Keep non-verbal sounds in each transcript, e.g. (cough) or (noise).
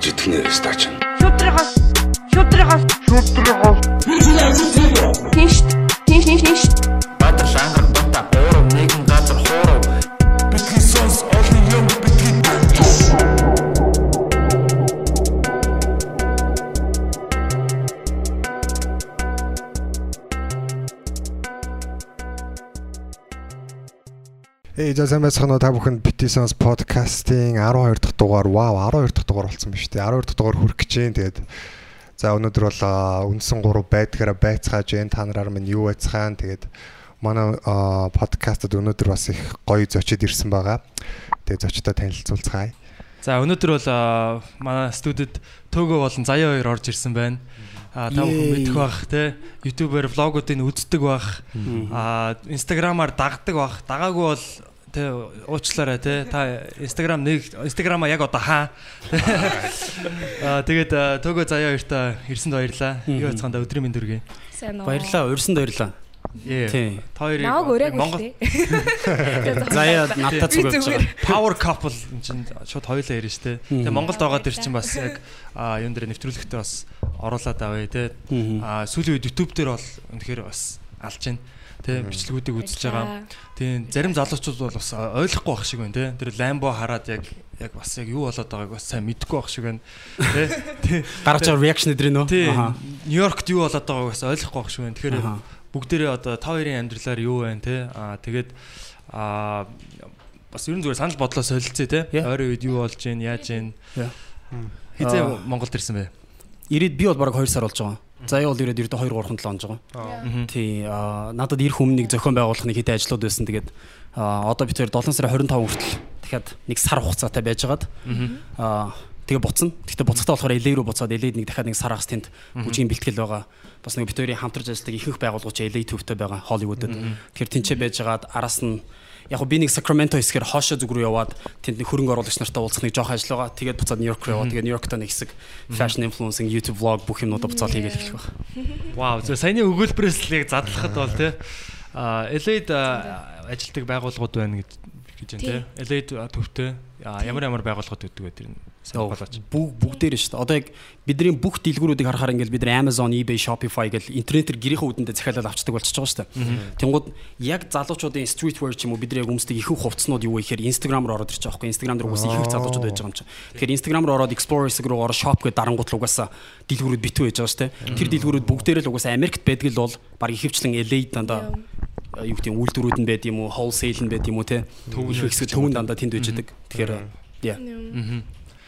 гэж итгэнэ стач. Шудрагаас шудрагаас шудрагаас Тинш тинш тинш Баатар за сайн байцгаана уу та бүхэнд Bitisons podcast-ийн 12 дахь дугаар. Вау 12 дахь дугаар болсон биз дээ. 12 дахь дугаар хүрэх гэж байна. Тэгээд за өнөөдөр бол үндсэн 3 байдгаараа байцгааж байна. Та нараар минь юу байцгаана. Тэгээд манай подкастад өнөөдөр бас их гоё зочид ирсэн байгаа. Тэгээд зочдоо танилцуулцгаая. За өнөөдөр бол манай студид Төгөө болон Заяа хоёр орж ирсэн байна. А та бүхэн мэдэх бах те YouTube-ээр влогуудыг үздэг бах. А Instagram-аар дагдаг бах. Дагаагүй бол те уучлаарай те та Instagram нэг Instagram-а яг одоо хаа. А тэгээд Төгөө Заяа хоёртаа ирсэнд баярлаа. Юу яцгаанда өдрийн мэнд хүргэе. сайн уу. Баярлаа, урьсанд баярлаа. Тий. Та хоёрыг Монгол. (laughs) Заяа Би зүгэж зүгээр. байгаа. power couple энэ чинь шууд хоёулаа ярина штэ. Тэгээ Монголд байгаа дэр чинь бас яг юун дээр нэвтрүүлэгтээ бас оруулаад авъя те. А сүүлийн үед YouTube дээр бол үнэхээр бас алж байна. Тэ бичлэгүүдийг үзэж байгаа. Тийм зарим залуучууд бол бас ойлгохгүй байх шиг байна те. Тэр ламбо хараад яг яг бас яг юу болоод байгааг бас сайн мэдэхгүй байх шиг байна. Тэ. Гарч байгаа реакшн өдрийн нөө. Аха. Нью-Йоркт юу болоод байгааг бас ойлгохгүй байх шиг байна. Тэгэхээр бүгдээрээ одоо та хоёрын амьдралаар юу байна те. Аа тэгээд аа бас ерөн зүгээр санал бодлоо солилцъя. Yeah. Ойрын үед юу болж гин яаж гин. Хизээ. Монголд ирсэн бэ? Ирээд би бол бараг 2 сар болж байгаа. Заяа бол ирээд ердөө 2 3 7 онж байгаа. Тий. Надад ирэх өмнө нэг зохион байгуулахны хэдэн ажлууд байсан. Тэгээд одоо бид хоёр 7 сарын 25 хүртэл дахиад нэг сар хугацаатай байжгаад аа тэгээ буцна. Гэхдээ буцахтаа болохоор LA руу буцаад LA-д нэг дахиад нэг сар хагас тэнд бүжгийн бэлтгэл байгаа. Бас нэг бид хоёрын хамтарч ажилладаг ихэнх байгууллагууд LA төвтэй байгаа Холливуудад. Тэгэхээр тэнцээ байжгаад араас нь яг би нэг Sacramento хэсгээр хоошо зүг рүү яваад тэнд нэг хөрөнгө оруулагч нартай уулзах нэг жоох ажил байгаа. Тэгээд буцаад Нью-Йорк руу яваад тэгээд Нью-Йоркт нэг хэсэг fashion influencing YouTube vlog бүх юмнуудаа буцаад хийгээл эхлэх баг. Вау, зөв саяны өгүүлбэрээс л яг задлахад бол те. Аа LA-д ажилтдаг байгууллагууд байна гэж гэж байна те. LA-д төвтэй ямар ямар байгууллагууд өгдөг вэ тэр нь сайн болооч. Бүгд бүгдээр шүү дээ. Одоо яг бидний бүх дэлгүүрүүдийг харахаар ингээл бид нар Amazon, eBay, Shopify гэл интернетээр гэрийнхээ үдэндээ захиалал авчдаг болчихж байгаа шүү дээ. Тэнгууд яг залуучуудын streetwear ч юм уу бид нар яг өмсдөг ихэнх хувцснууд юу вэ гэхээр Instagram руу ороод ирчих жоохгүй. Instagram дээр угаасаа ихэнх залуучууд байж байгаа юм чинь. Тэгэхээр Instagram руу ороод Explore хэсэг рүү ороод shop гэдэг дарангууд л угаасаа дэлгүүрүүд битүү байж байгаа шүү дээ. Тэр дэлгүүрүүд бүгдээрээ л угаасаа Америкт байдаг л бол баг ихэвчлэн LA дандаа юу гэдэг үйлдвэрүүд нь байд юм уу, wholesale нь байд юм уу те. Төвөн хэсэг төвөн дандаа тэнд байж байгаа. Тэгэхээр яа.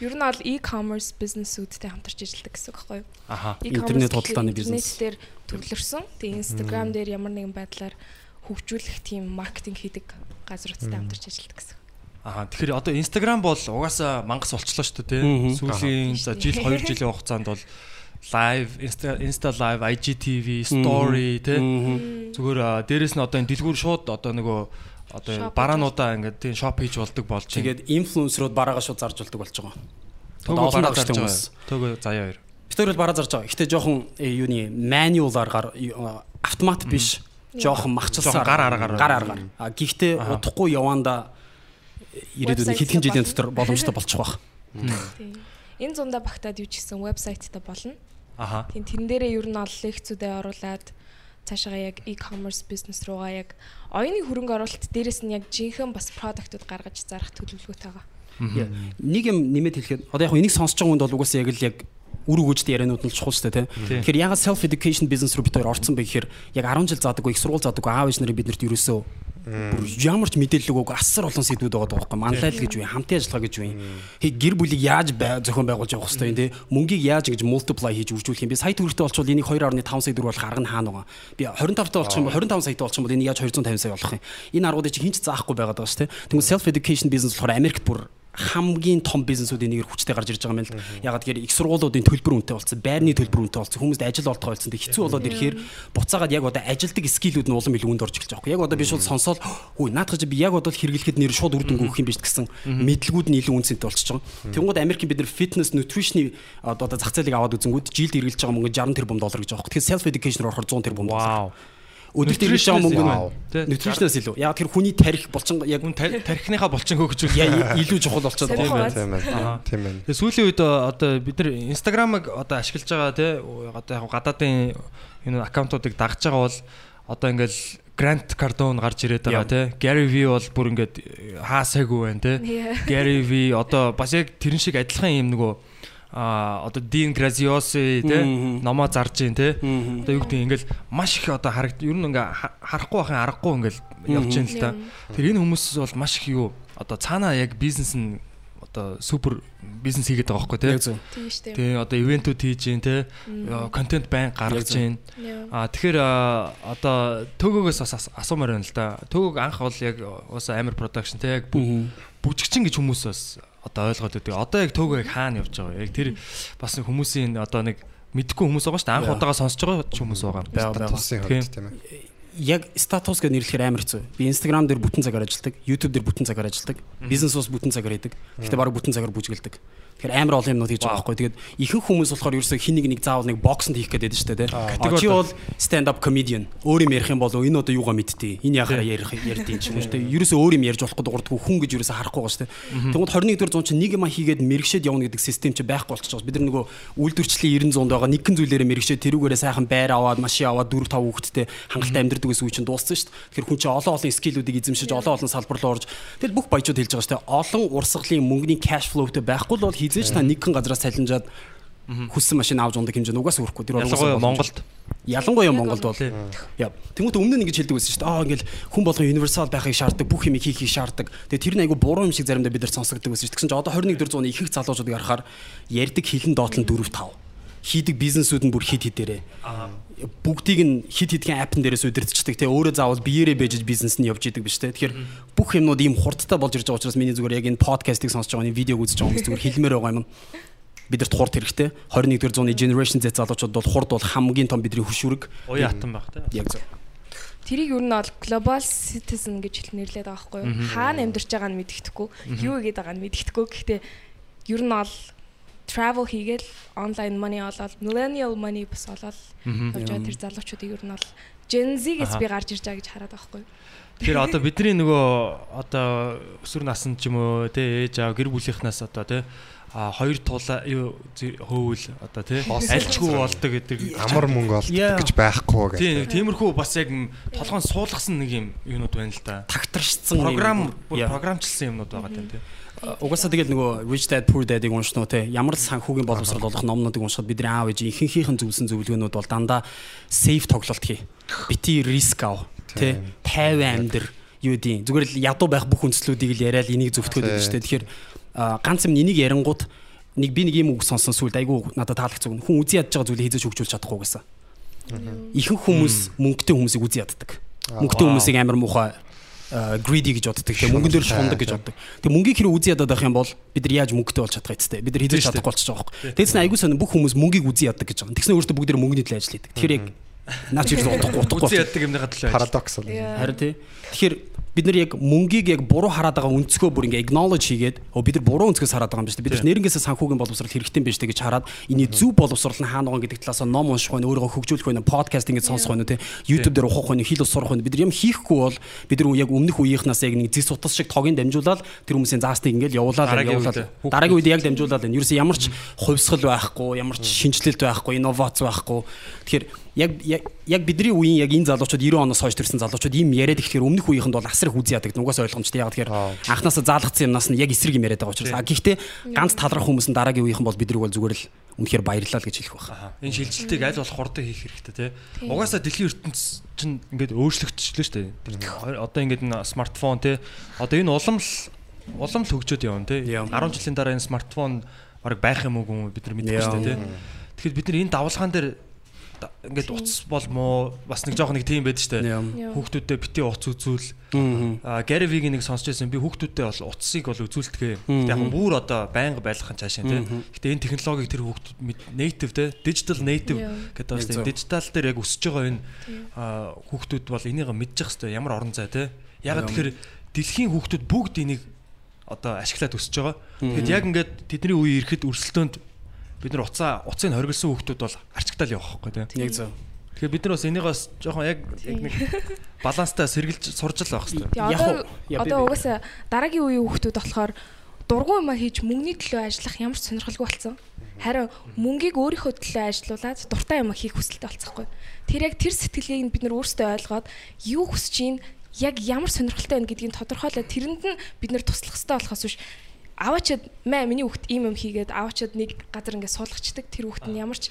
Ер нь бол e-commerce бизнесүүдтэй хамтарч ажилладаг гэсэн үг байхгүй юу? Аха. Интернет худалдааны бизнес. Интернет дээр төрлөрсөн. Тэгээ Instagram дээр ямар нэгэн байдлаар хөгжүүлэх тийм маркетинг хийдэг газруудтай хамтарч ажилладаг гэсэн. Аа тэгэхээр одоо Instagram бол угаасаа мангас болчлоо шүү дээ тий. Сүүлийн за жил 2 (laughs) жилийн хугацаанд бол live Insta Insta live IGTV story тий. Зүгээр аа, дээрэс нь одоо энэ дэлгүүр шууд одоо нөгөө одоо Shop бараануудаа ингээд тий шоп хийж болдог болж байна. Тэгээд инфлюенсерүүд бараагаа шууд зарж болдог болж байгаа. төгөө олон бараа дагагчтай зарж хүмүүс. байгаа. Төгөө заяа хоёр. Бид хоёр бол бараа зарж байгаа. Гэтэ жоохон э, юуны мануалаар гар э, автомат биш. Жоохон махчилсан Жоохон гар аргаар. гар аргаар. А гэхдээ удахгүй яванда ирээдүйд Website хэдхэн жилийн болно. дотор боломжтой болчих (laughs) واخ. Тийм. Энэ зундаа багтаад юу ч гэсэн вебсайттай болно. Аха. Тийм тэрэн дээрээ ер нь ол лекцүүдэд оруулаад цаашаа яг e-commerce бизнес руугаа яг оюуны хөрөнгө оруулалт дээрээс нь яг жинхэнэ бас продуктууд гаргаж зарах төлөвлөгөөтэй байгаа. Нэг юм нэмээд хэлэхэд одоо яг энийг сонсож байгаа хүнд бол угаасаа яг л яг үр өгөөжтэй яриануд нь чухал шүү дээ тий. Тэгэхээр ягаад self education business руу бид хоёр орцсон бэ гэхээр яг 10 жил заадаггүй их сургууль заадаггүй аав ээж нарын биднэрт ерөөсөө бүр ямар ч мэдээлэл өгөөгүй асар олон сэдвүүд байгаа байхгүй. Манлайл гэж үе хамтын ажиллагаа гэж үе. Гэр бүлийг яаж зохион байгуулж явах юм тий мөнгийг яаж ингэж multiply хийж үржүүлэх юм би сая төгрөгтэй болчвол энийг 2.5 сая төгрөг болох арга нь хаана байгаа? Би 25 таа болчих юм бол 25 саятай болчих юм бол энийг яаж 250 сая болох юм? Энэ аргуудыг чи хинч заахгүй байгаад байгаа шүү тий тэгвэл self education business болохоор Америкт бүр хамгийн том бизнесүүдийн нэгээр хүчтэй гарч ирж байгаа юм л ягаад гэхээр их сургуулиудын төлбөр үнэтэй болсон байрны төлбөр үнэтэй болсон хүмүүст ажил олдгоо болсон тэг хэцүү болоод ирэхээр буцаагаад яг одоо ажилдаг скиллүүд нь улам илүү үнд орж эхэлж байгаа юм. Яг одоо би шууд сонсоод хөө наадах чи би яг одоо хэрэглэхэд нэр шууд үр дүнг өгөх юм биш гэсэн мэдлгүүд нь илүү үнцэнтэй болчихж байгаа. Тэнгууд Америкийн бид нар fitness nutrition-ы одоо зах зээлийг аваад үзэнгүүд жилд эргэлж байгаа мөнгө 60 тэрбум доллар гэж байгаа. Тэгэхээр self education-оор орохоор 100 тэрбум доллар. Өдөрт ирж байгаа мөнгө нь нутришнээс илүү. Яг тэр хүний тарих булчин яг тархиныхаа булчин хөгжүүл. я- илүү чухал болчиход байгаа. байна. Тийм Аа. байна. Тийм байна. Тэгээ сүүлийн үед одоо бид нар Instagram-ыг одоо ашиглаж байгаа тий одоо яг гадаадын энэ аккаунтуудыг дагж байгаа бол одоо ингээл Grant Cardone гарч ирээд байгаа тий Gary V бол бүр ингээд хаасаагүй байна тий. Gary V одоо бас яг тэрэн шиг адилхан юм нөгөө а одоо Graziosi тий Мгм. номоо зарж ийн тий Мгм. одоо юу гэдэг ингээл маш их одоо харагд ер нь ингээ ха- харахгүй байхын аргагүй ингээл явж ийн л та тэр энэ хүмүүс бол маш их юу одоо цаанаа яг бизнес нь одоо супер бизнес хийгээд байгаа байхгүй тий Яг зөв. Тийм шүү дээ. Тэгээ одоо ивентүүд хийж гин те контент байн гаргаж гин. А тэгэхээр одоо төгөөгөөс бас ас- асуумаар байна л да. Төгөөг анх бол яг ус амар production те яг бү- бүжигчин гэж хүмүүс бас одоо ойлгоод өгдөг. Одоо яг төгөө яг хаана явж байгаа вэ? Яг тэр бас нэг хүмүүсийн одоо нэг мэдхгүй хүмүүс байгаа шүү дээ. Анх удаага сонсож байгаа ч хүмүүс байгаа. Бага бага. Тусын Тийм. хувьд тийм ээ. яг статус гэж нэрлэхээр амар хэцүү. Би Instagram дээр бүтэн цагаар ажилладаг, YouTube дээр бүтэн цагаар ажилладаг, бизнес ус бүтэн цагаар хийдэг. Гэхдээ баг бүтэн цагаар бүжгэлдэг. Тэгэхээр амар олон юмнууд хийж байгаа байхгүй. Тэгээд ихэнх хүмүүс болохоор ерөөсөө хин нэг нэг заавал нэг боксонд хийх гэдэг шүү дээ. Категори Чи бол stand up comedian. Өөр юм ярих юм бол энэ одоо юугаа мэдтий. Энэ яхаараа ярих ярьдیں۔ ч юм уу дээ. Ерөөсөө өөр юм ярьж болохгүй дуурдаггүй хүн гэж ерөөсөө харахгүй байгаа шүү дээ. Тэгмэд 21 дэх зуун чинь нэг юм хийгээд мэрэгшээд явна гэдэг систем чи байхгүй болчихж байгаа. Бид нар нөгөө үйлдвэрчлийн 90 зуунд байгаа нэгэн зүйлээрээ мэрэгшээд тэрүүгээрээ сайхан байр аваад машин аваад 4 5 хүүхэдтэй хангалттай амьдрдаг гэсэн үг чинь дууссан шүү дээ. Тэгэхээр хүн чинь олон олон скиллүүдийг эзэмшиж олон олон салбар руу орж тэгэл бүх баяжууд хэлж байгаа шүү дээ. Олон урсгалын мөнгөний cash flow-тэй байхгүй л бол хизээж та нэгэн газраас салинжаад хүссэн машин авч ундаг хэмжээ угаас өрөхгүй. Тэр Ялангуяа Монголд Ялангуяа Монголд бол яа. Тэнгүүт өмнө нь ингэж хэлдэг байсан шүү дээ. Аа ингээл хүн болгон универсал байхыг шаарддаг, бүх юм хийхийг шаарддаг. Тэгээ тэр нь айгу буруу юм шиг заримдаа бид нар сонсогддог байсан шүү дээ. Тэгсэн чинь одоо 21 дэх зууны их их залуучуудыг харахаар ярддаг хилэн доотлон 4 5 хийдэг бизнесүүд нь бүр хит хитээрээ. Бүгдийг нь хит хитгэн апн дээрээс удирдчихдаг. Тэгээ өөрөө заавал биеэрээ бежж бизнес нь явж идэг биз дээ. Тэгэхээр бүх юмнууд ийм хурдтай болж ирж байгаа учраас миний зүгээр яг энэ подкастыг сонсож байгаа, энэ видеог үзэж байгаа хүмүүс зүгээр хэлмээр байгаа юм. Бидэрт хурд хэрэгтэй. 21 дэх зууны generation Z залуучууд бол хурд бол хамгийн том бидний хөшүүрэг. уян хатан байх те. Яг зөв. Тэрийг ер нь бол global citizen гэж хэл нэрлээд байгаа байхгүй юу? Хаана амьдарч байгааг нь мэддэхгүй, юу хийгээд байгааг нь мэддэхгүй. Гэхдээ ер нь бол travel хийгээл online money олоод millennial money бас олоод явж байгаа тэр залуучуудыг ер нь бол Gen Z гэж Аха. би гарч ирж байгаа гэж хараад байгаа байхгүй юу? Тэгэхээр одоо бидний нөгөө одоо өсвөр наснд ч юм уу те ээж аав гэр бүлийнхнаас одоо те а хоёр зэ- хөвөл одоо те альчгүй болдог гэдэг Амар мөнгө Yeah. олддог гэж байхгүй гэх. Тийм тиймэрхүү бас яг толгойн суулгасан нэг юм юунууд байна л да. Тагтаршсан Програм програмчлсан юмнууд байгаа тийм тийм. Угаасаа тэгэл нөгөө Rich Dad Poor Dad-ыг уншнуу те ямар л санхүүгийн боловсрол болох номнуудыг уншихад бидний аав ээж ихэнхийнхэн зөвлөсөн зөвлөгөөнүүд бол дандаа safe тоглолт хий. Бити риск ав те 50 амьдэр юу дий зүгээр л ядуу байх бүх үндслүүдийг л яриад энийг зөвтгөхөд байдаг шүү дээ. Тэгэхээр ганц юм энийг ярингууд нэг би нэг юм үг сонсон сүлд айгүй надад таалагдсан. Хүн үзий ядж байгаа зүйлийг хийж хөгжүүлж чадахгүй гэсэн. Ихэнх хүмүүс мөнгөтэй хүмүүсийг үзий яддаг. Мөнгөтэй хүмүүсийг амар муухай greedy гэж боддог. Тэгээ мөнгөн дээр шундаг гэж боддог. Тэгээ мөнгийг хэрэг үзий ядаад байх юм бол бид нар яаж мөнгөтэй болж чадах вэ? Бид нар хийж чадахгүй болчихж байгаа байхгүй. Тэгээс нь айгуу сонь бүх хүмүүс мөнгийг үзий яддаг гэж байгаа. Тэгснэ өөртөө бүгд мөнгөний төлөө ажил хийдэг. Тэгэхээр яг наач ирж утахгүй утахгүй. Үзэн яддаг юмныхаа төлөө. Парадокс. Харин тий. Тэгэхээр бид нар яг мөнгийг яг буруу хараад байгаа өнцгөө бүр ингээ acknowledge хийгээд оо бид нар буруу өнцгөөс хараад байгаа юм байна шүү дээ. Бид нар нэрнгээсээ санхүүгийн боловсрол хэрэгтэй юм байна шүү дээ гэж хараад энэ зөв боловсрол нь хаана байгаа гэдэг талаас нь ном унших байна, өөрийгөө хөгжүүлэх байна, подкаст ингэ сонсох байна тий. YouTube дээр ухах байна, хэл ус сурах байна. Бид нар юм хийхгүй бол бид нар яг өмнөх үеийнхнээс яг нэг зис утас шиг тогийн дамжуулаад тэр хүмүүсийн заасныг ингээл явуулаад явуулаад дараагийн үед яг дамжуулаад байна. Ерөөсөө ямар ч хувьсгал байхгүй, ямар ч шинжилэлт байхгүй, инновац байхгүй. Тэгэхээр яг яг яг бидний үеийн яг энэ залуучууд 90 оноос хойш төрсэн залуучууд ийм яриад ихэхээр өмнөх үеийнхэнд бол асар их үзий яадаг. Нугаас ойлгомжтой. Яг тэгэхээр анханасаа заалгацсан юмнаас нь яг эсрэг юм яриад байгаа учраас. Гэхдээ ганц талрах хүмүүс нь дараагийн үеийнхэн бол бидрийг бол зүгээр л үнэхээр баярлалаа л гэж хэлэх байх. Энэ шилжилтийг аль болох хурдан хийх хэрэгтэй те. Угаасаа дэлхийн ертөнц чинь ингээд өөрчлөгдчихлээ шүү дээ. (laughs) Одоо ингээд энэ смартфон те. Одоо энэ улам л улам л хөгжөөд явна. Yeah. 10 жилийн дараа энэ смартфон баг байх юм уу бид нар мэдэхгүй шүү дээ те. Тэгэхээр бид нар энэ давлгаан дээр ингээд утас бол муу бас нэг жоох нэг тийм байдаг. Yeah. Хүүхдүүдэд бити утас үзүүл. Мгм. А Gary Vee-гийн нэг сонсч байсан би хүүхдүүдэд бол утсыг бол үзүүлдэг. Мгм. Яг нь бүр одоо байнга байлгахын цаашаа тий. Гэтэ энэ технологиг тэр хүүхдүүд native тий digital native гэдэг бас дижитал дээр яг өсөж байгаа энэ хүүхдүүд бол энийг мэдчих хэвээр ямар орон зай тий. Яг тэгэхээр дэлхийн хүүхдүүд бүгд энийг одоо ашиглаад өсөж байгаа. Тэгэхэд яг ингээд тэдний үе ирэхэд өрсөлдөөнд бид нар уцаа уцыг хоригдсан хүүхдүүд бол арчигтаал явах байхгүй тий. Яг зөв. Тэгэхээр бид нар бас энийг бас жоохон яг яг нэг баланстай сэргэлж сурч л байх хэрэгтэй. Яг одоо угаасаа дараагийн үеийн хүүхдүүд болохоор дургуй юмаа хийж мөнгөний төлөө ажиллах ямар ч сонирхолгүй болсон. Харин мөнгийг өөрийнхөө төлөө ажилуулад дуртай юмаа хийх хүсэлтэй болцсохгүй. Тэр яг тэр сэтгэлгээг бид нар өөрсдөө ойлгоод юу хүсэж чинь яг ямар сонирхолтой байна гэдгийг тодорхойлоод тэрэнд нь бид нар туслах хэрэгтэй болохоос биш аваачаад мэ миний хүүхд ийм юм хийгээд аваачаад нэг газар ингээд суулгачдаг тэр хүүхд нь ямар ч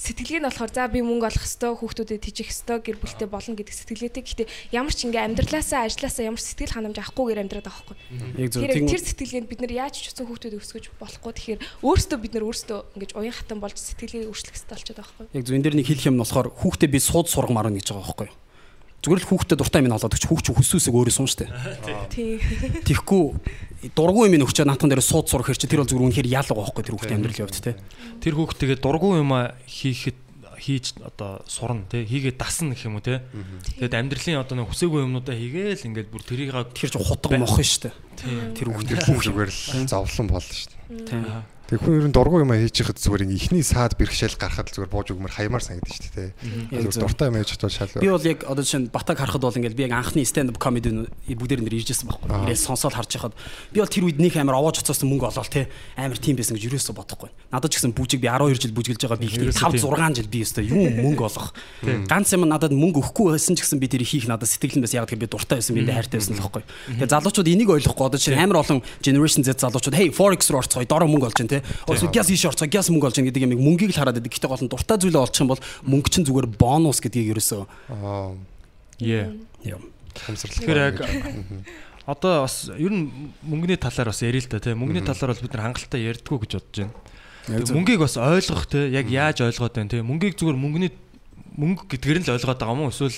сэтгэлгээ нь болохоор за би мөнгө олох хэвээр хүүхдүүдэд тижих хэвээр гэр бүлтэй болно гэдэг сэтгэлгээтэй. Гэхдээ ямар ч ингээ амьдралаасаа ажилласаа ямар ч сэтгэл ханамж авахгүйгээр амьдраад байгаа байхгүй. Яг зөв. Тэр сэтгэлгээнд бид нар яаж ч үсэн хүүхдүүд өсгөж болохгүй. Тэгэхээр өөрсдөө бид нар өөрсдөө ингэж уян хатан болж сэтгэлгээ өөрчлөх хэрэгтэй болчиход байгаа байхгүй. яг зөв энэ дэр нэг хэлэх юм нь болохоор хүүхдээ би сууд сургамаар байна гэж байгаа байхгүй. Зүгээр л хүүхдэд дуртай юм олоод өгч хүүхч хүссүүсэг өөрөө сун штэ. Тийм. Тэгэхгүй дургуй юм өгчөө наатан дээр сууд сурах хэр чи тэр бол зүгээр үнэхээр яалга байхгүй тэр хүүхдийн амьдралын хувьд те. Тэр хүүхд тэгээ дургуй юм хийхэд хийж одоо сурна тий хийгээд дасна гэх юм уу тий тэгээд амьдралын одоо нэг хүсээгүй юмнуудаа хийгээл ингээд бүр тэрийг тэр чинь хутга мох штэ. Тэр хүүхдээ бүх зүгээр л зовлон болно штэ. Тий Тэг хүн ер нь дургуй юм хийж хад зүгээр ингээ ихний саад бэрхшээл гарахад зүгээр бууж өгмөр хаямар санагдаж шүү дээ. Тэгээд дуртай юм яаж бодвол шал. Би бол яг одоо жишээ нь батаг харахад бол ингээл би яг анхны stand up comedy бүгдээр нэр иржсэн байхгүй. Ингээл сонсоод харж байхад би бол тэр үед нэг амар овоож оцоос мөнгө олоод те амар тийм байсан гэж юусоо бодохгүй. Надад ч гэсэн бүжиг би 12 жил бүжгэлж байгаа би ихний 5 6 жил би өстой юм мөнгө олох. Ганц юм надад мөнгө өгөхгүй байсан ч гэсэн би тэр хийх надад сэтгэл нь бас яг тэр би дуртай байсан би хайртай байсан л байхгүй. Тэгээ залуучууд энийг ойлгохгүй одоо чинь амар олон generation Z залуучууд hey forex руу орцгоё дороо мөнгө олж байна те. Ос газ ийш орцгоё газ мөнгө олж байна гэдэг юм мөнгийг л хараад байдаг. Гэхдээ гол нь дуртай зүйлээ олчих юм бол мөнгө чинь зүгээр бонус гэдгийг ерөөсөө Аа. Яа. Яа. Тэгэхээр яг (laughs) одоо бас ер нь мөнгөний талаар бас ярил л да тийм мөнгөний талаар бол бид нар хангалттай ярьдгүү гэж бодож байна. Мөнгийг бас ойлгох тийм яг яаж ойлгоод байна тийм мөнгийг зүгээр мөнгөний мөнгө гэдгээр нь л ойлгоод байгаа юм уу эсвэл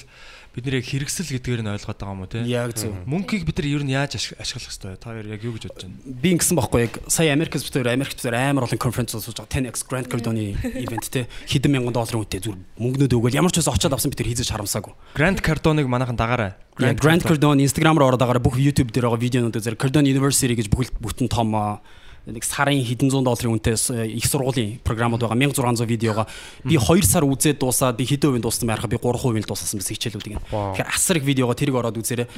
бид нэр яг хэрэгсэл гэдгээр нь ойлгоод байгаа юм уу тийм Яг зөв. мөнгийг бид нар ер нь яаж ашиглах хэвээр та хоёр яг юу гэж бодож байна? Би ингэсэн байхгүй яг сая Америкс битээр Америкт битээр амар олон конференц сууж байгаа. 10x Grand Cardone ивент те хэдэн мянган долларын үнэтэй зүгээр мөнгнүүд өгөөл. Ямар ч байсан очиад авсан битээр хийжэж харамсаагүй. Grand Cardone-ыг манайхан дагаарай Grand Cardone Instagram руу ороод агараа бүх YouTube дээр байгаа видеонууд дээр Cardone University гэж бүхэл бүтэн том нэг сарын хэдэн зуун долларын үнэтэй их сургуулийн програмууд байгаа. 1600 видеога би 2 сар үзээд дуусаад би хэдэн хувийн дууссан байхаа би 3 хувийн л дууссан байсан хичээлүүдийг. Тэгэхээр асар их видеого тэрийг ороод үзээрэй.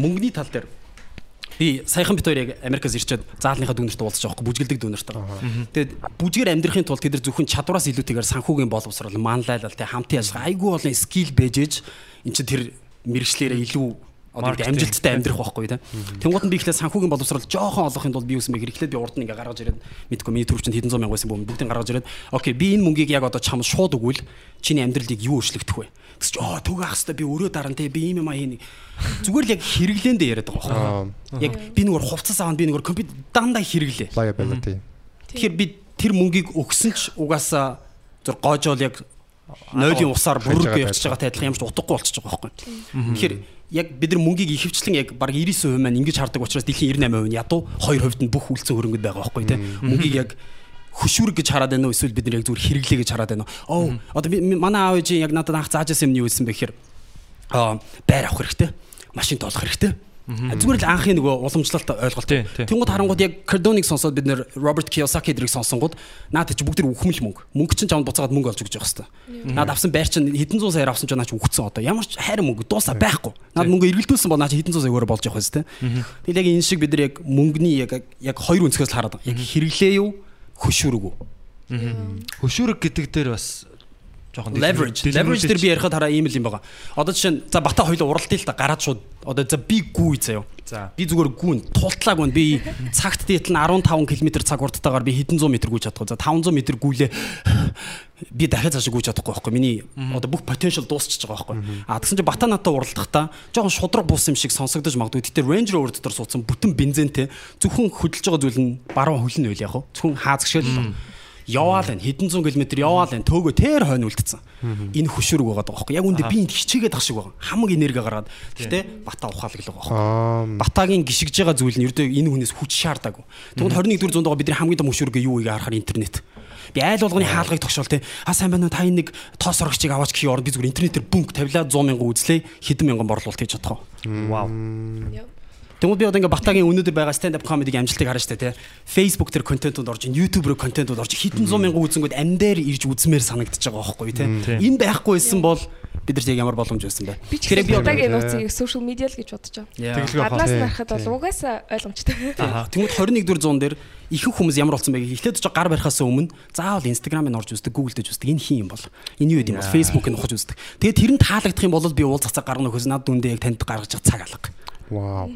Мөнгөний тал дээр би саяхан бит хоёр яг Америкаас ирчээд заалныхаа дүүнерт уулзаж байгаа байхгүй бүжгэлдэг дүүнерт. Байгаа. Тэгээд бүжгээр амьдрахын тулд тэд нар зөвхөн чадвараас илүүтэйгээр санхүүгийн боловсрол манлайлал тэ хамтын ажиллагаа айгүй олон скил бэжэж эн чинь тэр мэрэгчлэрээ илүү одоо амжилттай амьдрах байхгүй тийм. Тэнгууд нь би ихлээр санхүүгийн боловсрол жоохон олохын тулд би юусэн бэ гэхлээр би урд нь ингээ гаргаж ирээд мэдгүй миний төрөвчөнд хэдэн зуун мянга байсан бөм бүгдийг гаргаж ирээд окей би энэ мөнгийг яг одоо чамд шууд өгвөл чиний амьдралыг юу өөрчлөгдөх вэ? Тэс чи аа төгөө ах хэвээр би өрөө дараа нь те би ийм юм аа хийнэ. Зүгээр л яг хэрэглээндээ яриад байгаа байхгүй. Яг би нөгөө хувцас аавна би нөгөө компьютер дандаа хэрэглээ. Liability. Тэгэхээр би тэр мөнгийг өгсөн ч угаасаа зур гоожоол яг нойлын усаар бүрэг явчихж байгаа тайлах юм ч утгагүй болчихж байгаа байхгүй. Тэгэхээр яг бид нар мөнгийг ихэвчлэн яг баг 99% маань ингэж хардаг учраас дэлхийн 98% нь ядуу 2% нь бүх үйлцэн хөрөнгөд байгаа байхгүй тийм. Мөнгийг яг хөшүүрэг гэж хараад байна уу эсвэл бид нар яг зүгээр хэрэглээ гэж хараад байна уу? Оо одоо манай аав ээж яг надад анх зааж байсан юм нь юу байсан бэ гэхээр аа байр авах хэрэгтэй. Машин тоолох хэрэгтэй. Зүгээр л анхын нөгөө уламжлалт ойлголт. Тэнгууд харангууд яг Cardone-ыг сонсоод бид нэр Роберт Kiyosaki дэрийг сонсонгууд наад чи бүгд тэр үхмэл мөнгө. Мөнгө чинь чамд буцаагаад мөнгө олж өгч явах хэвээр. Наад авсан байр чинь хэдэн зуун саяар авсан ч наа чи үхсэн одоо. Ямар ч хайр мөнгө дуусаа байхгүй. Наад мөнгө эргэлдүүлсэн бол наа чи хэдэн зуун саягаар болж явах хэвээр. Тэгэл яг энэ шиг бид нар яг мөнгөний яг яг хоёр өнцгөөс л хараад байгаа. Яг хэрэглээ юу? Хөшүүрэг үү? Хөшүүрэг гэдэг дээр бас жоохон leverage leverage дээр би ярихад хараа ийм л юм байгаа. Одоо жишээ нь за бата хоёул уралдъя л та гараад шууд одоо за би гүү заяа. За. Би зүгээр гүүн тултлааг байна. Би цагт дээтэл нь 15 км цаг урттайгаар би хэдэн зуун метр гүйж чадахгүй. За 500 метр гүйлээ би дахиад цааш гүйж чадахгүй байхгүй. Миний одоо бүх potential дуусчихж байгаа байхгүй. А тэгсэн чинь бата натаа уралдахдаа жоохон шудраг бус юм шиг сонсогдож магадгүй. Гэтэ Range Rover дотор суудсан бүтэн бензинтэй зөвхөн хөдөлж байгаа зүйл нь баруун хөлн байл яг. Зөвхөн хаазгшэл яваал байна хэдэн зуун километр яваал байна төөгөө тэр хойно үлдсэн. Энэ хөшүүрэг байгаа байхгүй. Яг үндэ би энд хичээгээд ах шиг байгаа. Хамаг энерги гаргаад. Гэтэ бата ухаалаг л байгаа байхгүй. Батагийн гიშгэж байгаа зүйл нь ердөө энэ хүнээс хүч шаардаагүй. Тэгвэл 21 дэх зуунд байгаа бидний хамгийн том хөшүүрэг юу вэ харахаар интернет. Би айл болгоны хаалгыг тогшоол те. А сайн байна уу та энэ нэг тоос орогчийг аваач гэхий орон би зүгээр интернетээр бүнк тавилаа 100 мянган үзлээ хэдэн мянган борлуулалт хийж чадах вэ? Вау. Тэгвэл би одоо ингээ Батагийн өнөөдөр байгаа stand up comedy амжилтыг харна дээ, тий. Facebook дээр контентууд орж, YouTube руу контентууд орж, хэдэн зуун мянган үзэнгүүд амдаар ирж үзмээр санагдаж байгаа байхгүй тий. Энэ байхгүй байсан бол бид нар яг ямар боломж байсан бэ? Тэгэхээр би Батагийн нууцыг social media л гэж бодож байгаа. Гаднаас нарахад бол угаасаа ойлгомжтой. Аа тэгмүүд 21-р (laughs) зуун дээр ихэнх хүмүүс ямар болсон бэ гэхлээр ч гар барихаас өмнө заавал Instagram-ыг орж үздэг, Google дэж үздэг. Энэ хин юм бол. Энэ юу гэдэм бол Facebook-ыг ухаж үздэг. Тэгээд тэр нь таалагдах юм бол би уулзах цаг гарна нөхөс над дүндээ яг танд гаргаж цаг алга. Вау.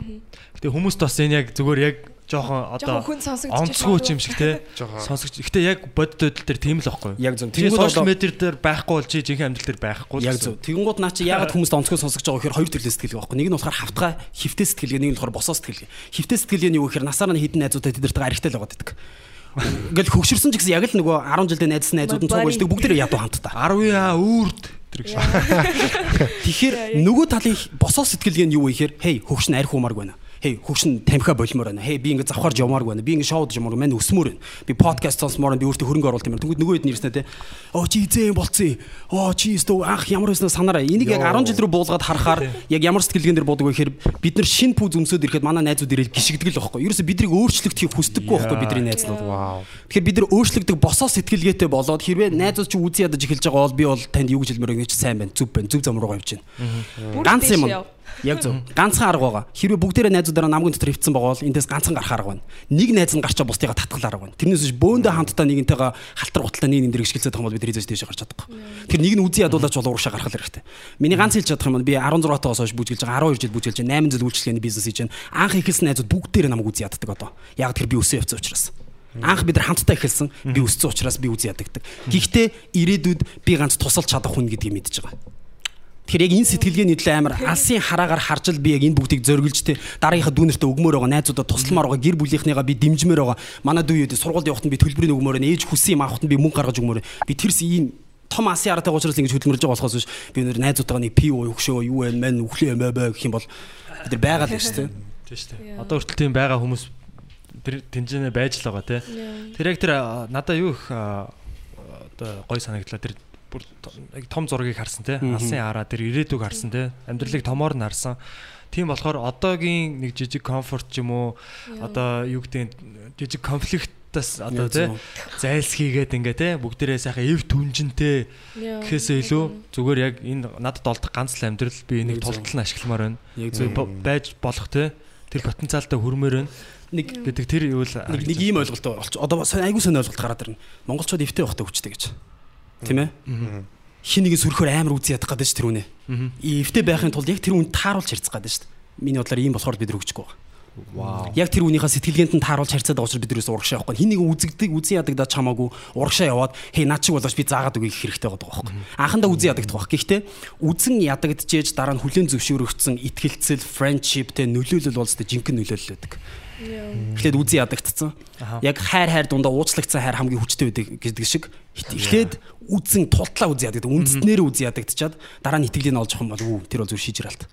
Гэтэ хүмүүст бас энэ яг зүгээр яг жоохон одоо онцгүй юм шиг те сонсогч. Гэтэ яг бодит байдал дээр тийм л байхгүй. Яг зөв. Тэнгүүд сошиал медиа дээр байхгүй бол чи жинхэнэ амьдрал дээр байхгүй Яг зөв. Тэгэнгუთ наа чи ягаад хүмүүст онцгой сонсогч байгаа гэхээр хоёр төрлийн сэтгэлгээ байхгүй. Нэг нь болохоор хавтгай хөвтэй сэтгэлгээ, нэг нь болохоор босоо сэтгэлгээ. Хөвтэй сэтгэлгээ нь юу гэхээр насаар нь хідэн найзуудтай тэдэртэйгээ аригтай л байгаа гэдэг. Ингээл хөгшөрсөн ч гэсэн яг л нөгөө 10 жилдээ найзсан найзууд нь цуг уулздаг бүгдээрээ ядуу хамтдаа. 10 яа үрд тэр гэж. Тэгэхээр нөгөө талын босоо сэтгэлгээ нь юу вэ гэхээр хей хөгш нь арх хуумаар байна. Хей хөгш нь тамхиа болмоор байна. Хей би ингэ завхарж явмаар байна. Би ингэ шоуд явмаар байна. Өсмөр байна. Би подкаст сонсмоор. Би өөртөө хөрөнгө оруулалт юм. Тэгвэл нөгөө хэд нэрснэ те. Оо чи эзэн юм болцсон. Оо чи өстөө анх ямар байсан санаараа. Энийг яг 10 жил рүү буулгаад харахаар яг ямар сэтгэлгээн дээр боддог вэ гэхээр бид нар шин пүүз өмсөд ирэхэд манай найзууд ирэл гიშгдэг л байхгүй. Ерөөсө бидрийг өөрчлөгдөхийг хүсдэггүй байхгүй бидний найзууд. Вау. Тэгэхээр бид нар өөрчлөгдөг босоо сэтгэлгээтэй болоод хэрвээ найзууд чи үзий ядаж эхэлж байгаа бол би бол танд юу гэж хэлмээр байна гэж сайн байна. Зүв байна. Зүв зам руугаа явж байна. Ганц юм. Яг зөв. Ганцхан арга байгаа. Хэрвээ бүгдээрээ найзуудаараа намгийн дотор хөвцөн байгаа бол эндээс ганцхан гарах арга байна. Нэг найз нь гарчаа бусдыгаа татгал арга байна. Тэрнээс биш бөөндөө хамтдаа нэгнтэйгээ халтар гуталтаа нэг нэг гიშгэлцээд байгаа бол бид хийжээс тийш гарч чадахгүй. Тэр нэг нь үзий ядуулаач бол ууршаа гаргах хэрэгтэй. Миний ганц хэлж чадах юм бол би 16 таоос хойш бүжгэлж байгаа 12 жил бүжгэлж байгаа 8 жил үйлчлэгээний бизнес хийж байна. Анх ихэлсэн найзууд бүгдээрээ намайг үзий яддаг одоо. Яг тэр би өсөө явцсан учраас. Анх бид нар хамтдаа эхэлсэн. Би өссөн учраас би үзий ядагддаг. Гэхдээ ирээдүйд би ганц тусалж чадах хүн гэдгийг мэдж байгаа. Тэгэхээр яг энэ сэтгэлгээний төлөө амар алсын хараагаар харж л би яг энэ бүгдийг зориглж тэ дараагийнхаа дүүнэртээ өгмөр байгаа найзуудаа тусламаар байгаа гэр бүлийнхнийгаа би дэмжмээр байгаа. Манай дүү юу дээ сургуульд явахад би төлбөрийг өгмөр байна. Ээж хүссэн юм авахад би мөнгө гаргаж өгмөр би тэрс ийм том асын аратай учраас ингэж хөдөлмөрж байгаа болохоос биш. Би өнөр найзуудтайгаа нэг пи уу өгшөө юу вэ мэн үхлээ юм бай гэх юм бол бид нар байгаа л байна шүү дээ. Тийм шүү дээ. Одоо хүртэл тийм байгаа хүмүүс тэр тэнцэнэ байж л байгаа тий. Тэр яг тэр надаа юу их одоо гой санагдлаа. Тэр бүр яг том зургийг харсан тий. Алсын араа тэр ирээдүг харсан тий. Амьдралыг томоор нь харсан. Тийм болохоор одоогийн нэг жижиг комфорт ч юм уу одоо юу гэдэг жижиг конфликтаас одоо зөв. зайлсхийгээд ингээ тий бүгдээрээ сайхан эв түнжинтэй гэхээсээ илүү зүгээр яг энэ надад олдох ганц л амьдрал би энийг тултал нь ашигламаар байна. яг байж болох те. Тэр потенциалтай хүрмээр байна. Нэг гэдэг тэр юу л нэг ийм ойлголтоо олч одоо айгуу сайн ойлголт гараад ирнэ. Монголчууд эвтэй байхтай хүчтэй гэж тийм ээ хин нэгэн сөрхөөр амар үзий ядах гэдэг ш тэр үнэ эвтэй байхын тулд яг тэр үнд тааруулж харьцах гэдэг ш миний бодлоор ийм болохоор бид рөгчгүй байгаа вау Яг тэр үнийхээ сэтгэлгээнд нь тааруулж харьцаад байгаа учраас бид юусэн урагшаа явахгүй. Хин нэг үзэгдэг, үзэн ядагдаад чамаагүй урагшаа яваад хей над шиг болооч би заагаад өгөх хэрэгтэй байгаа байхгүй. Анхандаа үзэн ядагдах байх. Гэхдээ үзэн ядагдчихэж дараа нь хүлэн зөвшөөрөгдсөн итгэлцэл, friendship тэ нөлөөлөл бол өстой жинхэнэ нөлөөлөл байдаг. Эхлээд үзэн ядагдцсан. Яг хайр хайр дундаа уучлагдсан хайр хамгийн хүчтэй байдаг гэдэг шиг эхлээд үзэн тултлаа үзэн ядагдав. Үндснээр үзэн ядагдчихад дараа нь итгэлийг олж авах юм бол үү тэр бол зүр шийжралт.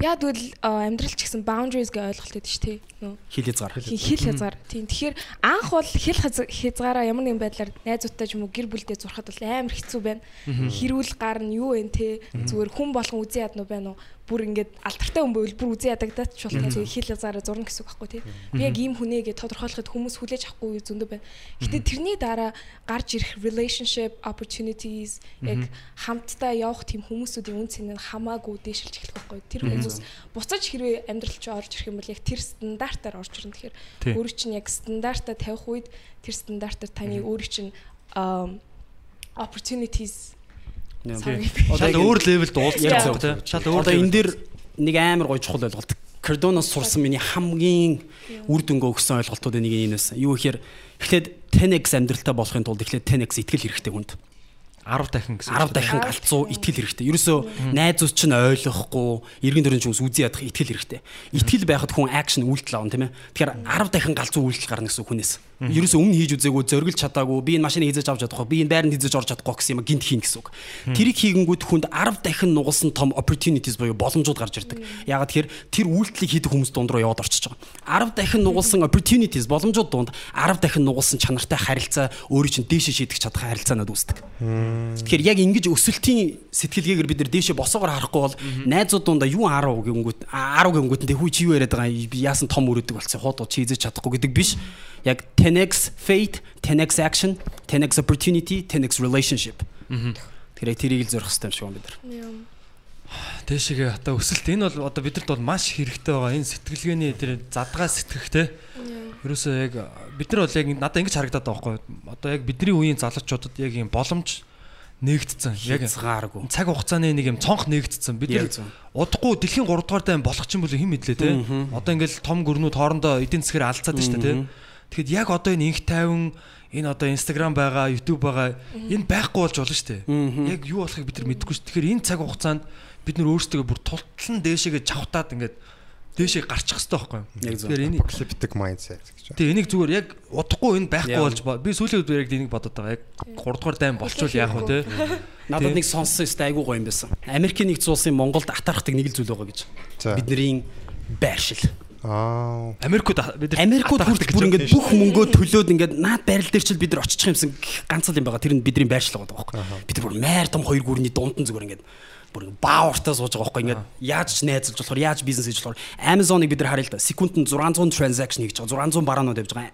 Яа тэгвэл амьдрал ч гэсэн boundaries гэх ойлголт өгдөө шүү. Нөө Хил хязгаар. хи- хил хязгаар. Тийм. Тэгэхээр анх бол хил хязгаараа ямар нэгэн байдлаар найзуудтай ч юм уу гэр бүлдээ зурхад бол амар хэцүү байна. Хэрүүл гарна юу вэ те зүгээр хүн болгон үзэн ядна уу байна уу? Бүр ингээд алтартай хүн байвал бүр үзэн ядагдаад ч болох тэгээ хил хязгаараа зурна гэсэн үг байхгүй те. Би яг ийм хүнээ гэж тодорхойлоход хүмүүс хүлээж авахгүй зөндөө байна. Гэтэ тэрний дараа гарч ирэх relationship opportunities яг хамтдаа явах тийм хүмүүсүүдийн үн цэн нь хамаагүй дээшилж эхлэх байхгүй. Тэр хүмүүс буцаж хэрвээ амьдралч орж ирэх юм бол яг тэр стандартаар орж ирнэ. Тий. Тэгэхээр өөрийн чинь яг стандартаа тавих үед тэр стандартаар таны өөрийн чинь opportunities шал өөр левелд Яг байх те шал өөр Одоо энэ дээр нэг амар гоё чухал ойлголт. Cardano-с сурсан миний хамгийн үр дүнгээ өгсөн ойлголтуудын нэг нь энэс. Юу гэхээр эхлээд 10x амьдралтай болохын тулд эхлээд 10x итгэл хэрэгтэй хүнд. 10 дахин гэсэн. 10 дахин галзуу итгэл хэрэгтэй. Ерөөсөө найзууд чинь ойлгохгүй, эргэн тойрны хүмүүс үзий ядах итгэл хэрэгтэй. Итгэл байхад хүн акшн үйлдэл авна тийм ээ. Тэгэхээр 10 дахин галзуу үйлдэл гарна гэсэн хүнээс. Ерөөсөө өмнө хийж үзээгүй, зориглж чадаагүй, би энэ машиныг хийж авч чадахгүй, би энэ байранд хийж орж чадахгүй гэсэн юм гинт хийн гэсэн үг. Тэрийг хийгэнгүүт хүнд 10 дахин нугалсан том opportunities буюу боломжууд гарч ирдэг. Ягаад тэгэхээр тэр үйлдэлийг хийдэг хүмүүс дунд руу яваад орчиж байгаа. 10 дахин нугалсан opportunities боломжууд донд 10 дахин нугалсан чанартай харилцаа өөрийн чинь дээшээ шийдэх чадах харилцаанууд үүсдэг. Тэгэхээр яг ингэж өсөлтийн сэтгэлгээгээр бид нар дээшээ босоогоор харахгүй бол найзууд дундаа юу 10 гингүүт 10 гингүүт нь хүү чи юу яриад байгаа би яасан том өрөөдөг болсон хот чи хийж чадахгүй гэдэг биш. Яг 10x faith, 10x action, 10x opportunity, 10x relationship. Тэгэхээр яг тэрийг л зорих хэрэгтэй юм шиг байна бид нар. Дээшгээ одоо өсөлт энэ бол одоо бидэнд бол маш хэрэгтэй байгаа. Энэ сэтгэлгээний тэр задгаа сэтгэхтэй. Ерөөсөө яг бид нар бол яг надад ингэж харагдаад байгаа байхгүй. Одоо яг бидний үеийн залуучуудад яг юм боломж нээгдсэн. Яг Хязгааргүй. цаг хугацааны нэг юм цонх нээгдсэн. Бид удахгүй дэлхийн 3 дугаар дайн болох ч юм бол хэн мэдлээ те. Одоо ингээл том гүрнүүд хоорондоо эдийн засгаар алцаад байна шүү дээ те. Тэгэхэд яг одоо энэ инх тайван энэ одоо Instagram байгаа, YouTube байгаа энэ байхгүй болж болно шүү дээ. Яг юу болохыг бид нар мэдэхгүй шүү. Тэгэхээр энэ цаг хугацаанд бид нар өөрсдөө бүр тултлан дээшээгээ чавтаад ингээд дээшээ гарчих хэвээр байхгүй зөв. Тэгэхээр энийг Apocalyptic mindset гэж. Тэгээ энийг зүгээр яг удахгүй энэ байхгүй болж би сүүлийн үед яг энийг бодоод байгаа. Яг 3 дугаар дайм болчвол яах вэ те? Надад нэг сонссон өстэй айгүй гоё юм байсан. Америкийн нэгдсэн улсын Монголд атархдаг нэг л зүйл байгаа гэж. Бидний байршил. Аа. Америкууд бид атархдаг хүртэл бүр ингээд бүх мөнгөө төлөөд ингээд наад байрал дээр чил бид нар очих юмсан ганц л юм байгаа. Тэр нь бидний байршил байгаа байхгүй. Бид бүр майр том хоёр гүрний дунд нь зүгээр ингээд бүр баавартаа сууж байгаа байхгүй. Ингээд яаж ч найзалж болохоор яаж бизнес хийж болохоор Amazon-ыг бид нар харъя л да. Секундэд 600 transaction хийж байгаа. 600 бараанууд явж байгаа.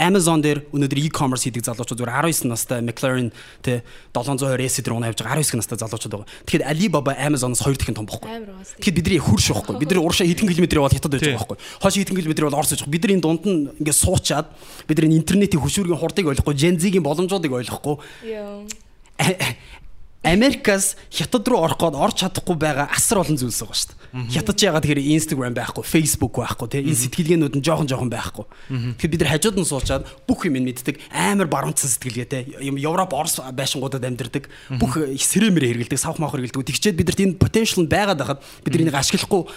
Amazon дээр өнөөдөр e-commerce хийдэг залуучууд зүгээр 19 настай McLaren тэ 720 S дээр унаа явж байгаа 19 настай залуучууд байгаа. Тэгэхээр Alibaba Amazon-оос хоёр дахин том байгаа. Тэгэхээр бидний хурш байхгүй. Бид нар уршаа хэдэн километр явал хятад байж байгаа байхгүй. Хойш хэдэн километр бол Орос байж байгаа. Бид нар энэ дунд нь ингээд суучаад бид нар энэ интернетийн хөшүүргийн хурдыг ойлгохгүй, Gen Z-ийн боломжуудыг ойлгохгүй. Америкаас хятад руу орох гээд орч чадахгүй байгаа асар олон зүйлс байгаа шүү дээ. Хятад ч ягаад тэгэхээр Instagram байхгүй, Facebook байхгүй тий. Энэ сэтгэлгээнүүд нь жоохон жоохон байхгүй. Тэгэхээр бид нар хажууд нь суучаад бүх юм мэддэг амар баруунцсан сэтгэлгээтэй юм Европ, Орос байшингуудад амьдардаг. Бүх сэрэмэр хэрэгэлдэг, савх маах хэрэгэлдэг. Тэгчээд бидэрт энэ potential нь байгаад байхад бид энийг ашиглахгүй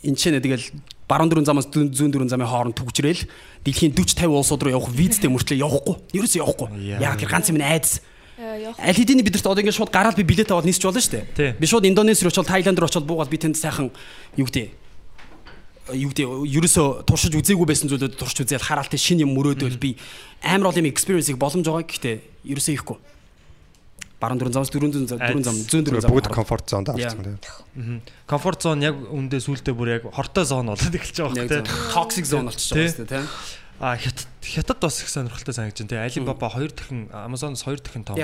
энэ ч нэ тэгэл баруун дөрүн замаас зүүн зүүн дөрүн замын хооронд түгжрээл дэлхийн 40 50 улсууд руу явах визтэй мөртлөө явахгүй. Ерөөсөө явахгүй. Яг тэр ганц юм айдас. Явах. Аль хэдийн бидэрт одоо ингээд шууд гараад би билет аваад нисч болно шүү дээ. Би шууд Индонез руу очоод Таиланд руу очоод буугаад би тэнд сайхан юу гэдэг юу гэдэг ерөөсө туршиж үзээгүй байсан зүйлүүд туршиж үзээл хараалт шинэ юм мөрөөдөл би амар олон юм experience-ийг боломж байгаа гэхдээ ерөөсөө ихгүй. Баруун дөрүн замаас дөрүн зам дөрүн зам зүүн дөрүн зам. Бүгд комфорт зонд авсан тийм. комфорт зон яг үндэ сүултээ бүр яг хортой зон болоод эхэлж байгаа зөв. Toxic zone болчихж байгаа шүү дээ тийм. А хятад хятад бас их сонирхолтой санагдаж байна. Alibaba 2 дахин Amazon-оос 2 дахин том.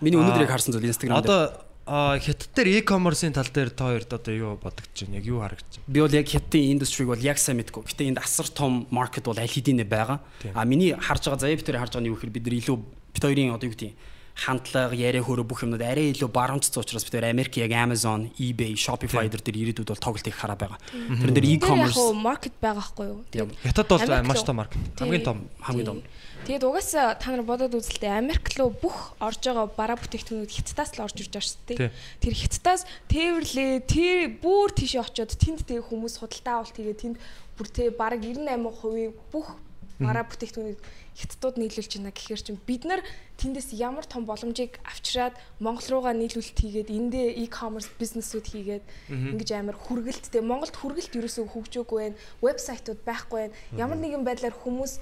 Миний өнөөдөр яг харсан зүйл Instagram дээр. Одоо хятад дээр e-commerce-ийн тал дээр та хоёрт одоо юу бодогдож байна? Яг юу харагдаж байна? Би бол яг хятадын индустриг бол яг сайн мэдгүй. Гэтэ энд асар том маркет бол аль хэдийнэ байгаа. А миний харж байгаа заяа битэр харж байгаа нь юу гэхээр бид нар илүү бит хоёрын одоо юу гэдэг хандлага, яриа хөрөө бүх юмнууд арай илүү баруунцсан учраас бид Америк яг Amazon, eBay, Shopify дээр ирээдүйд бол тоглолт их хараа байгаа. Тэрэн дээр e-commerce маркет байгаа хгүй юу? Хятад бол маш том маркет. Хамгийн том. хамгийн том. Тэгээд угаасаа та нар бодоод үзэлтэй Америк руу бүх орж байгаа бараа бүтээгдэхүүнүүд хятадаас л орж ирж байгаа шүү дээ. Тэр хятадаас тээвэрлээ, тэр бүр тийшээ очиод тэнд тэг хүмүүс худалдаа авалт хийгээд тэнд бүр тэ бараг 98% бүх бараа бүтээгдэхүүнийг хятадууд нийлүүлж байна гэхээр чинь бид нар тэндээс ямар том боломжийг авчираад Монгол руугаа нийлүүлэлт хийгээд эндээ e-commerce бизнесүүд хийгээд ингэж амар хүргэлттэй Монголд хүргэлт ерөөсөө хөгжөөгүй байна. Вебсайтууд байхгүй байна. Ямар нэгэн байдлаар хүмүүс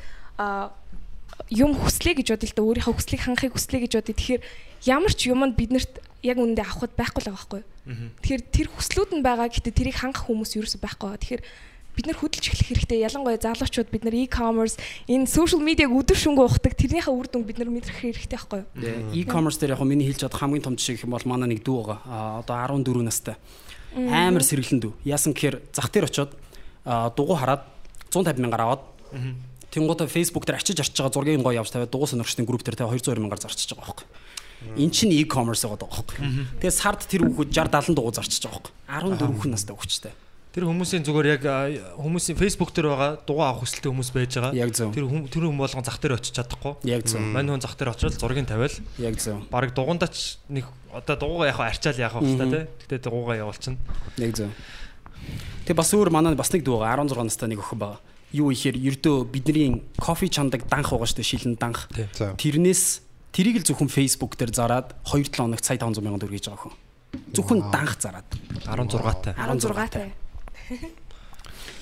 юм хүслээ гэж бодъё л да өөрийнхөө хүслийг хангахыг хүслээ гэж бодъё. Тэгэхээр ямар ч юмд биднэрт яг үүндээ авахд байхгүй л байгаа байхгүй? Тэгэхээр тэр хүслүүд нь байгаа гэхдээ тэрийг хангах хүмүүс ерөөсөй байхгүй. Тэгэхээр бид нар хөдөлж эхлэх хэрэгтэй. Ялангуяа залуучууд бид нар e-commerce энэ social media-г өдөр шөнөгүй ухдаг тэрнийхээ үр дүнг бид нар мэдрэх хэрэгтэй байхгүй юу? E-commerce дээр яг хөө миний хэлж чадах хамгийн том жишээ гэх юм бол манай нэг дүү байгаа. А одоо 14 настай. Амар сэргэлэн дүү. Яасан гэхээр зах дээр очиод дугуй хараад 150 мянгаар аваад Тэнгуудаа Facebook дээр ачиж арчиж байгаа зургийг гоё явж тавиад дугуй сонирхчдын групп дээр тэ 200 мянгаар зарчиж байгаа байхгүй. Эн чинь e-commerce байгаа байхгүй. Тэгээ сард тэр хүүхэд 60 70 дугуй зарчиж байгаа байхгүй. 14 хүн настай хүүхэдтэй. Тэр хүмүүсийн зүгээр яг хүмүүсийн Facebook дээр байгаа дугаа авах хүсэлтэй хүмүүс байж байгаа. Тэр хүм тэр хүм болгон зах дээр очиж чадахгүй. Яг зөв. Мань хүн зах дээр очоод зургийг тавиал. Яг зөв. Бараг дугундаач нэг одоо дугуугаа яг арчаал яах вэ хэвээр тий. Гэтэ дугуугаа явуулчихна. Яг зөв. Тэгээ бас өөр манай бас нэг дүү байгаа 16 настай нэг охин байгаа. Юу ихээр ердөө бидний кофе чандаг данх байгаа шүү дээ шилэн данх. Тэрнээс тэрийг л зөвхөн Facebook дээр зараад 2-7 хоногт сая 500 сая төгрөг хийж байгаа хүн. Зөвхөн данх зараад 16 таа. 16 таа.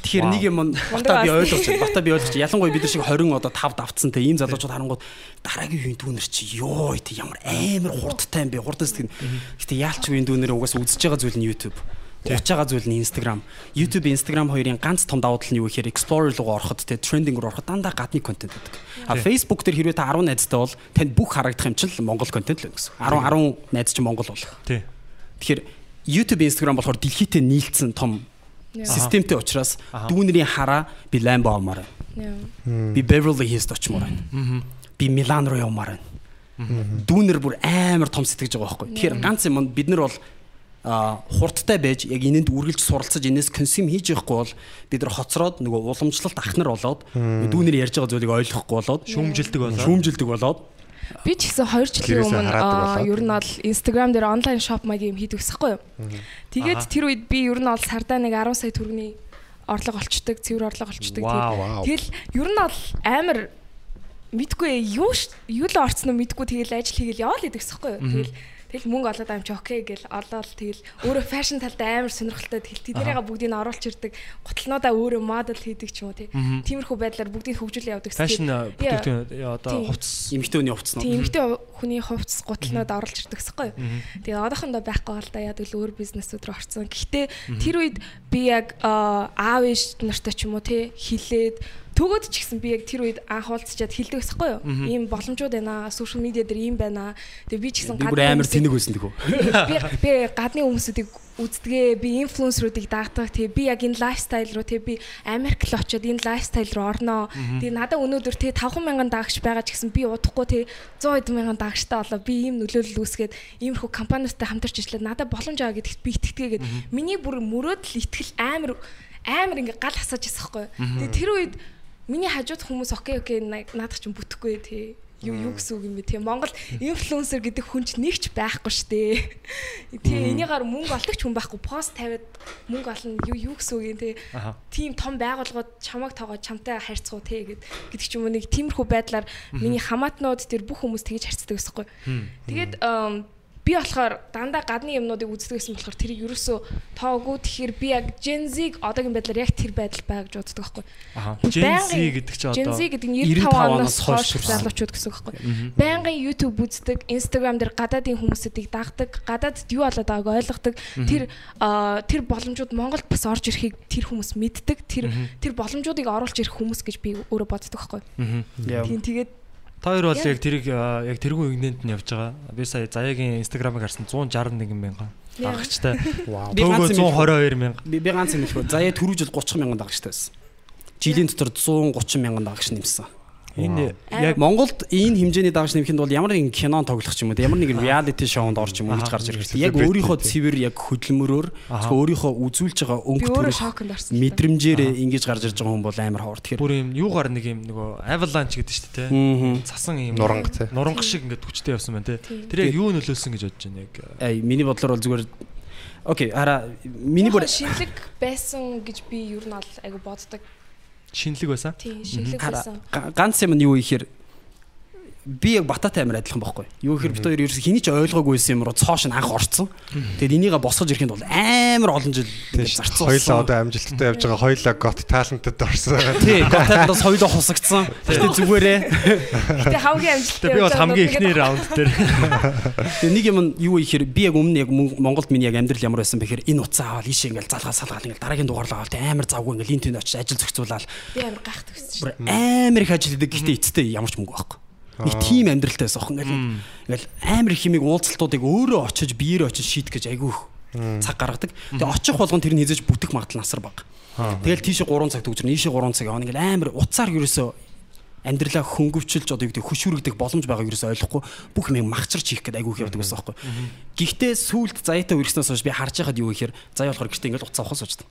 Тэгэхээр нэг юм бата би ойлгож байна. Бата би ойлгож. (laughs) Ялангуяа бид нар шиг 20 одоо 5 давтсан те ийм залуучууд харангууд дараагийн үеийн дүүнер чи ёо те ямар амар хурдтай юм бэ? Хурдаас тэг. Гэтэ яалч үеийн дүүнер угаас үзэж байгаа зүйл нь YouTube. Ууж байгаа зүйл нь Instagram. YouTube, Instagram хоёрын ганц том давуу тал нь юу гэхээр Explorer руу ороход те trending руу ороход дандаа гадны контент байдаг. А Facebook дээр хэрвээ та 10 найзтай бол танд бүх харагдах юм чил Монгол контент л байна гэсэн. 10 10 найз чи Монгол бол. Тий. Тэгэхээр YouTube, Instagram болохоор дэлхийдээ нийлцсэн том системтэй учраас дүүнэрийн хараа би Lambo авмаар байна. Би Beverly Hills очимоор байна. Би Милан руу явмаар байна. Дүүнер бүр амар том сэтгэж байгаа байхгүй. Тэгэхээр ганц юм бид нар бол а хурдтай байж яг энэнд үргэлж суралцаж энэс консюм хийж явахгүй бол бид нар хоцроод нөгөө уламжлалт ахнар болоод дүүнэр ярьж байгаа зүйлийг ойлгохгүй болоод Шүүмжилдэг болоод. шүүмжилдэг болоод Би ч гэсэн 2 жилийн өмнө ер нь бол Instagram дээр онлайн шоп маягийн юм хийдэг гэсэхгүй юу. Тэгээд тэр үед би ер нь бол сардаа нэг 10 сая төгрөгийн орлого олчдаг, цэвэр орлого олчдаг. Тэгэл ер нь бол амар мэдгүй юу ш- юу л орцсон мэдгүй тэгэл ажил хийгээл яваал гэдэг гэсэхгүй юу. Тэгэл Тэгэл мөнгө олоод амч окей гэл олоод тэгэл өөрөө фэшн талдаа амар сонирхолтой тэгэл тэднийгээ бүгдийг нь оруулж ирдэг. Гутлнуудаа өөрөө модел хийдэг ч юм уу тий. Тиймэрхүү байдлаар бүгдийг хөгжүүлээ явдаг. Фэшн бүтээгдэхүүн одоо хувцс эмэгтэй хүний хувцснууд. Тийм эмэгтэй хүний хувцс гутлнууд оруулж ирдэг гэсэхгүй юу. Тэгээд одоохондоо байхгүй бол да яг л өөр бизнесүүд рүү орсон. Гэхдээ тэр үед би яг аа, аав ээж нартай ч юм уу тий хилээд төгөөд ч гэсэн би яг тэр үед анх уулзчаад хилдэг гэсэхгүй юу. Ийм боломжууд байна. Сошиал медиа дээр ийм байна. Тэгээд би ч гэсэн бүр амар тэнэг байсан дэгөө. би би гадны хүмүүсүүдийг үздэгэ би инфлюенсеруудыг даадаг тэгээ би яг энэ лайфстайл руу тэгээ би Америк л очиод энэ лайфстайл руу орноо тэгээ надад өнөөдөр тэгээ 50000 мянган даагч байгаа ч гэсэн би удахгүй тэгээ 100 хэдэн мянган даагчтай болоо би ийм нөлөөлөл үүсгээд иймэрхүү компаниудтай хамтарч ажиллаад надад боломж байгаа гэдэгт би итгэдэг миний бүр мөрөөдөл итгэл амар амар ингээ гал хасаж байгаа байхгүй тэгээ тэр үед миний хажууд хүмүүс окей окей на- наадах чинь бүтэхгүй тий юу юу гэсэн үг юм бэ тийм Монгол инфлюенсер гэдэг хүн ч нэг ч байхгүй штэ. Тийм энийгээр мөнгө олдог ч хүн байхгүй пост тавиад мөнгө олно юу юу гэсэн үг юм. Аха. Тийм том байгууллагууд чамайг тоогоо чамтай харьцуу те гэд гэдэг ч юм уу нэг тиймэрхүү байдлаар миний хамаатнууд тэр бүх хүмүүс тэгж харьцдаг гэсэн байхгүй. Тэгээд би болохоор дандаа гадны юмнуудыг үздэг гэсэн болохоор тэрийг ерөөсөө тоогүй тэгэхээр би яг Gen Z одоогийн байдлаар яг тэр байдал байгаа гэж боддог байхгүй. Аха. Gen Z гэдэг чи Gen одоо Z гэдэг нь 95 95 оноос хойш залуучууд гэсэн үг байхгүй. Байнгын YouTube үздэг, Instagram дээр гадаадын хүмүүсүүдийг дагдаг, гадаадд юу болоод байгааг ойлгодог. Тэр аа, тэр боломжууд Монголд бас орж ирэхийг тэр хүмүүс мэддэг. Тэр тэр боломжуудыг оруулж ирэх хүмүүс гэж би өөрөө боддог байхгүй. Тийм тэгээд Та хоёр бол яг тэрийг яг тэргүй игнэнд нь явж байгаа. Би сая Заяагийн инстаграмыг харсан 161 мянган Yeah. дагагчтай. Төгөө юм 122 мянга. (laughs) Би ганц юм хэлэхгүй. Заяа түрүү жил 30 мянган дагагчтай байсан. Жилийн дотор 130 мянган дагагч нэмсэн. Энэ яг Монголд энэ хэмжээний дагагч нэмэхэд бол ямар нэгэн кинон тоглох ч юм уу, ямар нэгэн reality show-нд орж юм уу гэж гарч ирэх. Яг өөрийнхөө цэвэр яг хөдөлмөрөөр өөрийнхөө үзүүлж байгаа би өнгө өөрөө төрөх шокнд орсон. мэдрэмжээр ингэж гарч ирж байгаа хүн бол амар ховор. Тэгэхээр бүр юм юугаар нэг юм нөгөө avalanche гэдэг чинь те. Мгм. Цасан юм Нуранг те. Нуранг шиг ингээд хүчтэй явсан байна. Тийм. Тэр яг юу нөлөөлсөн гэж бодож байна яг. ай миний бодлоор бол зүгээр Окей, ара миний бүр шинэлэг байсан гэж би ер нь бол айгу боддог. Шинэлэг байсан. Тийм шинэлэг байсан. га- ганц юм нь юу ихээр би яг бататай амар адилхан байхгүй. Юу гэхээр бид хоёр ерөөс хэний ч ойлгоогүйсэн юм руу цоош нь анх орцсон. Тэгээд энийгээ босгож ирэхэд бол амар олон жил зарцсан. Хоёлаа одоо амжилттай явж байгаа хоёлаа got talented орсон. Тий, готалдас хоёлоо хусагдсан. Гэтэ зүгээрээ. Гэтэ хамгийн амжилттай. Би бол хамгийн эхний раунд дээр Тэгээ нэг юм нь юу ихээр би яг өмнө яг Мон- Монголд миний яг амьдрал ямар байсан бэхээр энэ утсаа аваад ийшээ ингээл залгаа салгаал ингээл дараагийн дугаарлаа аваад амар завгүй ингээл энэ тэнд очиж ажил зохицуулаад би амар гайхдаг гэсэн бүр амар их ажил хийдэг гэхдээ эцэстээ ямар ч мөнгө байхгүй. Нэг тийм амьдралтай байсан охин ингээл ингээл амар их хэмиг уулзалтуудыг өөрөө очиж биеэрээ очиж шийдэх гэж айгүй цаг гаргадаг. Тэгээ очих болгон тэр нь хизэж бүтэх магадлал насар баг. Тэгэл тийшээ 3 цаг төгжрөн, ийшээ 3 цаг явна. Ингээл амар уцаар ерөөсөө амьдралаа хөнгөвчилж одоо юу гэдэг хөшүүрэгдэх боломж байгааг ерөөсөө ойлгохгүй. Бүх юм махчарч хийх гэдэг айгүй их явдаг байсан байхгүй. Гэхдээ сүүлд заяатаа үргэснээс хойш би харж байхад юу гэхээр заяа болохоор гэртээ ингээл уцаа ухаас суучдаг.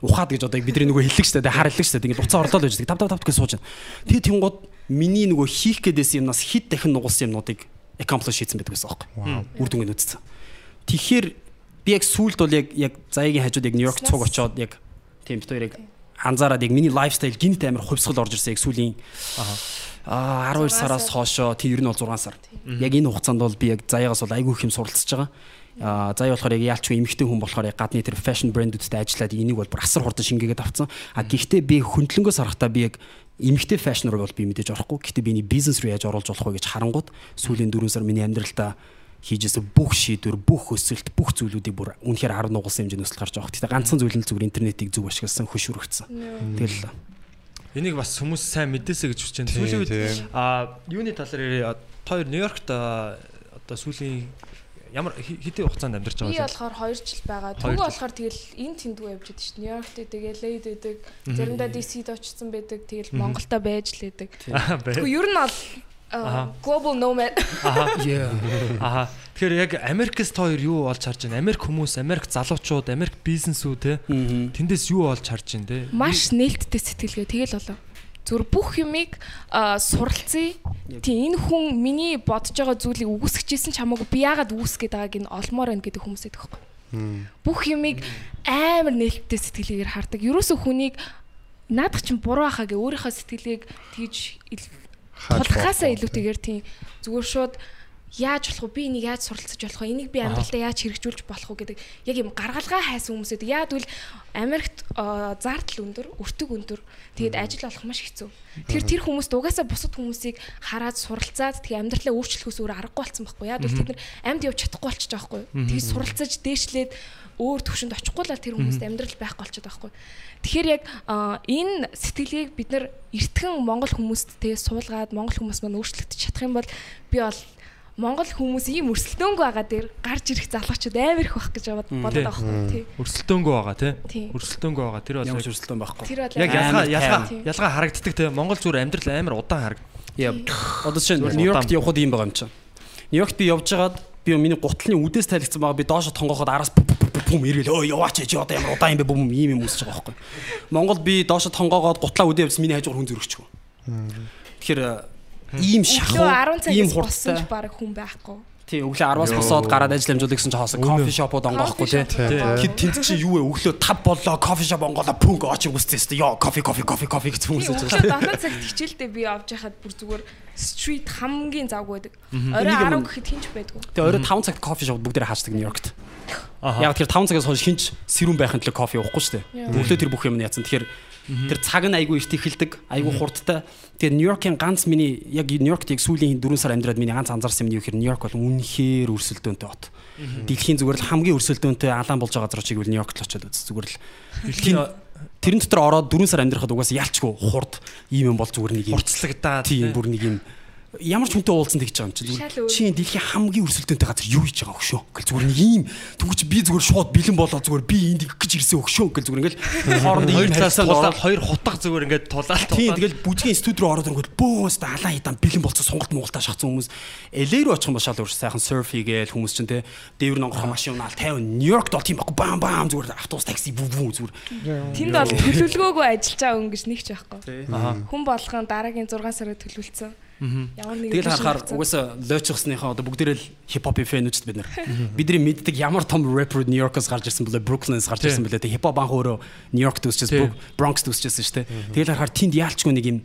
Ухаад гэж одоо бидний нөгөө хэллэг штэ хар хэллэг штэ ингээд уцаа орлоо л байж тав тав тав гэж сууж байна. Тэгээ тэнгууд миний нөгөө хийх гээдээс юмнаас хит дахин нугуулсан юмнуудыг accomplish хийсэн байдаг байсан байхгүй. Үр дүнгээ үзсэн. Тэгэхээр би яг сүүлд бол яг яг заяагийн хажууд яг Нью-Йорк цуг очоод яг тийм бид хоёрыг анзаараад яг миний лайфстайл гинт амар хувьсгал орж ирсэн яг сүүлийн аа 12 6 сараас сар. хоошоо тийм ер нь бол 6 сар. Яг энэ хугацаанд бол би яг заяагаас бол айгүй их юм суралцж байгаа. Аа заяа болохоор яг яалчгүй эмэгтэй хүн болохоор яг гадны тэр fashion brand-үүдтэй ажиллаад энийг бол бүр асар хурдан шингээгээд авцсан. А гэхдээ би хөндлөнгөөс харахтаа би яг эмэгтэй fashion руу бол би мэдээж орохгүй. Гэхдээ би энэ бизнес руу яаж оруулж болох вэ гэж харангууд сүүлийн 4 сар миний амьдралдаа хийжсэн бүх шийдвэр, бүх өсөлт, бүх зүйлүүдийг бүр үнэхээр 10 нугалсан хэмжээнд өсөлт гарч байгаа. Гэхдээ ганцхан зүйл нь зүгээр интернетийг зөв ашигласан, хөшүүрэгдсэн. Тэгэл Энийг бас хүмүүс сайн мэдээсэй гэж хүсэж байна. Сүүлийн үед а юуны талаар ярив хоёр Нью-Йоркт одоо сүүлийн ямар хэдийн хугацаанд амьдарч Би байгаа вэ? болохоор 2 жил байгаа. Жил. болохоор тэгэл энэ тэндүү явж байдаг шүү дээ. Нью-Йоркт байдаг, LA-д байдаг, заримдаа DC-д очсон байдаг. Тэгэл Монголда байж л байдаг. (laughs) Тэгвэл ер нь бол global nomad. (laughs) Yeah. Аха. Тэгэхээр яг Америкс та хоёр юу болж харж байна? Америк хүмүүс, Америк залуучууд, Америк бизнесүүд те тэндээс юу болж харж байна те? Маш нээлттэй сэтгэлгээ тэгэл болоо. Зүр бүх юмыг суралцъя. Тийм энэ хүн миний бодож байгаа зүйлийг үгүйсгэжсэн ч хамаагүй би яагаад үгүйсгээд байгааг нь олмоор байна гэдэг хүмүүс байдаг байхгүй. Бүх юмыг амар нээлттэй сэтгэлгээгээр хардаг. Ерөөсөө хүнийг наадах чинь буруу ахаа гэ өөрийнхөө ил- Хааж тулхаасаа илүүтэйгээр тийм зүгээр шууд яаж болох вэ? Би энийг яаж суралцаж болох вэ? Энийг би амьдралдаа яаж хэрэгжүүлж болох вэ гэдэг яг юм гаргалгаа хайсан хүмүүс байдаг. Яг тэгвэл Америкт зардал өндөр, өртөг өндөр. Тэгээд ажил олох маш хэцүү. Тэгэхээр тэр хүмүүс дугаасаа бусад хүмүүсийг хараад суралцаад тэгээ амьдралаа өөрчлөхөөс өөр аргагүй болсон байхгүй. Яг тэгвэл тэд нар амьд явж чадахгүй болчих жоохоо байхгүй. Тэгээ суралцаж дээшлээд өөр төвшөнд очихгүй л тэр хүмүүст амьдрал байхгүй болчиход байхгүй. Тэгэхээр яг энэ сэтгэлгээг бид нар эртхэн монгол хүмүүст тэгээ суулгаад монгол хүмүүс маань өөрчлөгдөж чадах юм бол би бол монгол хүмүүс ийм өрсөлдөөнгөө байгаа дээр гарч ирэх залуучууд амар их байх гэж бодод Тий. байгаа байхгүй тий. Өрсөлдөөнгөө байгаа те? Тий. Өрсөлдөөнгөө байгаа. Тэр бол Ямар өрсөлдөөн байхгүй. Яг ялгаа ялгаа ялгаа харагддаг те. Монгол зүгээр амьдрал амар удаан харагд. Яа. Одоо чинь Нью-Йоркт явход юм байгаа юм чинь. Нью-Йоркт би явж байгаад би миний гутлын үдээс тайлгцсан байгаа би доошо тонгоход араас бум ирэл өө яваач чи одоо ямар удаан юм бэ бум ийм юм үсэж байгаа байхгүй. Монгол би доошо тонгоогоод гутлаа үдээ явсан миний хажуугаар хүн зөрөгчгүй. Тэгэхээр ийм шахуу Өглөө 10 ийм хурдтай баг хүн байхгүй. тий өглөө 10-аас босоод гараад ажил амжуулдаг гэсэн чи хаосаа кофе шопод онгоохгүй тий. Хэд тэнцэг чи юу вэ өглөө 5 боллоо кофе шоп онголоо пүнг очиг үстэй өстэй ёо кофе кофе кофе кофе гэж хүмүүс Тийм гэж өглөө дотоод цагт хичээлдээ би явж байхад бүр зүгээр стрит хамгийн завгүй байдаг. Орой Энийг 10 юм- гэхэд хинч байдгүй. Тэгээ орой 5 цагт кофе шоп бүгдээр хаачдаг Нью-Йоркт. Яг тэр 5 цагаас хойш хинч сэрүүн байхын төлөө кофе уухгүй шүү дээ. Өглөө тэр бүх юм нь яцсан. Тэгэхээр тэр цаг нь айгүй ихт эхэлдэг, айгүй хурдтай. Тэгээ Нью-Йоркийн ганц миний яг Нью-Йоркт яг сүүлийн 4 сар амьдраад миний ганц анзаарсан юм нь юу гэхээр Нью-Йорк бол үнэхээр өрсөлдөөнтэй бот. Дэлхийн зүгээр л хамгийн өрсөлдөөнтэй алаан болж байгаа газар чиг бол Нью-Йорк л очиод үз. Зүгээр л дэлхийн тэрэн дотор ороод 4 сар амьдрахад угаасаа ялчгүй хурд ийм юм бол зүгээр нэг юм Хурцлагдаад. Тийм бүр нэг юм ямар ч хүнтэй уулзсан тэгж байгаа юм чи зүгээр. Чи дэлхийн хамгийн өрсөлдөөнтэй газар юу хийж байгаа өгшөө гэл зүгээр нэг ийм түгч би зүгээр шууд бэлэн болоо зүгээр би энд их гэж ирсэн өгшөө гэл зүгээр ингээл хоорондоо Хоёр талаас ороод хоёр хутга зүгээр ингээд тулаал Тийм тэгэл бүжгийн студи руу ороод ирэнгүүт бөөс та алаан хитан бэлэн болцсон сонголт монголтаа шатсан хүмүүс. LA руу очих юм бол шал өөр сайхан серф хийгээл хүмүүс чинь те дээвэр нонгорхоо машин унаал 50 Нью-Йоркт бол тийм байхгүй баам баам зүгээр автобус такси бүү бүү зүгээр. Тэнд бол төлөвлөгөөгөө ажиллаж байгаа хүн гэж нэг ч байхгүй. Хүн болгон дараагийн 6 сараа төлөвлөсөн. Ямар нэг Тэгэл харахаар угаасаа лойчсныхаа одоо бүгдээрээ л хипхопын фэнүүд бид нар. Бидний мэддэг ямар том рэпер Нью-Йоркоос гарч ирсэн бэлээ Бруклинээс гарч ирсэн бэлээ. Тэ хипхоп анх өөрөө Нью-Йоркт үсчихсэн, Бронкс үсчихсэн шүү дээ. Тэгэл харахаар тэнд яалчгүй нэг юм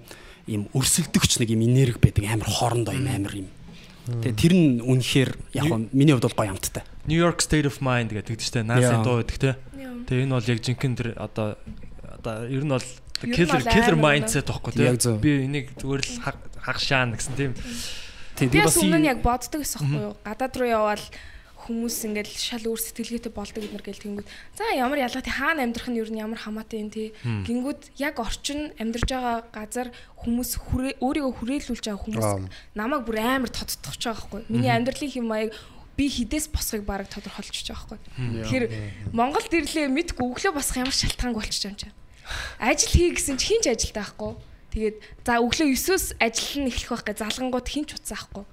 юм өрсөлдөгч нэг юм энерги байдаг амар хоорондоо юм амар юм. Тэгээ тэр нь үнэхээр яг нь миний хувьд бол гоё амттай. New York State of Mind гэдэг чинь тэ NASA дуу гэдэг те. Тэгээ энэ бол яг жинхэнэ тэр одоо одоо ер нь бол killer killer mindset Яг те. Би энийг зүгээр л хаг- хагшаана гэсэн тийм. Тийм Би бас өмнө нь яг боддог гэсэн байхгүй юу? Гадаад руу явбал хүмүүс ингээл шал өөр сэтгэлгээтэй болдог гэднэр гэл тэнгүүд. За ямар ялгаатай хаана амьдрах нь ер нь ямар хамаатай юм тий. Гингүүд яг орчин амьдарч байгаа газар хүмүүс өөрийгөө хүрээлүүлж байгаа хүмүүс намайг бүр амар тодтогч байгаа байхгүй. Миний амьдралын хэм маяг би хідээс босхыг баг тодорхойлчихж байгаа байхгүй. Тэгэхээр Монгол дэрлээ мэдгүй өглөө босох ямар шалтгаангүй болчих юм чинь. Ажил хий гэсэн чи хинч ажилтаа байхгүй. Тэгээд за өглөө 9-өөс ажил нь эхлэх байх гэж залгангууд хинч утсаа байхгүй.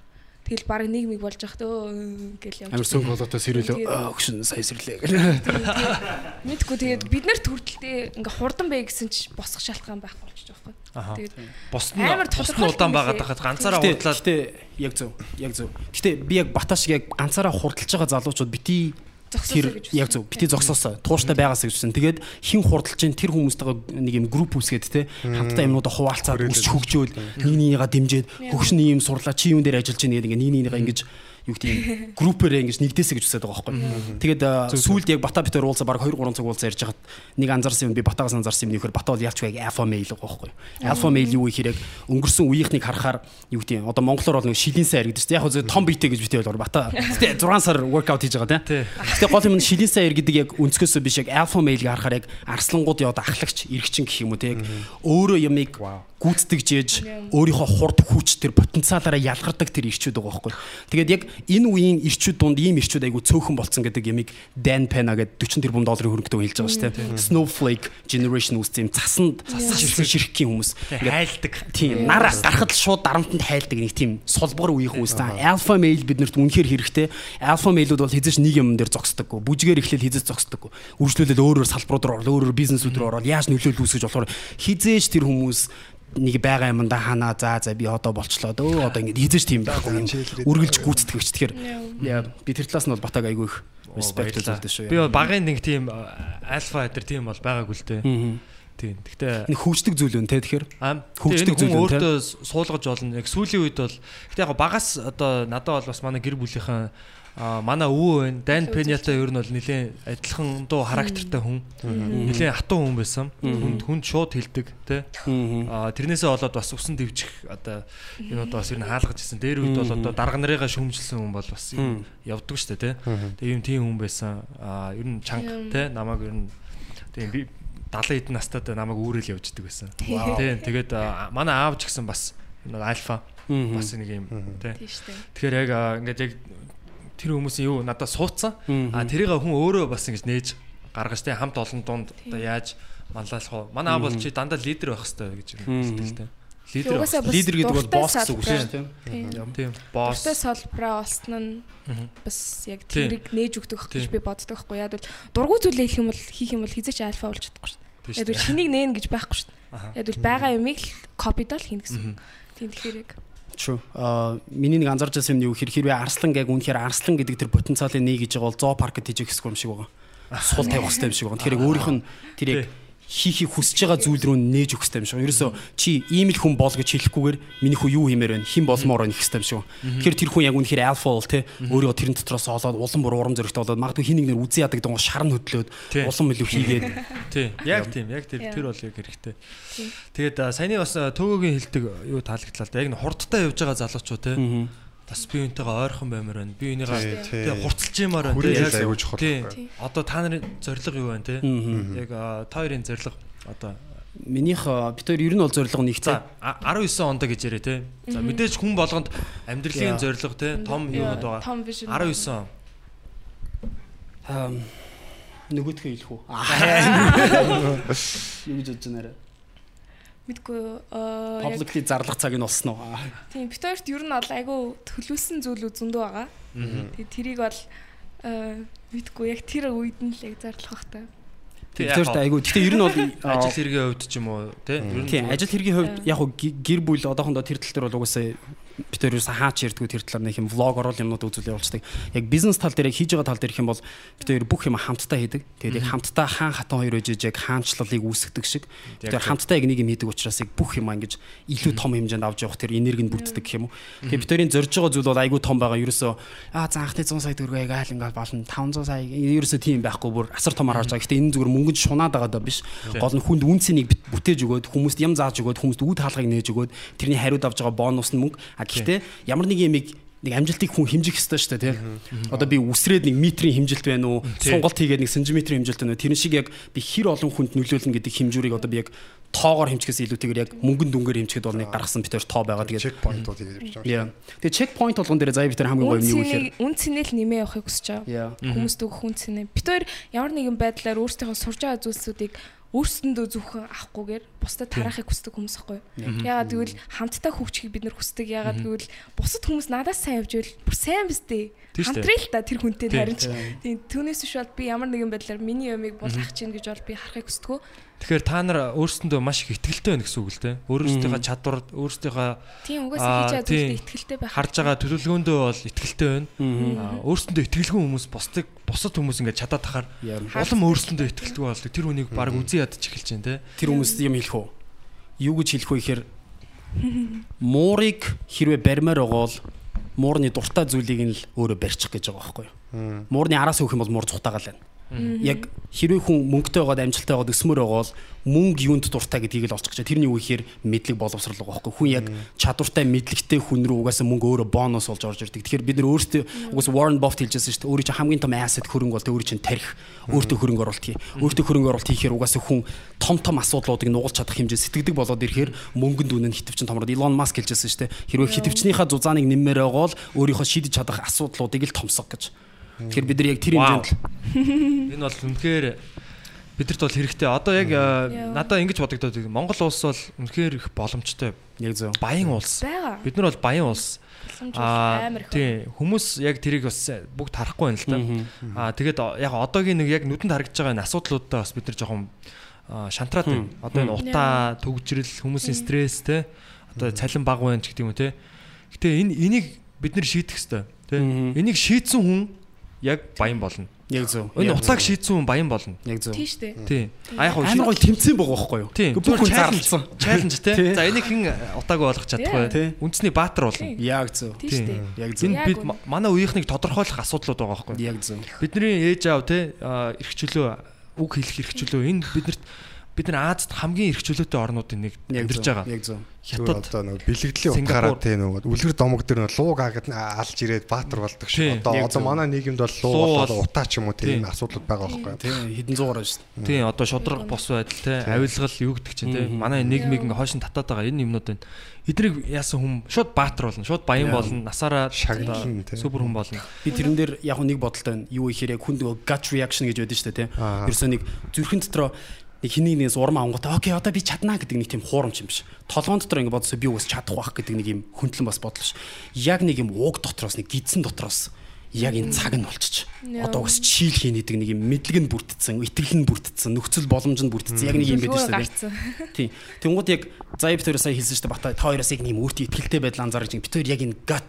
Тэгэл баг нийгмиг болж явах төө гэл явж. амар сөнг болоотой Тэгээд- өгшин сая сэрлээ. Мэдгүй тэгээд бид нар төрөлтөө ингээ хурдан бай гэсэн чи босох шалтгаан байхгүй болчих жоохгүй. Тэгээд Бос нь Амар тодорхойлт удаан юм байгаад хахад ганцаараа хурдлаад гэтэ яг зөв яг зөв. Гэтэ би яг Баташ шиг яг ганцаараа хурдлж байгаа залуучууд бити тэр гэж яг зөв. бити зогсоосоо тууштай байгаасаа гэж үсэн. Тэгээд хин хурдалж чинь тэр хүмүүстэйгээ нэг юм групп үсгээд те хамтдаа юмнуудаа хуваалцаад үсч хөгжөөл нэг нэгнийгаа дэмжиж хөгшин юм сурлаа чи юун дээр ажиллаж байна гэдэг ингээ нэг нэгнийгаа ингэж юу гэдэг юм группээрээ ингэж нэгдээсэ гэж үсээд байгаа байхгүй. Тэгээд сүүлд яг бата битэр уулзаа баг 2 3 цаг уулзаа ярьж хахад нэг анзаарсан юм би батагаас анзаарсан юм нөхөр бата бол ялч байг альфа мейл байгаа байхгүй. Альфа мейл юу ихэрэг өнгөрсөн үеийнхнийг харахаар юу гэдэг одоо монголоор бол нэг шилийн сай гэдэг чинь яг хөө том битэ гэж битээ бол бата. Гэтэ 6 сар воркаут хийж байгаа тийм. Гэтэ гол юм нь шилийн сай гэдэг яг өнцгөөсөө биш яг альфа мейлийг харахаар яг арслангууд яваад ахлагч эргчин гэх юм уу тийм. Өөрөө ямыг гүйцэтгэж ээж өөрийнхөө хурд хүч тэр потенциалаараа ялгардаг тэр ирчүүд байгаа байхгүй. Тэгээд яг энэ үеийн ирчүүд дунд ийм ирчүүд айгу цөөхөн болцсон гэдэг ямиг Dan Pena гэдэг 40 тэрбум долларын хөрөнгөтэй хэлж байгаа шүү дээ. Snowflake generation үстэй юм цасанд цасан ширхгийн хүмүүс. хайлдаг. Тийм нараас гарахад шууд дарамтанд хайлдаг нэг тийм солбогор үеийн хүмүүс та. Alpha male биднэрт үнэхээр хэрэгтэй. Alpha male-ууд бол хизэж нэг юм дээр зогсдоггүй. Бүжгээр эхлэл хизэж зогсдоггүй. Үржлүүлэл өөрөөр салбарууд руу орол, өөрөөр бизнесүүд рүү орол, яаж нөлөөлөл үүсгэж болохоор хизээж тэр хүмүүс нэг байгаа юмдаа ханаа за за би одоо болчлоо дөө одоо ингэ хийж тийм байхгүй юм. Үргэлж гүйцэтгэгч тэгэхээр би тэр талаас нь бол батаг айгүй их респект үзүүлдэг шүү. Би багын нэг тийм альфа хэтэр тийм бол байгаагүй л дээ. Тийм. Гэхдээ нэг хөгждөг зүйл үн те тэгэхээр. Хөгждөг зүйл өөртөө суулгаж болно яг сүүлийн үед бол гэхдээ яг багаас одоо надад бол бас манай гэр бүлийнхэн А манай өвөө байна. Dan Peñata ер нь бол нэлээд адилхан дуу характертай хүн. Нэлээд хатуу хүн байсан. Хүнд хүнд шууд хилдэг, тэ. А тэрнээсээ болоод бас усан дэвжих одоо энэ одоо бас ер нь хаалгаж ирсэн. Дээр үед бол одоо дарга нарыгаа шүмжилсэн хүн бол бас явдаг штэ, тэ. Тэгээ юм тийм хүн байсан. А ер нь чанга, тэ. Намайг ер нь тийм би 70 эдэн настайд намайг үүрэл явждаг байсан. Тийм. Тэгээд манай аав ч гэсэн бас альфа бас нэг юм тий. Тэгэхээр яг ингээд яг тэр хүмүүсийн юу надад суудсан. А тэрийг хүн өөрөө бас ингэж нээж гаргаж тэ хамт олон дунд одоо яаж манлайлах вэ? Манай аав бол чи дандаа лидер байх хэрэгтэй гэж хэлдэг тэ. Лидер лидер гэдэг бол босс гэсэн үг шүү дээ. Тийм. Босс. Дуртай салбараа олсон нь бас яг тэрийг нээж өгдөг гэж би боддог байхгүй яа бол дургуй зүйлээ хийх юм бол хийх юм бол хизээч альфа болж чадахгүй шүү дээ. Яг бол шинийг нээн гэж байхгүй шүү дээ. Яг бол байгаа юмыг л копидол хийнэ гэсэн. Тийм тэгэхээр яг True. Аа миний нэг анзарч байсан юм юу хэр хэрвээ Арслан яг үнэхээр Арслан гэдэг тэр потенциалыг нэг гэж байгаа бол зоо паркт хийж ихсгүй юм шиг байгаа. Сул тавих хэрэгтэй юм шиг байгаа. Тэгэхээр өөрийнх нь тэр яг хийхийг хүсэж байгаа зүйл рүү нээж өгөх хэрэгтэй юм шиг. Ерөөсө чи ийм л хүн бол гэж хэлэхгүйгээр миний хүү юу хиймээр байна? Хэн болмоор байна гэх хэрэгтэй юм шиг. Тэгэхээр тэр хүн яг үнэхээр альфа бол те өөрийгөө тэрэн дотроос олоод улам бүр урам зоригтой болоод магадгүй хин нэг нэр үзий ядаг даа шар нь хөдлөөд улам илүү хийгээд. Тий. Яг тийм. Яг тэр тэр бол яг хэрэгтэй. Тэгээд саяны бас төгөөгийн хэлдэг юу таалагдлаа. Яг н хурдтай явж байгаа залуучууд те бас би үнтэйгээ ойрхон баймаар байна. Би энийгээ тэгээ хурцлж юмар байна. Яг аягүй чухал. Одоо та нарын зорилго юу байна те? Яг та хоёрын зорилго одоо Минийх бид хоёр ер нь бол зорилго нэг за 19 онд гэж яриа те. За мэдээж хүн болгонд амьдралын зорилго те том юмуд байгаа. 19 он. Аа нөгөөдхөө хэлэх үү? (laughs) Юу гэж бодож байна Мэдгүй аа publicly зарлах цаг нь болсон уу? Тийм, бид хоёрт ер нь бол айгүй төлөвлөсөн зүйлүүд зөндөө байгаа. Тэгээ тэрийг бол мэдгүй яг тэр үед нь л яг зарлах бахтай. Тэгэхээр айгүй. Гэтэ ер нь бол (laughs) ажил хэргийн хувьд ч юм уу тий? Тийм, ажил хэргийн хувьд яг гэр бүл одоохондоо тэр тал дээр бол угаасаа бид хоёр юусан хаач ярьдгүй тэр талаар нэг юм влог орол юмнууд үзүүл явуулцдаг. Яг бизнес тал дээр яг хийж байгаа тал дээр их юм бол бид хоёр бүх юм хамтдаа хийдэг. Тэгээд яг хамтдаа хаан хатан хоёр үжиж яг хаанчлалыг үүсгдэг шиг. Бид хоёр хамтдаа яг нэг юм хийдэг учраас яг бүх юм ингэж илүү том хэмжээнд авч явах тэр энерги нь бүрддэг гэх юм уу. Тэгээд бид хоёрын зорж байгаа зүйл бол айгүй том байгаа. Ерөөсөө аа заахтай 100 сая төгрөг яг айл ингээл болно. 500 сая ерөөсөө тийм байхгүй бүр асар томор харж байгаа. Гэтэ энэ зүгээр мөнгөнд шунаад байгаа даа биш. Гол нь хүнд үнцнийг бүтээж өгөөд хүмүүст ям зааж өгөөд хүмүүст үүд хаалгыг нээж өгөөд тэрний хариуд авж байгаа бонус нь мөнгө А гэхдээ ямар нэг юм нэг амжилтыг хүн хэмжих ёстой шүү дээ тийм. Одоо би үсрээд нэг метрийн хэмжилт байна уу? Сонголт хийгээд нэг сантиметрийн хэмжилт байна уу? Тэр шиг яг би хэр олон хүнд нөлөөлнө гэдэг хэмжүүрийг одоо би яг тоогоор хэмжихээс илүүтэйгээр яг мөнгөн дүнгээр хэмжихэд бол нэг гаргасан битэр тоо байгаа. Тэгээд чек поинтууд хийж явж байгаа. Тэгээ чек поинт болгон дээр заяа битэр хамгийн гоё юм юу гэхээр үн цэнэл нэмээ явахыг хүсэж байгаа. Хүмүүст өгөх үн цэнэ. Битэр ямар нэгэн байдлаар өөрсдийнхөө сурж байгаа зүйлсүүдийг өөрсөндөө зөвхөн авахгүйгээр бусдад тараахыг хүсдэг хүмүүс ахгүй юу. Ягаад гэвэл хамтдаа хөгжихийг бид нар хүсдэг. Ягаад гэвэл бусад хүмүүс надаас сайн явж байвал бүр сайн биз дээ. Дээ. Хамтрал та тэр хүнтэй харин ч. Тийм түүнээс биш бол би ямар нэгэн байдлаар миний юмыг булгах чинь гэж бол би харахыг хүсдэг. Тэгэхээр та нар өөрсөндөө маш их ихтгэлтэй байна гэсэн үг л дээ. Өөрсдийнхөө чадвар, өөрсдийнхөө Тийм Аа, угаасаа хийж зүйлд ихтгэлтэй байх. харж байгаа төлөвлөгөөндөө бол ихтгэлтэй байна. Өөрсөндөө итгэлгүй хүмүүс бусдыг бусад хүмүүс ингээд чадаад тахаар улам өөрсөндөө итгэлгүй болдог. Тэр хүнийг баг үзэн ядаж эхэлж байна те. Тэр хүмүүст юм хэлэх үү? Юу гэж хэлэх вэ гэхээр муурыг хэрвээ барьмаар бол муурны дуртай зүйлийг нь л өөрөө барьчих гэж байгаа байхгүй юу? Муурны араас өөх юм бол муур цухтагаал байна. Яг хэрвээ хүн мөнгөтэй байгаад амжилттай байгаад өсмөр байгаа бол мөнгө юунд дуртай гэдгийг л олчих гэж. Тэрний юу гэхээр мэдлэг боловсрал байгаа байхгүй. Хүн яг чадвартай мэдлэгтэй хүн рүү угаасаа мөнгө өөрөө бонус болж орж ирдэг. Тэгэхээр бид нар өөрсдөө угаасаа Warren Buffett хэлжсэн шүү дээ. Өөрийн чинь хамгийн том asset хөрөнгө бол өөрийн чинь тарих. Өөртөө хөрөнгө оруулалт хий. Өөртөө хөрөнгө оруулалт хийхээр угаасаа хүн том том асуудлуудыг нугалж чадах хэмжээ сэтгэдэг болоод ирэхээр мөнгөнд үнэ нь хитвчин томроод Elon Musk хэлжсэн шүү дээ. Хэрвээ хитвчнийхаа зузааныг нэммээр байгаа бол өөрийнхөө шийдэж чадах асуудлуудыг л томсго гэж. Тэгэхээр бид нар яг тэр хэмжээнд л Энэ бол үнэхээр бидэрт бол хэрэгтэй. Одоо яг Яа. надад ингэж бодогдоод байна. Монгол улс бол үнэхээр их боломжтой. яг зөв. Баян улс. Бид нар бол баян улс. Аа тий хүмүүс яг тэрийг бас бүгд харахгүй байна л да. Аа тэгээд яг одоогийн нэг яг нүдэнд харагдж байгаа энэ асуудлуудаа бас бид нар жоохон аа, шантраад байна. Одоо энэ утаа, төгжрэл, хүмүүсийн стресс те одоо цалин баг байна ч гэдэг юм те. Гэтэ энэ энийг бид нар шийдэх хэрэгтэй те. Энийг шийдсэн хүн яг баян болно. Яг зөв. Энэ утааг шийдсэн хүн баян болно. яг зөв. Тийм шүү дээ. Тий. А яг Амар гоё тэмцээн байгаа байхгүй юу? Тийм. Бүх хүн зарлцсан. Чаленж. Тий. За энийг хэн утаагүй болгох чадахгүй. Тий. Үндэсний баатар болно. Яг зөв. Тийм шүү дээ. Яг зөв. Яг бид манай үеийнхнийг тодорхойлох асуудлууд байгаа байхгүй. Яг зөв. Бидний ээж аав те а, эрх чөлөө үг хэлэх эрх чөлөө энэ биднэрт бид нар Азад хамгийн эрх чөлөөтэй орнуудын нэг амьдарч байгаа. Яг зөв. Хятад одоо нөгөө бэлгэдлийн утгаараа тий нөгөө үлгэр домог дээр нөгөө лууг агад алж ирээд баатар болдог шүү. Одоо одоо манай нийгэмд бол Луу луу бол- болоо утаа ч юм уу Тий. тийм асуудлууд байгаа байхгүй юу? Тий, хэдэн зугаар шүү дээ. Тийм одоо шудраг бос байдал те авилгал юу гэдэг чинь те манай нийгмийг ингээ хойш нь татаад байгаа энэ юмнууд байна. Эднийг яасан хүм шууд баатар болно, шууд баян болно, насаараа Шагнална, тий. супер хүн болно. Би тэрэн дээр яг нэг бодолтой байна. Юу ихээр яг хүн нөгөө gut reaction гэж байдаг шүү. Аа. Ерөөсөө нэг зүрхэн дотроо нэг хэнийг нэгээс урам ангуудаа окей одоо би чаднаа гэдэг нэг тийм хуурамч юм биш. Толгоон дотор ингэ бодсоо би уус чадах байх гэдэг нэг юм хүндлэн бас бодлоо ш. Яг нэг юм ууг дотроос нэг гидсэн дотроос яг энэ цаг нь болчих. Одоо бас чийл хийн гэдэг нэг юм мэдлэг нь бүрдсэн, итгэл нь бүрдсэн, нөхцөл боломж нь бүрдсэн. Яг нэг юм байдаг шүү дээ. (laughs) Тийм. Тэнгууд яг заяа бит хоёр сая хэлсэн шүү дээ. Бата та хоёроос яг нэг юм өөртөө ихтэй байдал анзаарч бит хоёр яг энэ гат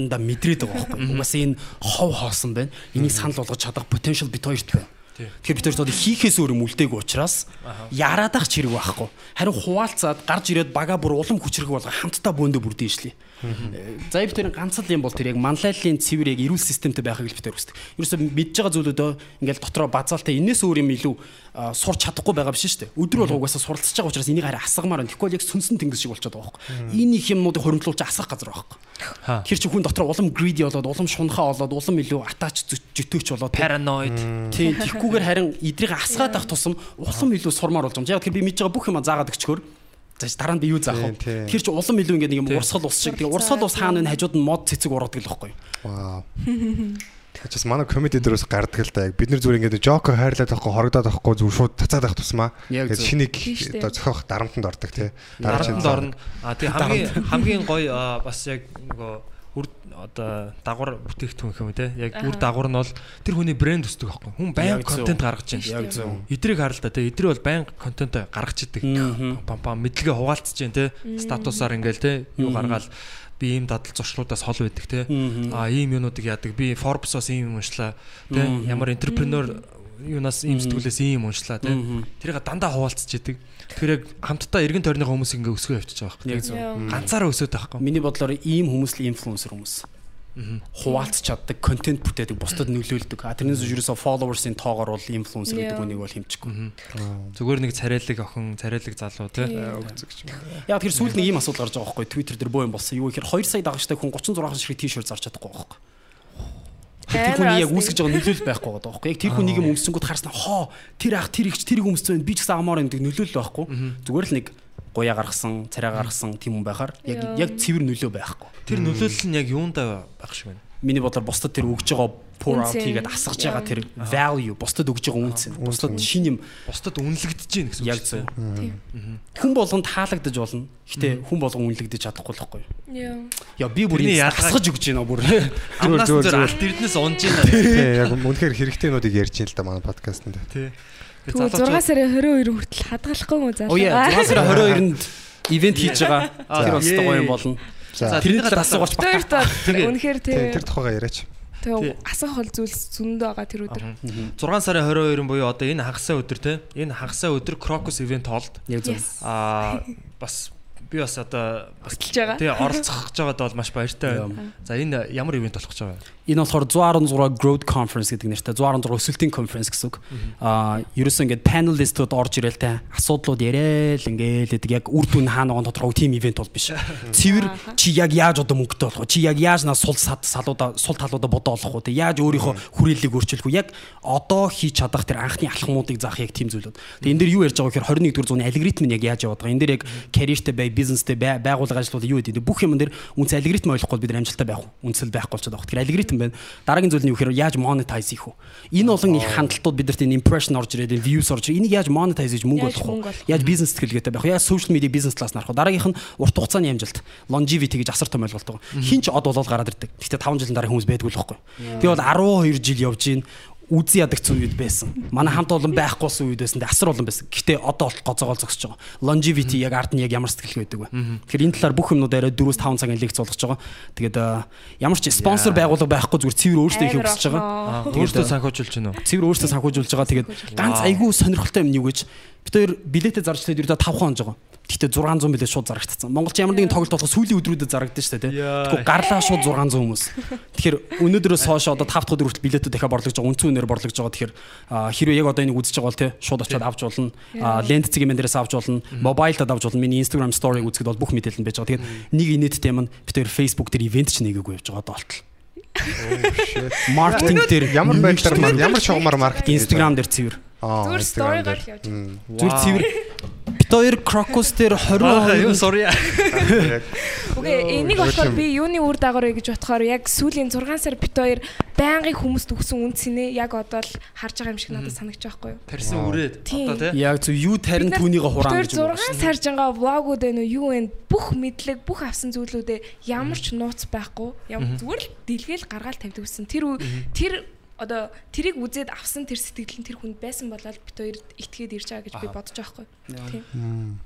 нда мэдрээд байгаа байхгүй. (laughs) Угаасаа энэ хов хоосон байна. Энийг санал болгож чадах potential бит хоёрт байна. Тэгэхээр бид хоёр хийхээс өөр юм үлдээгүй учраас яраадах ч хэрэг байхгүй. Харин хуваалцаад гарч ирээд бага бүр улам хүчрэх болго хамтдаа бөөндө бүрдэн ишлээ. Заяа бит хоёрын ганц л юм бол тэр яг манлайллын цэвэр яг эрүүл системтэй байхыг л бид хоёр хүсдэг. Ерөөсөө мэдж байгаа зүйлүүдөө ингээл дотроо базаалтай энэс өөр юм илүү сурч чадахгүй байгаа биш шүү дээ. Өдөр бол угаасаа суралцж байгаа учраас энийг хараа асгамаар байна. Тэгэхгүй бол яг сүнсэн тэнгис шиг болчиход байгаа байхгүй. Энэ их юмнуудыг хөрөнгөлүүлж асах газар байхгүй. Тэр чинь хүн дотроо улам greedy болоод улам шунхаа болоод улам илүү атач жөтөөч болоод Paranoid. Тийм тэгхгүйгээр харин эдрийг асгаад авах тусам улам илүү сурмаар болж байгаа юм. Яг тэр би мэдж байгаа бүх юм заагаад өгчхөөр За дараа нь би юу заах вэ? Тэр чинь улам илүү ингэ нэг юм урсгал ус шиг. Тэгээ урсгал ус хаана вэ? Хажууд нь мод цэцэг ургадаг л байхгүй. Вау. Тэгээс манай комеди дээрээс гардаг л да. Яг бид нар зүгээр ингээд жокер хайрлаад байхгүй хорогдоод байхгүй зүгээр шууд цацаад авах тусмаа. Тэгээд шинийг одоо зохиох дарамтанд ордог тий. Дарамтанд орно. А тий хамгийн хамгийн гоё бас яг нөгөө үр одоо дагвар бүтээгдэхүүн юм те. Яг үр дагвар нь бол тэр хүний брэнд өсдөг байхгүй. Хүн баян контент гаргаж байна. Яг зөв. Эдрийг харал та те. Эдрийг бол баян контент гаргаж идэг. Пам пам мэдлэгээ хуваалцж байна те. Статусаар ингээл те. Юу гаргаал би ийм дадал зуршлуудаас хол байдаг те. А ийм юмнуудыг яадаг. Би Forbes-оос ийм юм уншлаа те. Ямар энтерпренeur юунаас ийм сэтгүүлээс ийм уншлаа те. Тэрийг дандаа хуваалцж идэг. Тэгэхээр яг хамтдаа эргэн тойрныхоо хүмүүс ингээ өсгөө явчихж байгаа байхгүй. Яг зөв. Ганцаараа өсөд байхгүй. Миний бодлоор ийм хүмүүс л инфлюенсер хүмүүс. Хуваалцж чаддаг, контент бүтээдэг, бусдад нөлөөлдөг. А тэрнээс юусоо followers-ийн тоогоор бол инфлюенсер гэдэг үнийг бол хэмчихгүй. Зүгээр нэг царайлаг охин, царайлаг залуу те. Яг тэр сүүлд нэг ийм асуудал гарч байгаа байхгүй Twitter дээр боо юм болсон. Юу гэхээр 2 сая дагагчтай хүн 36 ширхэг t-shirt зарч чадахгүй байхгүй. Тэр хүний яг үүсгэж байгаа нөлөөлөл байхгүй байгаа байхгүй. Яг тэр хүнийг юм өмсөнгүүд харснаа хоо тэр ах тэр ихч тэрийг өмссөн байна. Би ч гэсэн амаар юм гэдэг нөлөөлөл байхгүй. Зүгээр л нэг гуяа гаргасан, царай гаргасан тийм хүн байхаар яг яг цэвэр нөлөө байхгүй. Тэр нөлөөлөл нь яг юундаа байх шиг байна. Миний бодлоор бусдад тэр өгж байгаа pour out хийгээд асгаж байгаа тэр value бусдад өгж байгаа үнц. Бусдад шин юм Бусдад үнэлэгдэж гин гэсэн үг яг шүү зөв. дээ. Хүн болгонд таалагдаж болно. Гэтэ хүн болгон үнэлэгдэж чадахгүй л байхгүй. Яа. Яа би бүр асгаж өгч байна бүр. Амнаас зөв алт эрдэнэс унж гин. Тий, яг үнэхээр хэрэгтэйнүүдийг ярьж ин л да манай подкастт. Тий. Тэгвэл 6 сарын 22 хүртэл хадгалахгүй мó Оо яа 6 сарын 22-нд ивент хийж байгаа. Аа, Тэр бас гоё юм болно. За Тэрний талаар асуугач бата. Хоёрт бол Тэгээ. үнэхээр тий, тэр тухайгаа яриач. Тэгээ асах хол зүйлс зөндөө байгаа тэр өдөр. 6 сарын 22 буюу одоо энэ хагасаа өдөр те. Энэ хагасаа өдөр Crocus event. Yes. Аа бас би бас одоо бас тий оролцох гэж байгаад бол маш баяртай байна. За энэ ямар ивент болох гэж байгаа вэ? Энэ болохоор 116 Growth Conference гэдэг нэртэй 116 өсөлтийн конференс гэсэн үг. Аа, ерөөсөө ингээд panelistууд орж ирэл те асуудлууд яриад ингээл гэдэг яг үр дүн хаана байгаа тодорхой team event бол биш. Цэвэр чи яг яаж одоо мөнгөтэй болох вэ? Чи яг яаж наа сул сад салуудаа сул талуудаа бодоо олох вэ? те? Яаж өөрийнхөө хүрээллийг өөрчилөх вэ? Яг одоо хийж чадах тэр анхны алхмуудыг заах яг team зүйлүүд. Тэгээ энэ дэр юу ярьж байгаа гэхээр 21-р зууны алгоритм нь яг яаж яваад байгаа. Энэ дэр яг careerтэй бай, бизнестэй бай, байгууллага ажлууд юу гэдэг. Бүх юм дэр үнц алгоритм ойлгохгүй бид амжилттай байх уу? Үнсэл байхгүй болчиход байгаа. Тэгэхээр алгоритм байна. Дараагийн зүйл нь юу гэхээр яаж monetize хийх вэ? Энэ болон их хандлтууд бидэрт энэ impression орж ирээд, энэ views орж ирээд энийг яаж monetize хийж мөнгө олох вэ? Яаж бизнес сэтгэлгээтэй байх вэ? Яаж social media бизнес талаас нарах вэ? Дараагийнх нь урт хугацааны амжилт, longevity гэж асар том ойлголт байгаа. Хин ч од болоод гараад ирдэг. Гэхдээ 5 жилийн дараа хүмүүс байдгүй л байхгүй. Би бол 12 жил явж гин үзий ядагцсан үед байсан. Манай хамт олон байхгүйсэн үед байсан. Асар олон байсан. Гэхдээ одоо бол гоцоогоо зогсож байгаа. Longevity яг ард нь яг ямар сэтгэлгээ байдаг вэ? Тэгэхээр энэ талаар бүх юмнууд арай 4-5 цагийн лекц болгож байгаа. Тэгээд аа, ямар ч спонсор байгууллага байхгүй зүгээр цэвэр өөрсдөө хийх хүсэж байгаа. Өөртөө аа, санхүүжүүлж байна уу? цэвэр өөрсдөө санхүүжүүлж байгаа. Тэгээд ганц айгүй сонирхолтой юм нь юу гэж бид хоёр билетээ зарж тэгээд ердөө 5 хонож байгаа. Гэхдээ 600 билет шууд зарагдсан. Монголч ямар нэгэн тоглолт болох сүүлийн өдрүүдэд зарагдсан шүү дээ, Яа. тийм. Тэгэхгүй гарлаа шууд 600 хүмүүс. Тэгэхээр өнөөдрөөс хойш одоо 5 дахь өдөр хүртэл билетүүд дахиад борлогдож байгаа, үнцэн үнээр борлогдож байгаа. Тэгэхээр хэрвээ яг одоо энийг үзэж байгаа бол тий шууд очиод авч болно. Лент цэгийн мен дээрээс авч болно. Мобайлтад авч болно. Миний Instagram story-г үзэхэд бол бүх мэдээлэл нь байж байгаа. Тэгэхээр нэг инээдтэй юм хоёр Facebook дээр ивент ч нэгээгүй явж байгаа одоо болтол. (laughs) Маркетинг дээр Ямар байдлаар маань ямар шугамар маркетинг Instagram дээр цэвэр. Story-гаар дээр. л явж байгаа. Зүр цэвэр бит хоёр Crocus дээр 20 юу sorry. (laughs) Үгүй энийг болохоор би юуны үр дагавар гэж бодохоор яг сүүлийн 6 сар бит хоёр байнгын хүмүүст өгсөн үнцнээ яг одоо л харж байгаа юм шиг надад санагдаж байхгүй юу? Тарьсан үрээд Тийм. одоо тий. Яг зөв юу тарин түүнийг хураана гэж Тэр 6 саржингаа влогууд байна уу юу вэ? Бүх мэдлэг, бүх авсан зүйлүүдээ ямар ч нууц байхгүй. Ямар зүгээр л дэлгээл гаргаал тавьдаг гэсэн. Тэр тэр одоо тэрийг үзээд авсан тэр сэтгэл нь тэр хүнд байсан болоод бит хоёр итгээд ирж байгаа гэж би бодож байгаа байхгүй. Тийм.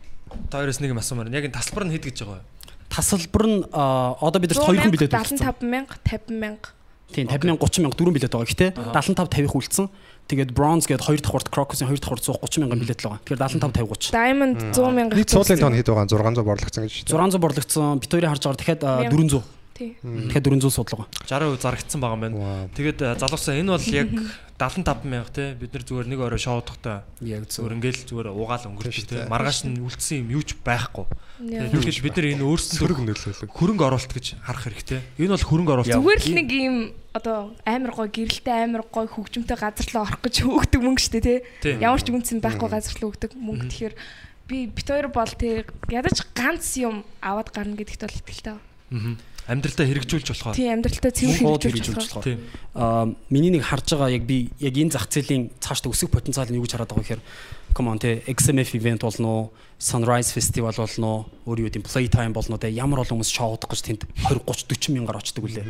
Та хоёроос нэг юм асуумаар. Яг энэ тасалбар нь хэд гэж байгаа вэ? тасалбар нь одоо бид нар 2 хүн билет үлдсэн. 75 мянга, 50 мянга. Тийм 50 мянга 30 мянга дөрвөн билет байгаа. Гэтэ 75 50 үлдсэн. Тэгээд bronze гээд 2 дахь урт Crocus-ын 2 дахь урт 130 мянган билет л байгаа. Тэгэхээр 75 50 30. Diamond 100 мянга. Нэг цуулын тоон хэд байгаа 600 борлогдсон гэж. 600 борлогдсон. Бит хоёрын харж байгаа дахиад аа, Мянга. 400. Дахиад 400 судлага. 60% зарагдсан байгаа юм байна. Тэгээд э, залуусаа энэ бол яг 75 мянга те бид нар зүгээр нэг орой шоудахтай Яг зүгээр ингээл зүгээр угаал өнгөрч те дээ. маргааш нь үлдсэн юм юу ч байхгүй. Тэгээд бид нар энэ өөрсөндөө Сөрөг нөлөөлөг. хөрөнгө оруулалт гэж харах хэрэгтэй. Энэ бол хөрөнгө оруулалт. Зүгээр л нэг ийм одоо амар гой гэрэлтэй амар гой хөгжмөнтэй газар руу орох гэж өгдөг мөнгө шүү дээ. Тийм. Ямар ч үнцэн байхгүй газар руу өгдөг мөнгө тэгэхээр би бит хоёр бол тий ядаж ганц юм аваад гарна гэдэгт бол итгэлтэй. байна. Амьдралдаа хэрэгжүүлж болохоор. Тий амьдралтаа цэвэр хэрэгжүүлж хэрэгжүүлж болох. байгаа. Тийм. Аа миний нэг харж байгаа яг би яг энэ зах зээлийн цаашдаа өсөх потенциал нь юу гэж хараад байгаа гэхээр come on те XMF event болно уу Sunrise Festival болно уу өөр юу гэдэг Playtime болно уу те ямар олон хүмүүс шоу удах гэж тэнд 20 30 40 мянгаар очдөг үлээ.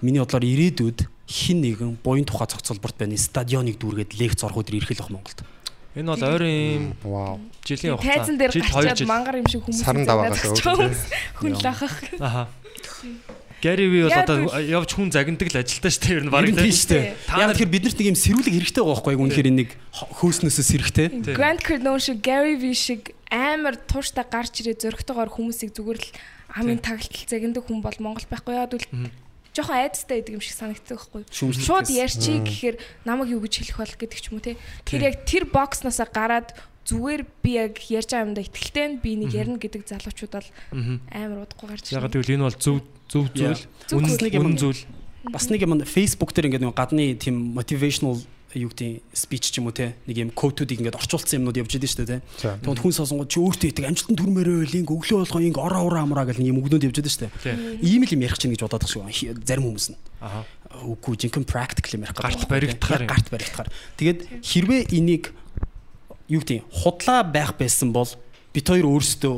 Миний бодлоор ирээдүйд хин нэгэн буян тухай зохицолборт байна стадионыг дүүргээд лекц орох өдөр ирэх л бах Монголд. Энэ бол ойрын Вау. жилийн хугацаа. Тайзан дээр жил. мангар юм шиг хүмүүс Саран даваагаа хүн лахах. Аха. Гэри ви бол одоо би- явж хүн загнадаг л ажилтаа шүү дээ. Ер нь баг тийм шүү дээ. Та Яг нар- тэгэхээр бид нарт нэг юм сэрүүлэг хэрэгтэй байгаа байхгүй яг үнэхээр энэ нэг хөөснөөсөө сэрхтэй. Grant Cardone шиг Gary Vee шиг амар тууштай гарч ирээ зөрөгтэйгээр хүмүүсийг зүгээр л амын тагалтал загиндаг хүн бол Монгол байхгүй яа гэвэл жоохон айдастай байдаг юм шиг санагддаг байхгүй. Шууд ярьчих гэхээр намайг юу гэж хэлэх бол гэдэг ч юм уу те. Тэр яг тэр боксноосоо гараад зүгээр би яг ярьж байгаа юмдаа ихтэлтэй нь би нэг ярина гэдэг залуучууд бол амар удахгүй гарч Ягаад гэвэл энэ бол зөв зөв зүйл. үнэн зүйл. Бас нэг юм Facebook дээр ингээд нэг гадны тийм motivational юу гэдэг speech ч юм уу те нэг юм quote-уудыг ингээд орчуулсан юмнууд явж идэв шүү дээ те. Тэгвэл хүн сонсонгод чи өөртөө итэг амжилтанд хүрмээрээ л инг өглөө болгоо инг ороо ураа амраа гэл нэг юм өгнөд явж идэв шүү дээ. Ийм л юм ярих чинь гэж бодоод байгаа шүү. Зарим хүмүүс нь. Аха. үгүй жинхэнэ practical юм ярих Гарт байхгүй, баригдахаар гарт баригдахаар. Тэгээд хэрвээ энийг юу гэдэг худлаа байх байсан бол бит хоёр өөрсдөө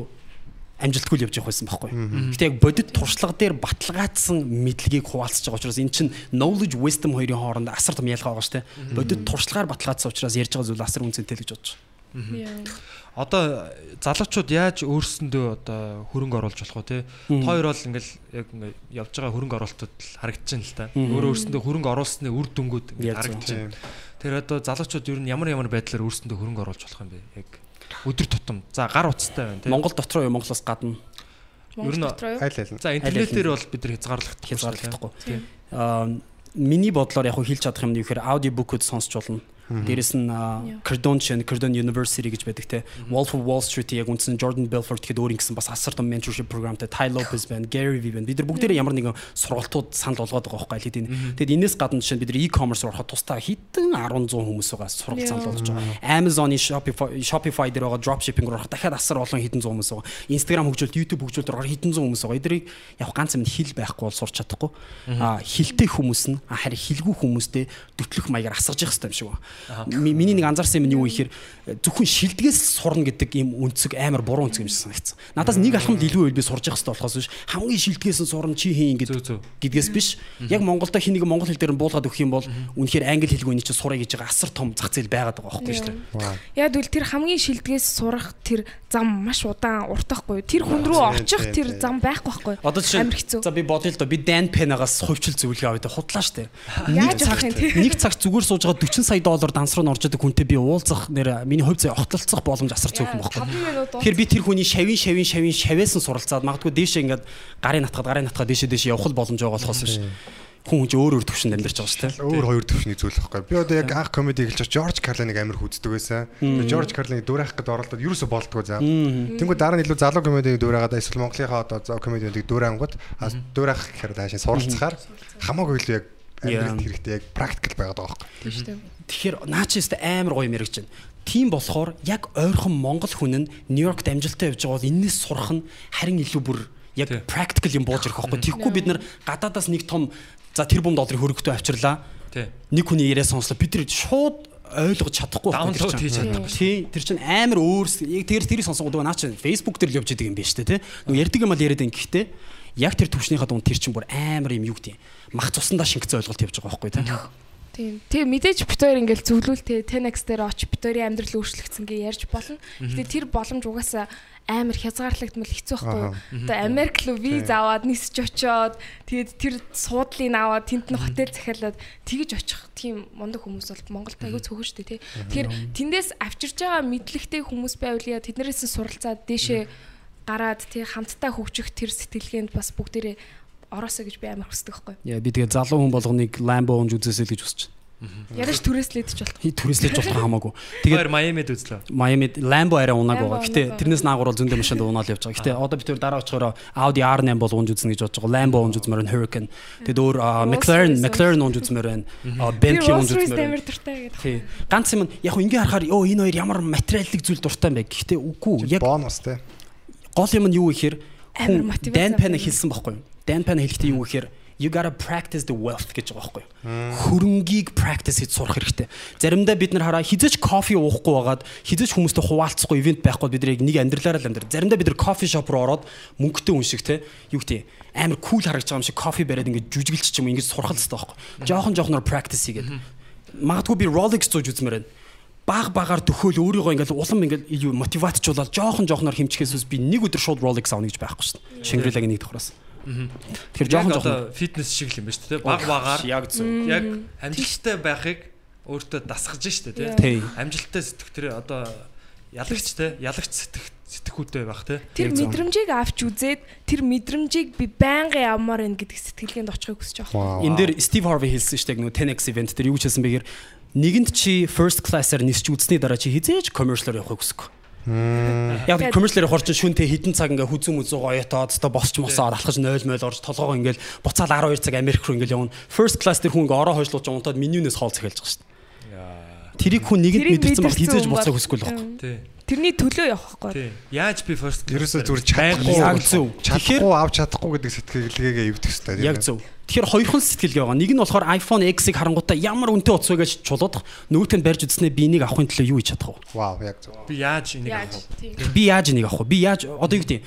амжилтгүй л явж явах байсан байхгүй. Гэтэ яг бодит туршлага дээр баталгаажсан мэдлэгийг хуваалцаж байгаа учраас эн чинь knowledge wisdom хоёрын хооронд асар том ялгаа байгаа шүү дээ. Бодит туршлагаар баталгаажсан учраас ярьж байгаа зүйл асар үнцэнтэй л гэж бодож Yeah. Одоо залуучууд яаж өөрсөндөө одоо хөрөнгө оруулж болох вэ те? Хоёр бол ингээл яг ингээ явж байгаа хөрөнгө оруулалтууд л харагдаж байна л та. Өөрөө өөрсөндөө хөрөнгө оруулсны үр дүнгууд ингээ Яг харагдаж зөв. байна. Тэр одоо залуучууд ер нь ямар ямар байдлаар өөрсөндөө хөрөнгө оруулж болох юм бэ? Яг өдөр тутам. За гар утастай байна те. Монгол дотроо юу Монголоос гадна Ер нь аль нь. За интернетээр бол бид нар хязгаарлагдах хязгаарлагдахгүй. Тийм. Аа миний бодлоор яг хэлж чадах юм нь юу гэхээр аудиобукуд сонсч болно. Дээрэс нь. Cardone Chen, Cardone University гэж байдаг те. Wolf of Wall Street яг үндсэн Jordan Belfort гэхэд өөр ингэсэн бас асар том mentorship програмтай Ty Lopez байна, Gary Vee байна. Бид нар бүгдээрээ ямар нэгэн сургалтууд санал болгоод байгаа байхгүй хэд энэ. Тэгэд энэс гадна жишээ нь бид нар e-commerce ороход тусдаа хэдэн 10 100 хүмүүс байгаа сургалт санал болгож байгаа. Amazon-ы Shopify Shopify дээр байгаа dropshipping ороход дахиад асар олон хэдэн 100 хүмүүс байгаа. Instagram хөгжүүлэлт, YouTube хөгжүүлэлт ороход хэдэн 100 хүмүүс байгаа. Эдрийг яг ганц юм хэл байхгүй бол сурч чадахгүй. Аа хилтэй хүмүүс нь харин хилгүй хүмүүстэй төтлөх маягаар асгаж явах хэрэгтэй юм шиг байна. Ми- Миний нэг анзаарсан юм нь юу гэхээр э, зөвхөн шилдгээс сурна гэдэг юм үнцэг амар буруу үнцэг юм шиг санагдсан. Надаас нэг алхамд илүү байл би сурж явах хэрэгтэй болохоос биш хамгийн шилдгээс нь сурна чи хийн гэдэг гэдгээс биш. Яг Монголда хин нэг монгол хэл дээр нь буулгаад өгөх юм бол үнэхээр англи хэлгүй нэг чинь сурах гэж байгаа асар том зах зээл байгаад байгаа байхгүй шүү дээ. Яг үл тэр хамгийн шилдгээс сурах тэр зам маш удаан уртахгүй. Тэр хүн рүү очих тэр зам байхгүй байхгүй. Одоо жишээ за би бодъё л доо би Dan Pen-агаас хувьчил зөвлөгөө аваад худлаа штэ. Яаж авах юм те? Нэг цагт зүгээр сууж байгаа 40 сая доллар данс руу орж идэг хүнтэй би уулзах нэр миний хувь заяа огтлцох боломж асар цөөхөн байхгүй. 5 минут Тэгэхээр би тэр хүний шавин шавин шавин шавээс нь суралцаад магадгүй дээшээ ингээд гарын натхад гарын натхад дээшээ дээшээ явах боломж байгаа болохоос биш. Хүн хүн чинь өөр өөр төвшөнд амьдарч байгаа шүү дээ. Өөр хоёр төвшний зүйл байхгүй. Би одоо яг анх комеди эхэлж Жорж Карлиныг амар хүздэг байсан. Тэгээ Жорж Карлиныг дүүрэх гэд оролдоод ерөөсө болдгоо заа. Тэнгүү дараа нь илүү залуу комедиг дүүрээгээд эсвэл Монголынхаа одоо комедиудыг дүүрэнгууд а дүүрэх гэхээр даашин суралцахаар хамаагүй илүү яг. Амьдралд хэрэгтэй яг практикал байгаад байгаа байхгүй. тийм шүү дээ. Тэгэхээр наа чи өстө амар гоё мэрэгч байна. Тийм болохоор яг ойрхон монгол хүн нь Нью-Йоркт амжилттай явж байгаа бол энэс сурах нь харин илүү бүр яг практикал юм бууж ирэх байхгүй. Тэгэхгүй бид нар гадаадаас нэг том за тэрбум долларын хөрөгтөө авчирлаа. Нэг хүний яриа сонслоо бид тэр шууд ойлгож чадахгүй тэр хийж чадахгүй. Тий, тэр чинь амар өөр яг тэр тэрийг сонсгоод байгаа наа чи Facebook дээр л явж идэг юм биш үү те. Нүг ярьдаг юм аа яриад ин гэхдээ яг тэр төвшнийхаа дунд тэр чинь бүр амар юм юу гэдэг юм. Мах цусандаа шингэцэн ойлголт явж байгаа байхгүй те. Тийм. Тэгээ мэдээж бит хоёр ингээл зөвлүүлтэй 10x дээр очи бит хоёрын амьдрал өөрчлөгдсөн гээ ярьж болно. Гэтэ тэр боломж угаасаа амар хязгаарлагдмал хэцүү байхгүй юу? Одоо Америк руу виз аваад нисэж очоод тэгээд тэр суудлыг аваад тэнд нь хотел захиалаад тэгж очих тийм мундаг хүмүүс бол Монголд аягүй цөөхөн шүү дээ тий. Тэгэхээр тэндээс авчирж байгаа мэдлэгтэй хүмүүс байвал яа тэднэрээс суралцаад дээшээ гараад тий хамтдаа хөгжих тэр сэтгэлгээнд бас бүгдээрээ ороосоо гэж би амар хүсдэг байхгүй? Яа би тэгээ залуу хүн болгоныг Lambo унж үзээсэй л гэж хүсэж байна. Яраж түрээслээд ч болтго. Хий түрээслэж болох хамаагүй. Тэгээд Тэгээд Майамид үзлээ. Miami Lambo арай Lambo байгаа. Гэтэ тэрнээс наагур бол зөндөө машинд унаал явж байгаа. Гэтэ одоо бид тэр дараа очихороо Audi R8 бол унж үзнэ гэж бодож байгаа. Lambo унж үзмээр байна Hurricane. Тэгэд өөр McLaren McLaren унж үзмээр байна. Bentley унж үзмээр байна. Тий. Ганц юм нь яг ингээ харахаар ёо энэ хоёр ямар материаллык зүйл дуртай юм бэ. Гэхдээ үгүй. Яг бонус те. гол юм нь юу гэхээр Амар хүн мотивац Dan Pen авдаг. хэлсэн байхгүй юу? Dan Pen хэлэхдээ юу гэхээр you got to practice the wealth гэж байгаа байхгүй? Хөрөнгийг practice хийж сурах хэрэгтэй. Заримдаа бид нар хараа хизээч кофе уухгүй байгаад хизээч хүмүүстэй хуваалцахгүй ивент байхгүй бид нэг амьдралаараа л амьдрал. Заримдаа бид нар кофе шоп руу ороод мөнгөтэй хүн шиг те юу гэдэг амар кул харагдаж байгаа юм шиг кофе бариад ингээд жүжиглч ч юм уу ингээд сурах л хэрэгтэй байхгүй? Жохон жохноор practice хийгээд. Магадгүй би Rolex зууж үзмээр байна баг багаар төхөөл өөрийгөө ингээл улам ингээл юу мотивацчлуулаад жоохон жоохноор хэмчихээс би нэг өдөр шууд Rolex авна гэж байхгүй шүү дээ. Шангрилагийн нэг давхраас. Тэгэхээр жоохон жоохон одоо фитнес шиг л юм ба шүү дээ. Баг багаар яг зөв. яг амжилттай байхыг өөртөө дасгаж штэ тий. Тий. Амжилттай сэтгэх тэр одоо ялагч те ялагч сэтгэх сэтгэхүйтэй байх те. Тэр мэдрэмжийг авч үзээд тэр мэдрэмжийг би байнга явмаар байна гэдэг сэтгэлгээнд очихыг хүсэж байгаа. Вау. Энэ дээр Steve Harvey хэлсэн шүү дээ нөгөө 10x event дээр юу ч хэлсэн бэгээр нэгэнд чи first class-аар нисч үзсний дараа чи хизээж commercial-аар явахыг хүсэхгүй. Яг commercial-аар хорч шүнтэй хідэн цаг ингээ хүзүү мүзүү гоётоод өстой босч мосоод алхаж 0 0 орж толгоо ингээл буцаал 12 цаг Америк руу ингээл явна. First class дээр хүн ингээ ороо хойшлууж унтаад менюнээс хоол захиалж байгаа шүү дээ. Тэрийг хүн нэгэнд мэдэрсэн мэдэрсэн хизээж буцааг бол- хүсэхгүй л байхгүй. Тэрний төлөө явах байхгүй. Яаж би first Ерөөсөө зүгээр чадахгүй. чадахгүй. Яг зөв. Тэгэхээр- Чадахгүй авч чадахгүй гэдэг сэтгэлгээгээ эвдэх хэрэгтэй. Яг зөв. Тэгэхээр хоёрхан сэтгэлгээ байгаа. Нэг нь болохоор iPhone X-ийг харангуйтаа ямар үнэтэй утас вэ гэж чулуудах. Нь барьж үзснээр би энийг авахын төлөө юу хийж чадах вэ? Вау, яг зөв. би яаж энийг авах Тийм. Би яаж энийг авах вэ? Би яаж одоо юу гэдэг юм?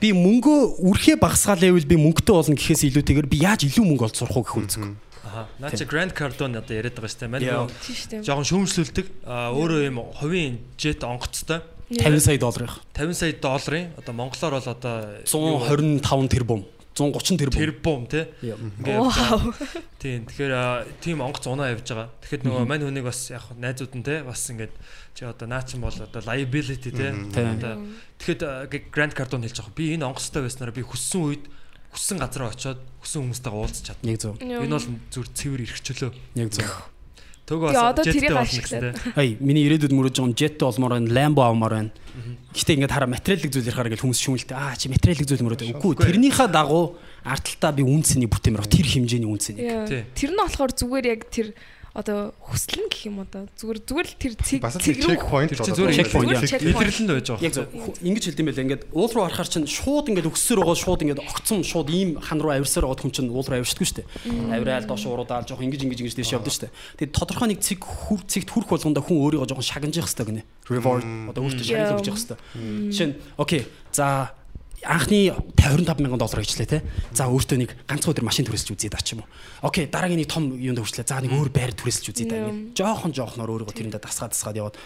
Би мөнгөө үрхээ багасгаа левел би мөнгөтэй болно гэхээс илүүтэйгээр би яаж илүү мөнгө олж сурах уу гэх үзэг. Аа. Наа чи Grand Cardone одоо яриад байгаа шүү дээ. Манай нөгөө жоохон шүүмжлүүлдэг. Аа өөрөө юм хувийн жет онгоцтой 50 сая долларыг 50 сая долларын одоо монголоор бол одоо 125 тэрбум 130 тэрбум. тэрбум тий. Ингээд Вау. Тийм. Тэгэхээр тийм онгоц унаа явж байгаа. Тэгэхээр нөгөө мань хүнийг бас яг найзууд нь те бас ингээд чи одоо наа чин бол одоо liability те. Тийм. Одоо тэгэхэд Grand Cardone хэлж байгаа. Би энэ онгоцтой байснараа би хүссэн үед хүссэн газараа очиод хүссэн хүмүүстэйгээ уулзч чадна. Яг зөв. Энэ бол зүр цэвэр эрхчлөө. Яг зөв. Төгөө бас jetтэй болно гэсэн те. Ай, миний ирээдүйд мөрөж байгаа jet олмоор байна, Lambo авмаар байна. Гэтэ ингээд хараа материалын зүйл ярихаар ингээд хүмүүс шүүмэлтэй. Аа чи материалын зүйл мөрөд. Үгүй, тэрнийхээ дагуу арталтаа би үнцний бүтээмэр авах. Тэр хэмжээний үнцний. Яа. Тий. Тэр нь болохоор зүгээр яг тэр одоо хүслэн гэх юм одоо зүгээр зүгээр л тэр цэг чек point зүгээр check point, илэрлэнд байж байгаа. Яг зөв. Ингэж хэлдэм байлаа. Ингээд уул руу харахаар чинь шууд ингээд өксөр байгаа шууд ингээд огцом шууд ийм хан руу авирсаар байгаа хүн чинь уул руу авиршдаггүй шүү дээ. Авираал доош уруудаал жоох ингэж ингэж ингэж дэш явдаг шүү дээ. Тэгээд тодорхой нэг цэг хүр цэгт хүрх болгонда хүн өөрийгөө жоохон шагнажих хэрэгтэй гинэ. Reward одоо өөртөө шагнал өгч явах хэрэгтэй. Жишээ нь окей. За анхны 25 мянган доллар хийчлээ те. За өөртөө нэг ганц өдөр машин түрээсч үзье даа ч юм уу. Окей, дараагийн нэг том юунд хүрчлээ. За нэг өөр байр түрээсч үзье даа. Ингээд жоохон жоохноор өөрийгөө тэрэндээ дасгаа дасгаад яваад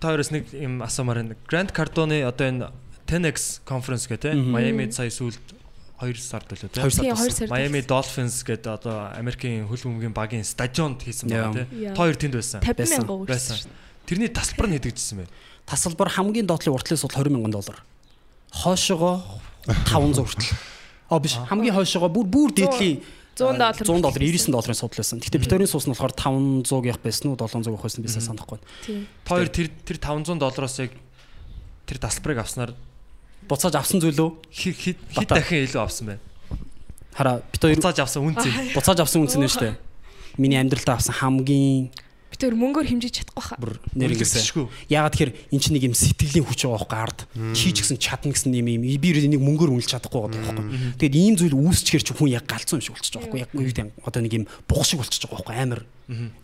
Та хоёроос нэг юм асуумаар байна. Grand Cardone одоо энэ 10X conference гэдэг те. Miami сая сүүлд 2 сард лөө те. 2 сар. Тийм 2 сар. Miami Dolphins гэдэг одоо Америкийн хөл бөмбөгийн багийн стадионд хийсэн байгаа те. Яа. Та хоёр тэнд байсан. 50 байсан. Байсан. Тэрний тасалбар нь (laughs) хэдэгжсэн бэ? тасалбар хамгийн доотлын уртлаас бол 20 мянган доллар. Хойшоогоо 500 хүртэл. Аа биш хамгийн хойшоогоо бүр бүр дээдлийн 100 доллар. 100 доллар 99 долларын судал байсан. Гэхдээ битэрийн суус нь болохоор 500 явах байсан уу 700 явах байсан бисаа санахгүй. байна. Та хоёр тэр тэр 500 доллароос яг тэр тасалбарыг авснаар Буцааж авсан зүйлөө хэд хэд дахин илүү авсан байна? хараа бит хоёр Буцааж авсан үн зэн. буцааж авсан үнс нь шүү дээ. Миний амьдралтаа авсан хамгийн Би тэр мөнгөөр хэмжиж чадахгүй хаа. бүр нэр ингэсэн. Яагаад тэгэхээр эн чинь нэг юм сэтгэлийн хүч байгаа байхгүй ард. Хийж гисэн чадна гэсэн юм юм. Би энийг мөнгөөр үнэлж чадахгүй байгаа байхгүй. Тэгээд ийм зүйл үүсчихэр чи хүн яг галзуу юм шиг болчихж байгаа байхгүй. Яг юм одоо нэг юм бух шиг болчихж байгаа байхгүй. Амар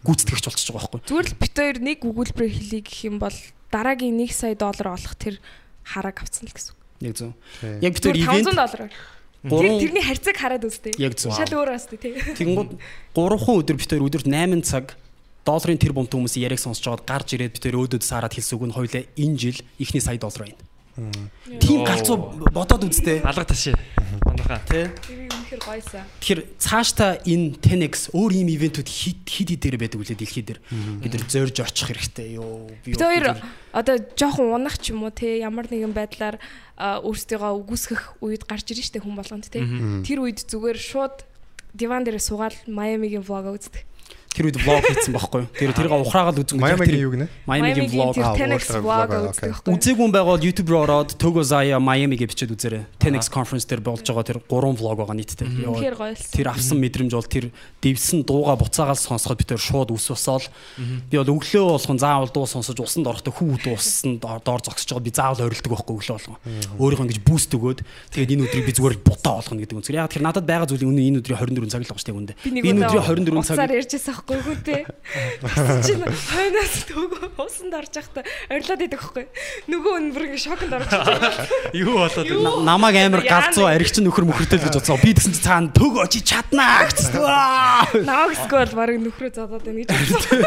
гүйцэтгэгч болчихж байгаа байхгүй. Зүгээр л бит хоёр нэг өгүүлбэр хэлий гэх юм бол дараагийн 1 сая доллар олох тэр хараг авцсан л гэсэн. үг. Яг зөв. Яг бид тэр Зүгээр 500 ивент доллараар. Тэр тэрний харьцааг хараад үзтээ. яг зөв. Шал өөр бастай тий. Тэгэнгүүт 3 хон өдөр бид тэр өдөрт 8 цаг долларын тэр бумт хүмүүсийн яриаг сонсож байгаад гарч ирээд бид тэр өөдөөд саарад хэлсүүг нь хоёлаа энэ жил ихний сая доллар байна. Тийм галзуу бодоод үзтээ. Алга ташаа. Манайхаа. Тэ. Тэр гойсон. Тэгэхээр цаашдаа энэ 10x өөр ийм ивентүүд хит хит дээр байдаг үлээ дэлхий дээр. Бид нар зорж очих хэрэгтэй ёо. Би Бид хоёр одоо жоохон унах ч юм уу те ямар нэгэн байдлаар өөрсдийгөө үгүйсгэх үед гарч ирж штэ хүн болгонд те. Тэр үед зүгээр шууд диван дээр суугаад Майамигийн влог үздэг. Тэр үед влог хийсэн байхгүй юу? Тэр тэрийг ухраагаад үзэн Майамигийн юу гинэ? Майамигийн влог тэр аа, 10x уулзах влог влог, үздэг окей. байхгүй. Үзээгүй юм байгаад YouTube руу ороод Togo Zaya Miami гэж бичээд үзээрэй. 10x conference дээр болж байгаа тэр гурван влог байгаа нийтдээ. Тэр авсан мэдрэмж бол тэр дэвсэн дууга буцаагаал сонсоход би тэр шууд ус усаал би бол өглөө болгон заавал дуу сонсож усанд орохдоо хүү дууссан доор доор зогсож байгаа би заавал орилдог байхгүй өглөө болгон. Өөрийнхөө ингэж буст өгөөд тэгээд энэ өдрийг би зүгээр бутаа болгоно гэдэг үнсэр. Яг тэр надад байгаа зүйлийн үнэ энэ өдрийн 24 цаг л байгаа шүү дээ үндэ. Би Би энэ өдрийн 24 цаг Уцаар ярьжсэн байхгүй юу те. Чин хойноос төгөө усанд орж явахдаа орилоод идэх байхгүй. Нөгөө бүр ингэ шоконд орж байгаа. Юу болоод намайг амар галзуу аригч нөхөр мөхөртэй л гэж бодсон. Би тэгсэн чинь цаана төг очи чаднаа гэсэн. Наагсгүй бол баг нөхрөө зодоод байна гэж бодсон.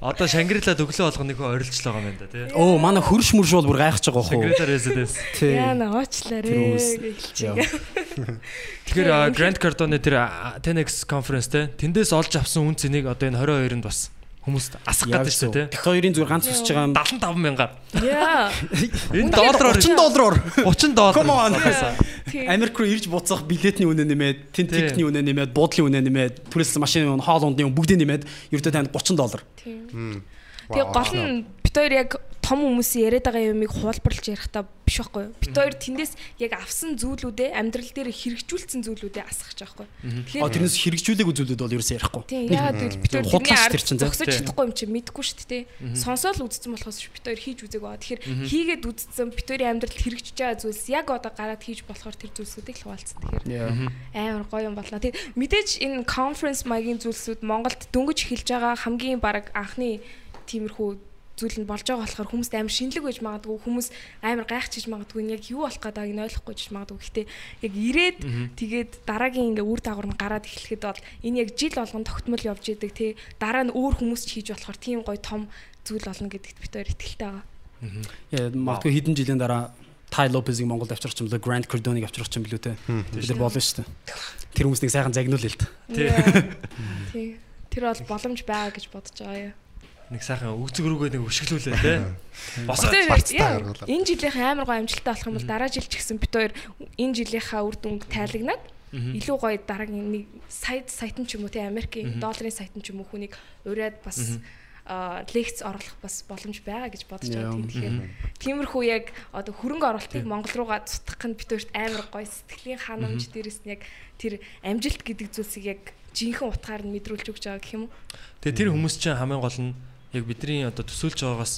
Одоо Шангрилад өглөө болгоныг орилж л байгаа юм да тий. Оо манай хөрш мөрш бол бүр гайхаж байгаа хөө. Шангрила residence. Яа на уучлаарэ Тэр үс. гэж Яа. Тэгэхээр Grand Cardone тэр а, 10X conference те тэндээс олж авсан үн цэнийг одоо энэ 22-нд бас хүмүүст асах гэдэг шүү те. Тэг хоёрын зүгээр ганц үсэж байгаа юм. 75 мянгаар. Яа. Энэ доллараар 30 доллараар 30 доллар. Америк руу ирж буцах билетний үнэ нэмээд, тэн Тийм. тикетний үнэ нэмээд, буудлын үнэ нэмээд, түрээсээ машины үнэ, хоол ундны үнэ бүгдийг нэмээд ердөө танд 30 доллар. Тийм. Тэгээ гол нь бит хоёр яг том хүмүүсийн яриад байгаа юмыг хуулбарлаж ярихдаа биш байхгүй юу? Бид хоёр тэндээс яг авсан зүйлүүдээ амьдрал дээр хэрэгжүүлсэн зүйлүүдээ асгах гэж байхгүй юу? А тэрнээс хэрэгжүүлээгүй зүйлүүд бол ерөөсөө ярихгүй. Тийм яагаад гэвэл бид хоёр Худлаач тэр чинь, зогсож чадахгүй юм чи мэдгүй шүү дээ. Сонсоод л үзсэн болохоос бид хоёр хийж үзег байгаа. Тэгэхээр хийгээд үзсэн бид хоёрын амьдралд хэрэгжиж байгаа зүйлс яг одоо гараад хийж болохоор тэр зүйлсүүдийг л хуваалцсан. Тэгэхээр амар гоё юм болно. Тэг мэдээж энэ conference маягийн зүйлсүүд Монголд дөнгөж эхэлж байгаа хамгийн баг анхны тиймэрхүү зүйл нь болж байгаа болохоор хүмүүст амар шинэлэг байж магадгүй хүмүүс амар гайхчихж магадгүй нь яг юу болох гэдэг нь ойлгохгүй ч магадгүй. Гэхдээ яг ирээд тэгээд дараагийн ингээ үр дагавар нь гараад эхлэхэд бол энэ яг жил болгон тогтмол явж идэг тий дараа нь өөр хүмүүс ч хийж болохоор тийм гоё том зүйл болно гэдэгт бид хоёр итгэлтэй байгаа. Яа магадгүй хэдэн жилийн дараа Тай Лопезийг Монголд авчрах юм болоо Гранд Кордоныг авчрах юм болоо те. Бид нар болно шүү дээ. Тэр хүмүүс нэг сайхан загнуул л та. (laughs) Тий. Тэр бол боломж байгаа гэж бодож байгаа юм. Нэг сайхан өгцөг рүүгээ нэг өшөглүүлээ те. Босоо Бацтай гаргалаа. Энэ жилийнхэн амар гоё амжилттай болох юм бол дараа жил ч гэсэн бид хоёр энэ жилийнхаа үр дүнг тайлагнаад илүү гоё дараагийн нэг сайт сайт нь ч юм уу те Америкийн долларын сайт нь ч юм уу хүнийг ураад бас лекц оруулах бас боломж байгаа гэж бодож байгаа. Тэгэхээр тиймэрхүү яг одоо хөрөнгө оруулалтыг Монгол руугаа цутгах нь бид өөрт амар гоё сэтгэлийн ханамж дээрээс нь яг тэр амжилт гэдэг зүйлсийг яг жинхэнэ утгаар нь мэдрүүлж өгч байгаа гэх юм уу? Тэгээ тэр хүмүүс чинь хамгийн гол нь яг бидний одоо төсөөлж байгаагаас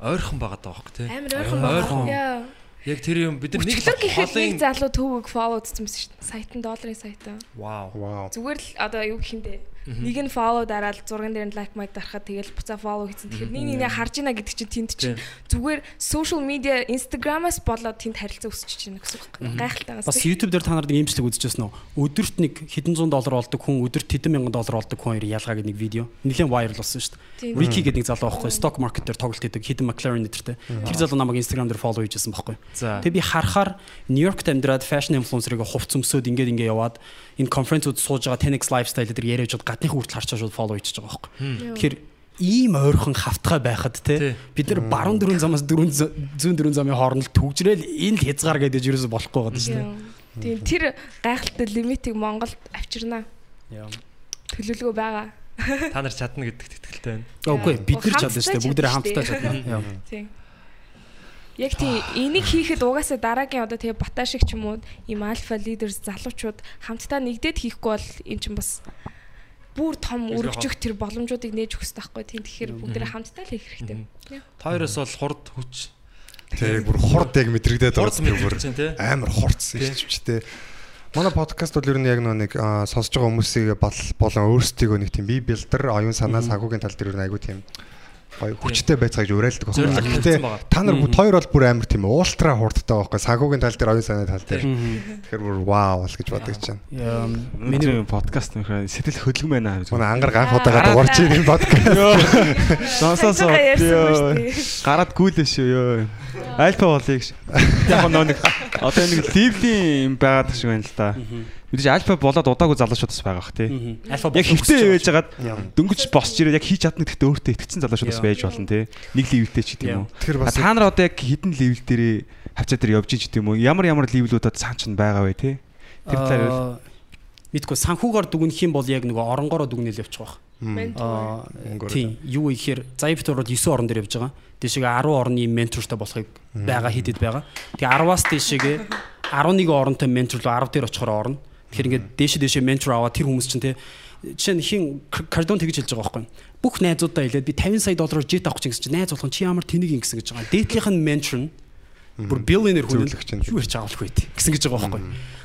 ойрхон байгаа даа байхгүй тий. Амар ойрхон байгаа. Яа. Яг тэр юм бид нар нэг нэг залуу төвөг фоллоу хийсэн байсан шүү дээ. Сайтан долларын сайтаа. Вау. Зүгээр л одоо юу гэх юм бэ? Нэг нь follow дараад зурган дээр нь like майк дарахад тэгэл буцаа follow хийсэн. Тэгэхээр нэг нэг харж ийна гэдэг чинь тэнд чинь зүгээр social media Instagram-аас болоод тэнд харилцаа өсөж чинь гэсэн үг байна. Гайхалтайгаас. Бас YouTube дээр та нарт нэг имжлэг үзчихсэн үү? Өдөрт нэг хэдэн зуун доллар олдог хүн, өдөрт хэдэн мянган доллар олдог хүн хоёр ялгаа гэдэг нэг видео. Нилээн viral болсон шүү дээ. Ricky гэдэг нэг залуу байхгүй stock market дээр тоглолт хийдэг хэдэн McLaren нэртэй. Тэр залуу намайг Instagram дээр follow хийжсэн байхгүй. Тэгээ би харахаар New York-т амьдраад fashion influencer-ыг хувц өмсөд ингээд ингээд яваад энэ конференцүүд сууж байгаа 10x lifestyle дээр яриад явж гадныхан хүртэл харчаа шууд follow хийчихэж байгаа байхгүй. Тэгэхээр ийм ойрхон хавтгай байхад те бид нар баруун дөрвөн замаас дөрвөн зүүн дөрвөн замын хооронд түгжрэл энэ л хязгаар гэдэг ерөөсө болохгүй байгаа шүү дээ. Тийм тэр гайхалтай лимитийг Монголд авчирнаа. Төлөвлөгөө байгаа. Та нар чадна гэдэгт итгэлтэй байна. Үгүй бид нар чадна шүү дээ. Бүгд хамтдаа чадна. Тийм. Яг тий энийг хийхэд угаасаа дараагийн одоо тэгээ бата шиг ч юм уу ийм альфа лидерс залуучууд хамтдаа нэгдээд хийхгүй бол эн чинь бас бүр том өргөжих тэр боломжуудыг нээж өгөх хэрэгтэй байхгүй. Тийм тэгэхээр бүгдээ хамтдаа л хийх хэрэгтэй. Тойроос бол хурд хүч. Тэг бүр хурд яг мэдрэгдээд мэдэрч тий. амар хурц ирчвчтэй. Манай подкаст бол ер нь яг нэг сонсож байгаа хүмүүсийг болон өөрсдийгөө нэг тийм бие билдер, оюун санаа, санхүүгийн тал дээр ер нь айгүй тийм гоё хүчтэй байцгааж уриалдаг байна. Гэхдээ та нар бүгд хоёр бол бүр амар тийм ультра хурдтай байхгүй санхүүгийн тал дээр оюун санаа тал дээр. Тэгэхээр бүр вау бол гэж бодож байна. Миний подкаст нөхөр сэтгэл хөдлөм байна. Манай ангар ганх удаага дуурч ийм подкаст. Сонсоосоо гараад гүйлээ шүү ёо. Альфа болыг. (laughs) Яг нөө нэг одоо нэг ливлийн юм байгаад шиг байна л да Мэдээж альфа болоод удаагүй залуучууд бас байгаа бах тий. Альфа Яг хөвтэй байж хагаад дөнгөж босч ирээд яг хийж чадна гэхдээ өөртөө итгэцэн залуучууд бас байж болно тий. Нэг ливэлтэй ч гэдэг юм уу. Тэгэхээр бас Та нар одоо яг хідэн ливэл дээрээ хавцаа дээр явж иж гэдэг юм уу? Ямар ямар ливлүүдад цаан ч байгаа вэ тий? Тэр талаар мэдгүй санхүүгээр дүгнэх юм бол яг нөгөө оронгороо дүгнэл явчих واخ. Аа тийм юу ихээр заяа бит ороод 9 орон дээр явж байгаа. Дэшегээ 10 орны ментортой болохыг байгаа хийдэд байгаа. Тэгээ 10-аас дэшегээ 11 оронтой ментор руу 10 дээр очихоор орно. Тэгэхээр ингээд дээшээ дээшээ ментор аваад тэр хүмүүс чинь те жишээ нь хин кардон тэгж хэлж байгаа байхгүй. Бүх найзуудаа хэлээд би 50 сая доллараар жет авах гэж чинь найз болгон чи ямар тэнийг ингэсэн гэж байгаа. Дээдлийнх нь ментор нь бүр биллионер хүн юу ярьж байгаа болох вэ гэсэн гэж байгаа байхгүй.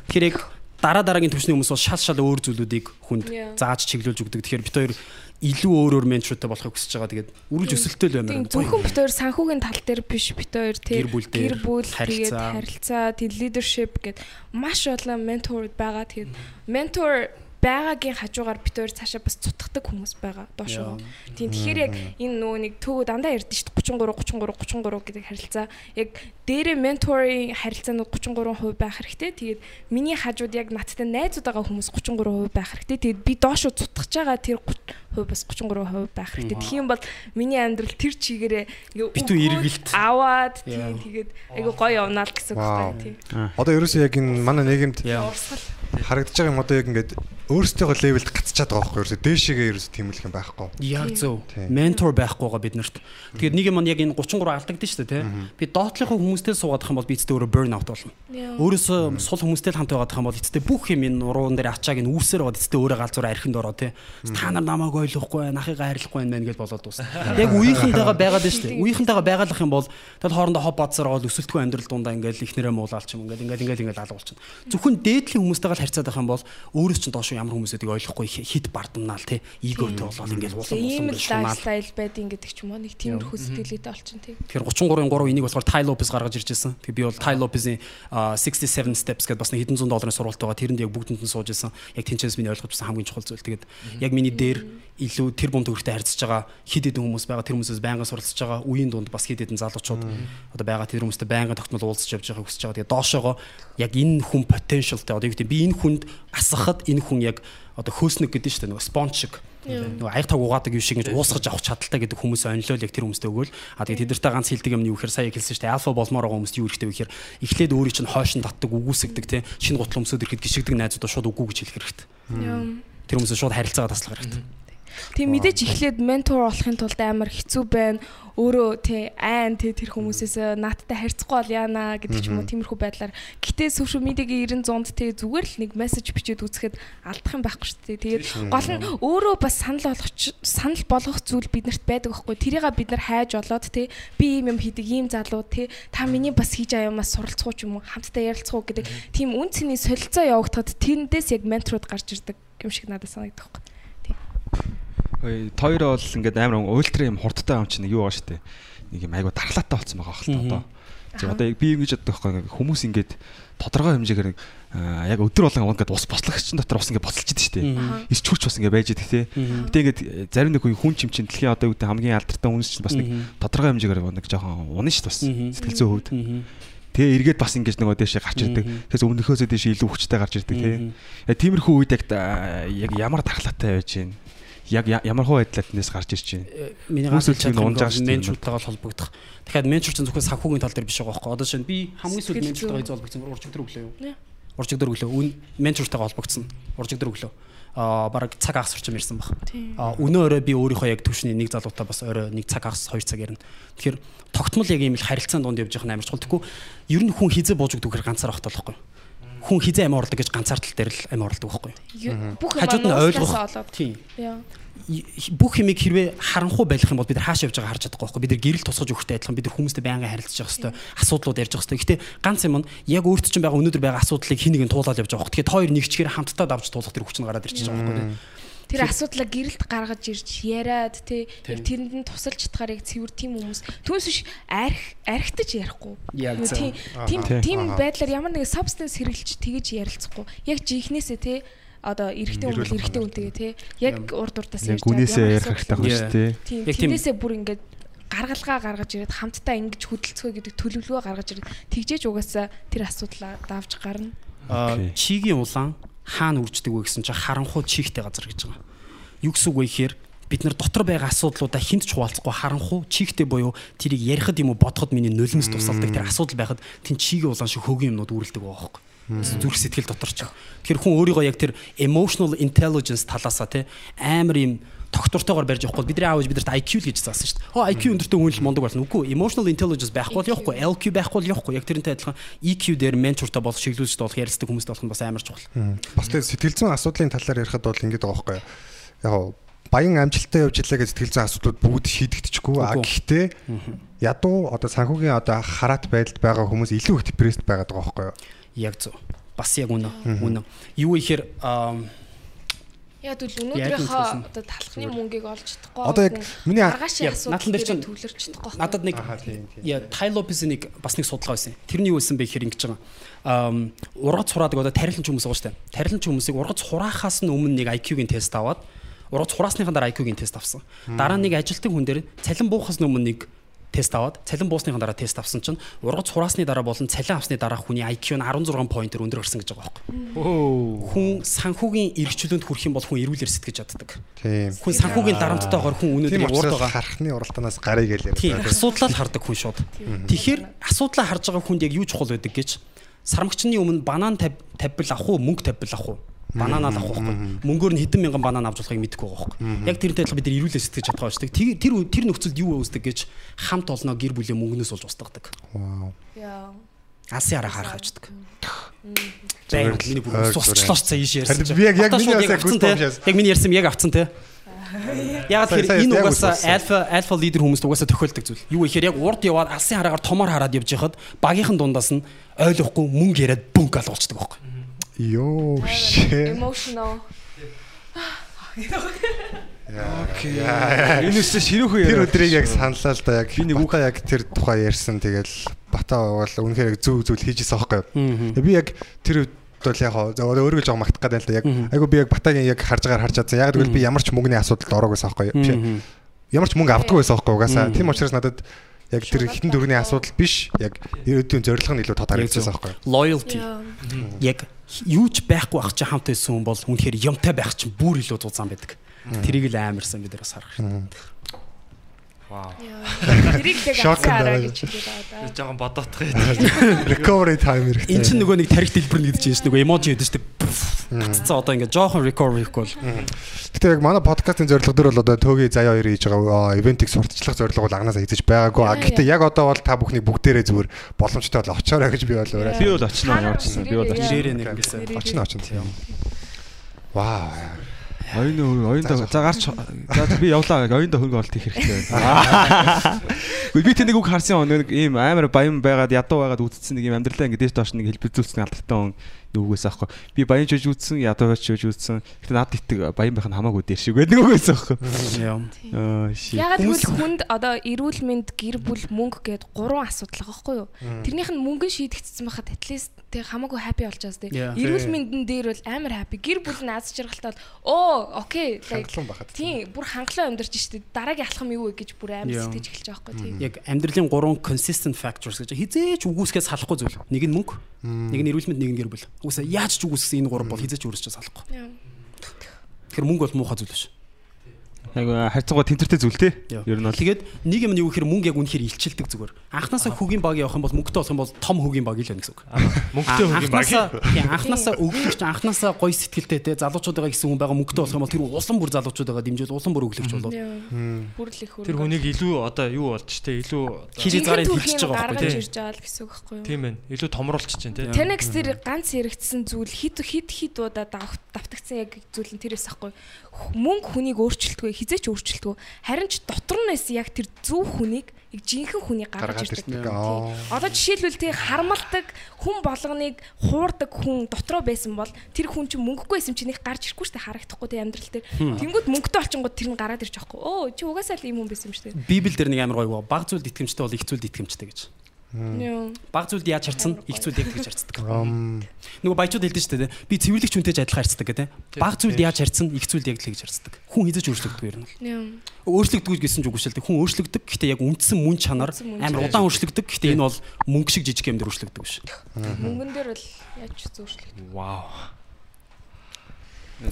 Тэгэхээр яг дараа дараагийн төвчний хүмүүс бол шал шал өөр зүйлүүдийг хүнд зааж чиглүүлж өгдөг. Тэгэхээр бид хоёр илүү өөр өөр ментортой болохыг хүсэж байгаа. Тэгээд үргэлж өсөлттэй л баймаар. зөвхөн бит хоёр санхүүгийн тал дээр биш бит хоёр тий Гэр бүл тэгээд харилцаа. тий leadership гэд маш олон ментор байгаа. Тэгээд ментор байгаагийн хажуугаар бит хоёр цаашаа бас цутгадаг хүмүүс байгаа доошоо. Тийм тэгэхээр яг энэ нөгөө нэг төгөө дандаа ярьдэн шүү дээ 33 33 33 гэдэг харилцаа яг дээрээ менторын харилцаанууд 33% байх хэрэгтэй. Тэгээд миний хажууд яг надтай найзууд байгаа хүмүүс 33% байх хэрэгтэй. Тэгээд би доошоо цутгаж байгаа тэр 30% бас 33% байх хэрэгтэй. Тэгэх юм бол миний амьдрал тэр чигээрээ Битүү эргэлт. аваад тий Яа. тэгээд айгу гоё явнаа л гэсэн үг байна тий. Одоо ерөөсөө яг энэ манай нийгэмд. Урсгал. Харагдаж байгаа юм одоо яг ингээд өөрсдөө левелд гацчихад байгаа байхгүй ерөөсөө дээшээгээ ерөөсөө тэмүүлэх юм байхгүй. Яг зөв. Тийм. Ментор байхгүйгаа биднэрт. Тэгээд нэг юм яг энэ 33 алдагдсан шүү дээ, тий. Би доотлынхаа хүмүүстэй суугаадах юм бол би эцэстээ өөрөө burn out болно. Өөрөөсөө сул хүмүүстэй л хамт байгаадах юм бол эцэстээ бүх юм энэ уруун дээр ачааг нь үүсээр байгаад эцэстээ өөрөө галзуур архинд ороо тий. Та нар намайг ойлгохгүй, нахыгаа харилцахгүй байна гэж болоод дуусна. (laughs) Яг үеийнхэнтэйгээ байгаад байна шүү дээ. Үеийнхэнтэйгээ байгаалах юм бол тэгэл хоорондоо хоб бацаар ороод өсөлтгүй амьдрал дундаа ингээл ихнэрээ муулаалч юм ингээл ингээл ингээл ингээл алгуулчихна. Зөвхөн дээдлийн хүмүүстэйгээ харьцаад байх юм бол өөрөөс чинь доош ямар хүмүүсэдэг ойлгохгүй хит бардамнаал тий. Иготой болоод ингээл улам улам л шунаал. лайфстайл байдин гэдэг ч юм уу нэг тиймэрхүү сэтгэлээтэй олчин тийм. Тэгэхээр 33-ын 3 энийг болохоор Ty Lopez гаргаж ирж байсан. Тэгээ би бол Ty Lopez-ийн а, 67 steps гэдэг бас нэг хэдэн зуун долларын сургалт байгаа. Тэрэнд яг бүгдэнд нь сууж исэн. Яг тэнцээс миний ойлгож байсан хамгийн чухал зүйл. Тэгээд яг миний дээр илүү тэр бум төгөртэй харьцаж байгаа хид хідэн хүмүүс байгаа. Тэр хүмүүсээс байнга суралцж байгаа. Үеийн дунд бас хид хідэн залуучууд одоо байгаа тэр хүмүүстэй байнга тогтмол уулзч явж байгааг хүсэж байгаа. Тэгээд доошоогоо яг энэ хүн potentialтай одоо юу гэдэг би энэ хүнд асахад энэ хүн яг одоо хөөснөг гэдэг нь шүү дээ нөгөө спонж шиг. Нөгөө аяг таг угаадаг юм шиг ингэж уусгаж авах чадaltaй гэдэг хүмүүс онлол яг тэр хүмүүстэй өгөөл. А тэгээд тэдэртэй ганц хилдэг юм нь юу гэхээр сая хэлсэн шүү дээ. Альфа болмоор байгаа хүмүүст юу хэрэгтэй вэ гэхээр эхлээд өөрийг чинь хойшин татдаг үгүйсгдэг те шинэ гутал өмсөд ирэхэд гიშгдэг найзуудаа шууд үгүй гэж хэлэх хэрэгтэй. Тэр хүмүүсээ шууд харилцаагаа таслах хэрэгтэй Тийм мэдээж эхлээд ментор болохын тулд амар хэцүү байна. Өөрөө тий айн тий тэр хүмүүсээс наадтай харьцахгүй бол яана гэдэг ч юм уу тиймэрхүү байдлаар. Гэтэ social media-гийн 90 100-д тий зүгээр л нэг мессеж бичээд үзэхэд алдах юм байхгүй шүү дээ. Тэгээд гол нь өөрөө бас санал болгох санал болгох зүйл биднэрт байдаг байхгүй. Тэрийг бид нар хайж олоод тий би ийм юм хийдэг ийм залуу тий та миний бас хийж байгаа юмас суралцах уу ч юм уу хамтдаа ярилцах уу гэдэг тийм үн цэний солилцоо явагдахад тэрэндээс яг менторууд гарч ирдэг юм шиг надад санагдах байхгүй. Ой, тойроо бол ингээд амар ультра юм хурдтай юм чинь юу байгаа штэ. Нэг юм айгу дарлаатай болсон байгаа хэл та одоо. За одоо би ингэж боддог байхгүй хүмүүс ингээд тодорхой хэмжээгээр яг өдөр болгон ингээд ус бослогч дотор ус ингээд боцолж идэв штэ. Ис чүрч бас ингээд байж идэг те. Гэтэ ингээд зарим нэг хүн чим чин дэлхийн одоо үүдээ хамгийн алдартай хүмүүс чинь бас нэг тодорхой хэмжээгээр нэг жоохон унаа штэ бас сэтгэл зүйн хувьд. Тэгээ эргээд бас ингэж нөгөө дэшээ гарч ирдэг. Тэгээс өмнөхөөсөө дэшээ илүү хүчтэй гарч ирдэг тий. Яг тиймэрхүү үед яг та- яг ямар дархлаатай байж гин. Яг ямар хуу байдлаар тэндээс гарч ирж байна. миний Хүмүүс ганц үлдэх нь унж байгаа шүү дээ. менчуртайгаа холбогдох. Тэгэхээр менчур чинь зөвхөн санхүүгийн тал дээр биш байгаа байхгүй. Одоо шинэ би хамгийн сүүлд менчуртайгаа зүйн. эзэлбэгцэн уржигдөр өглөө юу? Яа. Уржигдөр өглөө. Үн менчуртайгаа холбогдсон. Уржигдөр өглөө. Аа бараг цаг агас орчим ирсэн баг. Аа өнөө өрөө би өөрийнхөө яг төвшний нэг залуутай бас орой нэг цаг агас 2 цаг ярина. Тэгэхээр тогтмол яг ийм л харилцаан донд явж байгаа амар чухал. Тэгэхгүй ер нь хүн хизээ бууж өгдөг гэхээр ганцаар багтаа байхгүй. Хүн хизээ амь орлдог гэж ганцаар тал дээр л амь орлдог байхгүй. Бүх юм Хажууд нь ойлгох. Тийм. Яа. бүх юмыг хэрвээ харанхуй байх юм бол бид хааш явж байгаа харж чадахгүй байхгүй бид гэрэл тусгаж өгөхтэй адилхан бид хүмүүстэй байнга харилцаж явах хэрэгтэй асуудлууд ярьж явах хэрэгтэй гэхдээ ганц юм нь яг өөрт чинь байгаа өнөөдөр байгаа асуудлыг хин нэгэн туулаад явж байгаа. Тэгэхээр хоёр нэгчгээр хамтдаа давж туулах тэр хүч нь гараад ирчихэж байгаа байхгүй Тэр асуудлаа гэрэлт гаргаж ирж яриад тий яг тэрэнд нь тусалж чадхаар яг цэвэр тийм хүмүүс түүнээс биш арх архитаж ярихгүй. Зөв. Тийм тийм байдлаар ямар нэгэн substance хэрэглэж тэгэж ярилцахгүй. Яг жихнээсээ тий одоо эрэгтэй хүмүүс эрэгтэй үнтэйгээ тий яг урд урдаас Яг гүнээсээ ярих хэрэгтэй байх шүү дээ. Тийм- тэндээсээ бүр ингээд гаргалгаа гаргаж ирээд хамтдаа ингэж хөдөлцгөө гэдэг төлөвлөгөө гаргаж ирээд тэгжээж угаасаа тэр асуудлаа давж гарна. Чигийн улаан хаана үрждэг вэ гэсэн чинь харанхуй чихтэй газар гэж байгаа. Юу гэсэн үг вэ гэхээр бид нар дотор байгаа асуудлуудаа хинт ч хуваалцахгүй харанхуй чихтэй буюу тэрийг ярихад юм уу бодоход миний нулимс тусалдаг тэр асуудал байхад тэн чигийн улаан шиг хөгийн юмнууд үүрэлдэг байхгүй. Зүрх сэтгэл дотор ч. Тэгэхээр хүн өөрийгөө яг тэр emotional intelligence талаасаа те амар юм тогтвортойгоор барьж явахгүй бидний аавч бидэрт IQ л гэж заасан шүү дээ. Хоо IQ өндөртэй хүн л мундаг болно. Үгүй emotional intelligence байхгүй бол явахгүй, LQ байхгүй бол явахгүй. Яг тэрнтэй адилхан EQ дээр ментортой болох, шиглүүлжтэй болох, ярилцдаг хүмүүстэй болох нь бас амар чухал. Бас тэгээ сэтгэл зүйн асуудлын талаар ярихад бол ингэж байгаа байхгүй юу. Яг баян амжилттай явж илээ гэж сэтгэл зүйн асуудлууд бүгд шийдэгдэжгүй. А гэхдээ ядуу одоо санхүүгийн одоо хараат байдалд байгаа хүмүүс илүү их депресд байгаад байгаа байхгүй юу. Яг зөв. Бас яг үнэ. Үнэ. Юу ихээр аа Яг үл Яг өнөөдрийнхөө одоо талхны мөнгийг олж чадахгүй. Одоо яг миний наадхан дээр чинь төвлөрч чадахгүй. надад нэг яа Тайлопис нэг бас нэг судалгаа байсан. Тэрний юу байсан бэ гэхээр ингэж байгаа. Аа ургац хураадаг одоо тарилч хүмүүс байгаа дээ. Тарилч хүмүүсийг ургац хураахаас нь өмнө нэг IQ-гийн тест аваад ургац хураасныхаа дараа IQ-гийн тест авсан. Дараа нэг ажилтны хүн дээр цалин буухаас өмнө нэг тест аваад цалин буусныхаа дараа тест авсан чинь ургац хураасны дараа болон цалин авсны дараа хүний IQ нь 16 поинтер өндөр гарсан гэж байгаа байхгүй. Хүн санхүүгийн эргчлөөнд хүрэх юм бол хүн эрүүлэр сэтгэж чаддаг. Хүн санхүүгийн дарамттайгаар хүн өнөөдөр урд байгаа. харахны уралдаанаас гарыг л Тийм асуудлаа л хардаг хүн шууд. Тэгэхээр асуудлаа харж байгаа хүнд яг юу чухал байдаг гэж сармагчны өмнө банан 50 50 авах уу мөнгө 50 авах уу банан авах байхгүй. Мөнгөөр нь хэдэн мянган банан авч болохыг мэдэхгүй байгаа байхгүй. Яг тэрнтэй адилхан бид нар ирүүлээ сэтгэж чадгаа очдаг. Тэр тэр тэр нөхцөлд юу үүсдэг гэж хамт олноо гэр бүлийн мөнгнөөс болж устгадаг. Вау. Яа. Асын араа харах авчдаг. Байн миний бүр ойр сусчлаач цаа ийш ярьсан. Би яг- яг миний яг point яасан. Яг миний ярьсан яг авцсан те. Яг тэр энэ угаасаа альфа альфа лидер хүмүүст угаасаа тохиолдог зүйл. Юу ихээр яг урд яваад алсын хараагаар томор хараад явж байхад багийнхан дундаас нь ойлгохгүй мөнгө яриад бөнг гал болчдөг байхгүй. Йоо shit. Emotional. Энэс ширүүхэн Тэр яриа. өдрийг яг саналаа л да яг Би нэг үг- Бата яг тэр тухай ярьсан тэгэл Бата бол үнэхээр яг зөв зүйл хийж исэн байхгүй Би яг тэр үед бол яг хоо өөрөө жоо магтах гэдэг л да яг айгу би яг Батагийн яг харж байгаа харж чадсан. Яг гэвэл би ямар ч мөнгөний асуудалд ороог байсан байхгүй. Ямар ч мөнгө авдаггүй байсан байхгүй. Угаасаа тийм учраас надад яг тэр хитэн дөрвний асуудал биш яг ирээдүйн зорилго нь илүү тод харагдсан байхгүй юу. Loyalty. Яг юу ч байхгүй ах чи хамт байсан хүн бол үнэхээр юмтай байх чинь бүр илүү зузаан байдаг. Тэрийг л амарсан бид нар бас харах шүү. Яа. Тэрийг яг Шок авсан араа байна. гэж байгаа да. жоохон бодоодох юм. (laughs) Recovery time хэрэгтэй. Эн чинь нөгөө нэг тарих дэлбэр нэгдэж байна шүү. Нөгөө эможи гэдэг шүү. Гаццаа одоо ингээд жоохон recovery бол. Гэтэ яг манай подкастын зорилго дөр бол одоо төөгийн заяа хоёр хийж байгаа ивентийг сурталчлах зорилго бол анханасаа хийж байгаагүй. А гэтэ яг одоо бол та бүхний бүгдээрээ зүгээр боломжтой бол очоорой гэж би бол өөрөө Би бол очно юм. Би бол очно. Очно очно. Вау. Оюун оюунда за гарч за би явлаа. Оюунда хөнгө олт хийх хэрэгтэй байна. (laughs) Гэхдээ би тэнийг үг харсан нэг ийм амар баян байгаад ядуу байгаад үтцсэн нэг юм амьдралаа ингэ дээш доош нэг хэлбэлзүүлсэн алдартай хүн юу үгээс аахгүй. Би баян жиж үтсэн, ядуу байж жиж үтсэн. Гэтэ над итэг баян байх нь хамаагүй дээр шиг гэдэг үг байсан аахгүй. Яа. Аа ши. Ягаад гэвэл хүнд одоо эрүүл мэнд гэр бүл мөнгө гэд гурван асуудал байгаа байхгүй юу? Тэрнийх нь мөнгө шийдэгдсэн байхад at least тэг хамаагүй happy болчихоос тэг. Yeah. Эрүүл мэндэн дээр бол амар happy. Гэр бүл нь аз жаргалтай бол оо окей like тийм бүр хангалуун амьдарч штэ. Дараагийн алхам юу вэ гэж бүр амар сэтгэж эхэлж байгаа байхгүй тийм. Яг амьдралын гурван consistent factors гэж хизээч үгүйсгээс салахгүй зүйл. Нэг нь мөнгө, нэг нь эрүүл мэнд, нэг нь гэр бүл. Угсаа яаж ч үгүйсгсэн энэ гурав бол хизээч өөрөөсөө салахгүй. Тэгэхээр мөнгө бол муухай зүйл биш. Айгу хайцгаа тэмдэртэй зүйл те. Ер нь бол Тэгээд нэг юм нь юу гэхээр мөнгө яг үнэхээр илчилдэг зүгээр. Анханасаа хүүгийн баг явах юм бол мөнгөтэй болох юм бол том хүүгийн баг байна гэсэн үг. Мөнгөтэй хөгийн баг. Тийм анханасаа өглөгч анханасаа гоё сэтгэлтэй те залуучуудаа гэсэн хүн байгаа мөнгөтэй болох юм бол тэр улам бүр залуучуудаа дэмжиж улам бүр өглөгч болоод Яа. Бүр л их хөрөнгө. Тэр хүнийг илүү одоо юу болж те илүү Хилий зарыг хилчиж байгаа гаргаж байхгүй тий. ирж байгаа л гэсэн үг байхгүй юу? тийм байна. Илүү томруулчих чинь те. Tenex дээр ганц яригдсан зүйл хит хит хит удаа дав- давтагдсан яг зүйл нь тэрээс ахгүй. Мөнгө хүнийг өөрчилдөггүй, хизээч өөрчилдөггүй. Харин ч дотор нь байсан яг тэр зөв хүнийг яг жинхэнэ хүнийг гаргаж ирдэг. Одоо жишээлбэл тий харамалдаг хүн болгоныг хуурдаг хүн дотроо байсан бол тэр хүн чинь мөнгөгүй байсан чинь их гарч ирэхгүй шүү дээ харагдахгүй тий амьдрал дээр. Тэнгүүд мөнгөтэй олчингууд тэр нь гараад ирж байгаа хгүй. Оо чи угаасаа л ийм хүн байсан юм шүү дээ. Библ дээр нэг амар гоё баг зүйлд итгэмжтэй бол их зүйлд итгэмжтэй гэж. Баг зүйлд яаж харцсан, их зүйлд яг тэгж харцдаг. Нөгөө баячууд хэлдэг шүү дээ. Би цэвэрлэгч хүнтэйж адилхан харцдаг гэдэг. Баг зүйлд яаж харцсан, их зүйлд яг л тэгж харцдаг. Хүн хизэж өөрчлөгдөв нь. Яа. Өөрчлөгдөв гэсэн ч үгүй шэлдэг. Хүн өөрчлөгдөв. Гэхдээ яг үндсэн мөн чанар амар удаан өөрчлөгдөв. Гэхдээ энэ бол мөнгө шиг жижиг юм дээр өөрчлөгдөв биш. Мөнгөн дээр бол яаж ч зөөшлөх. Вау.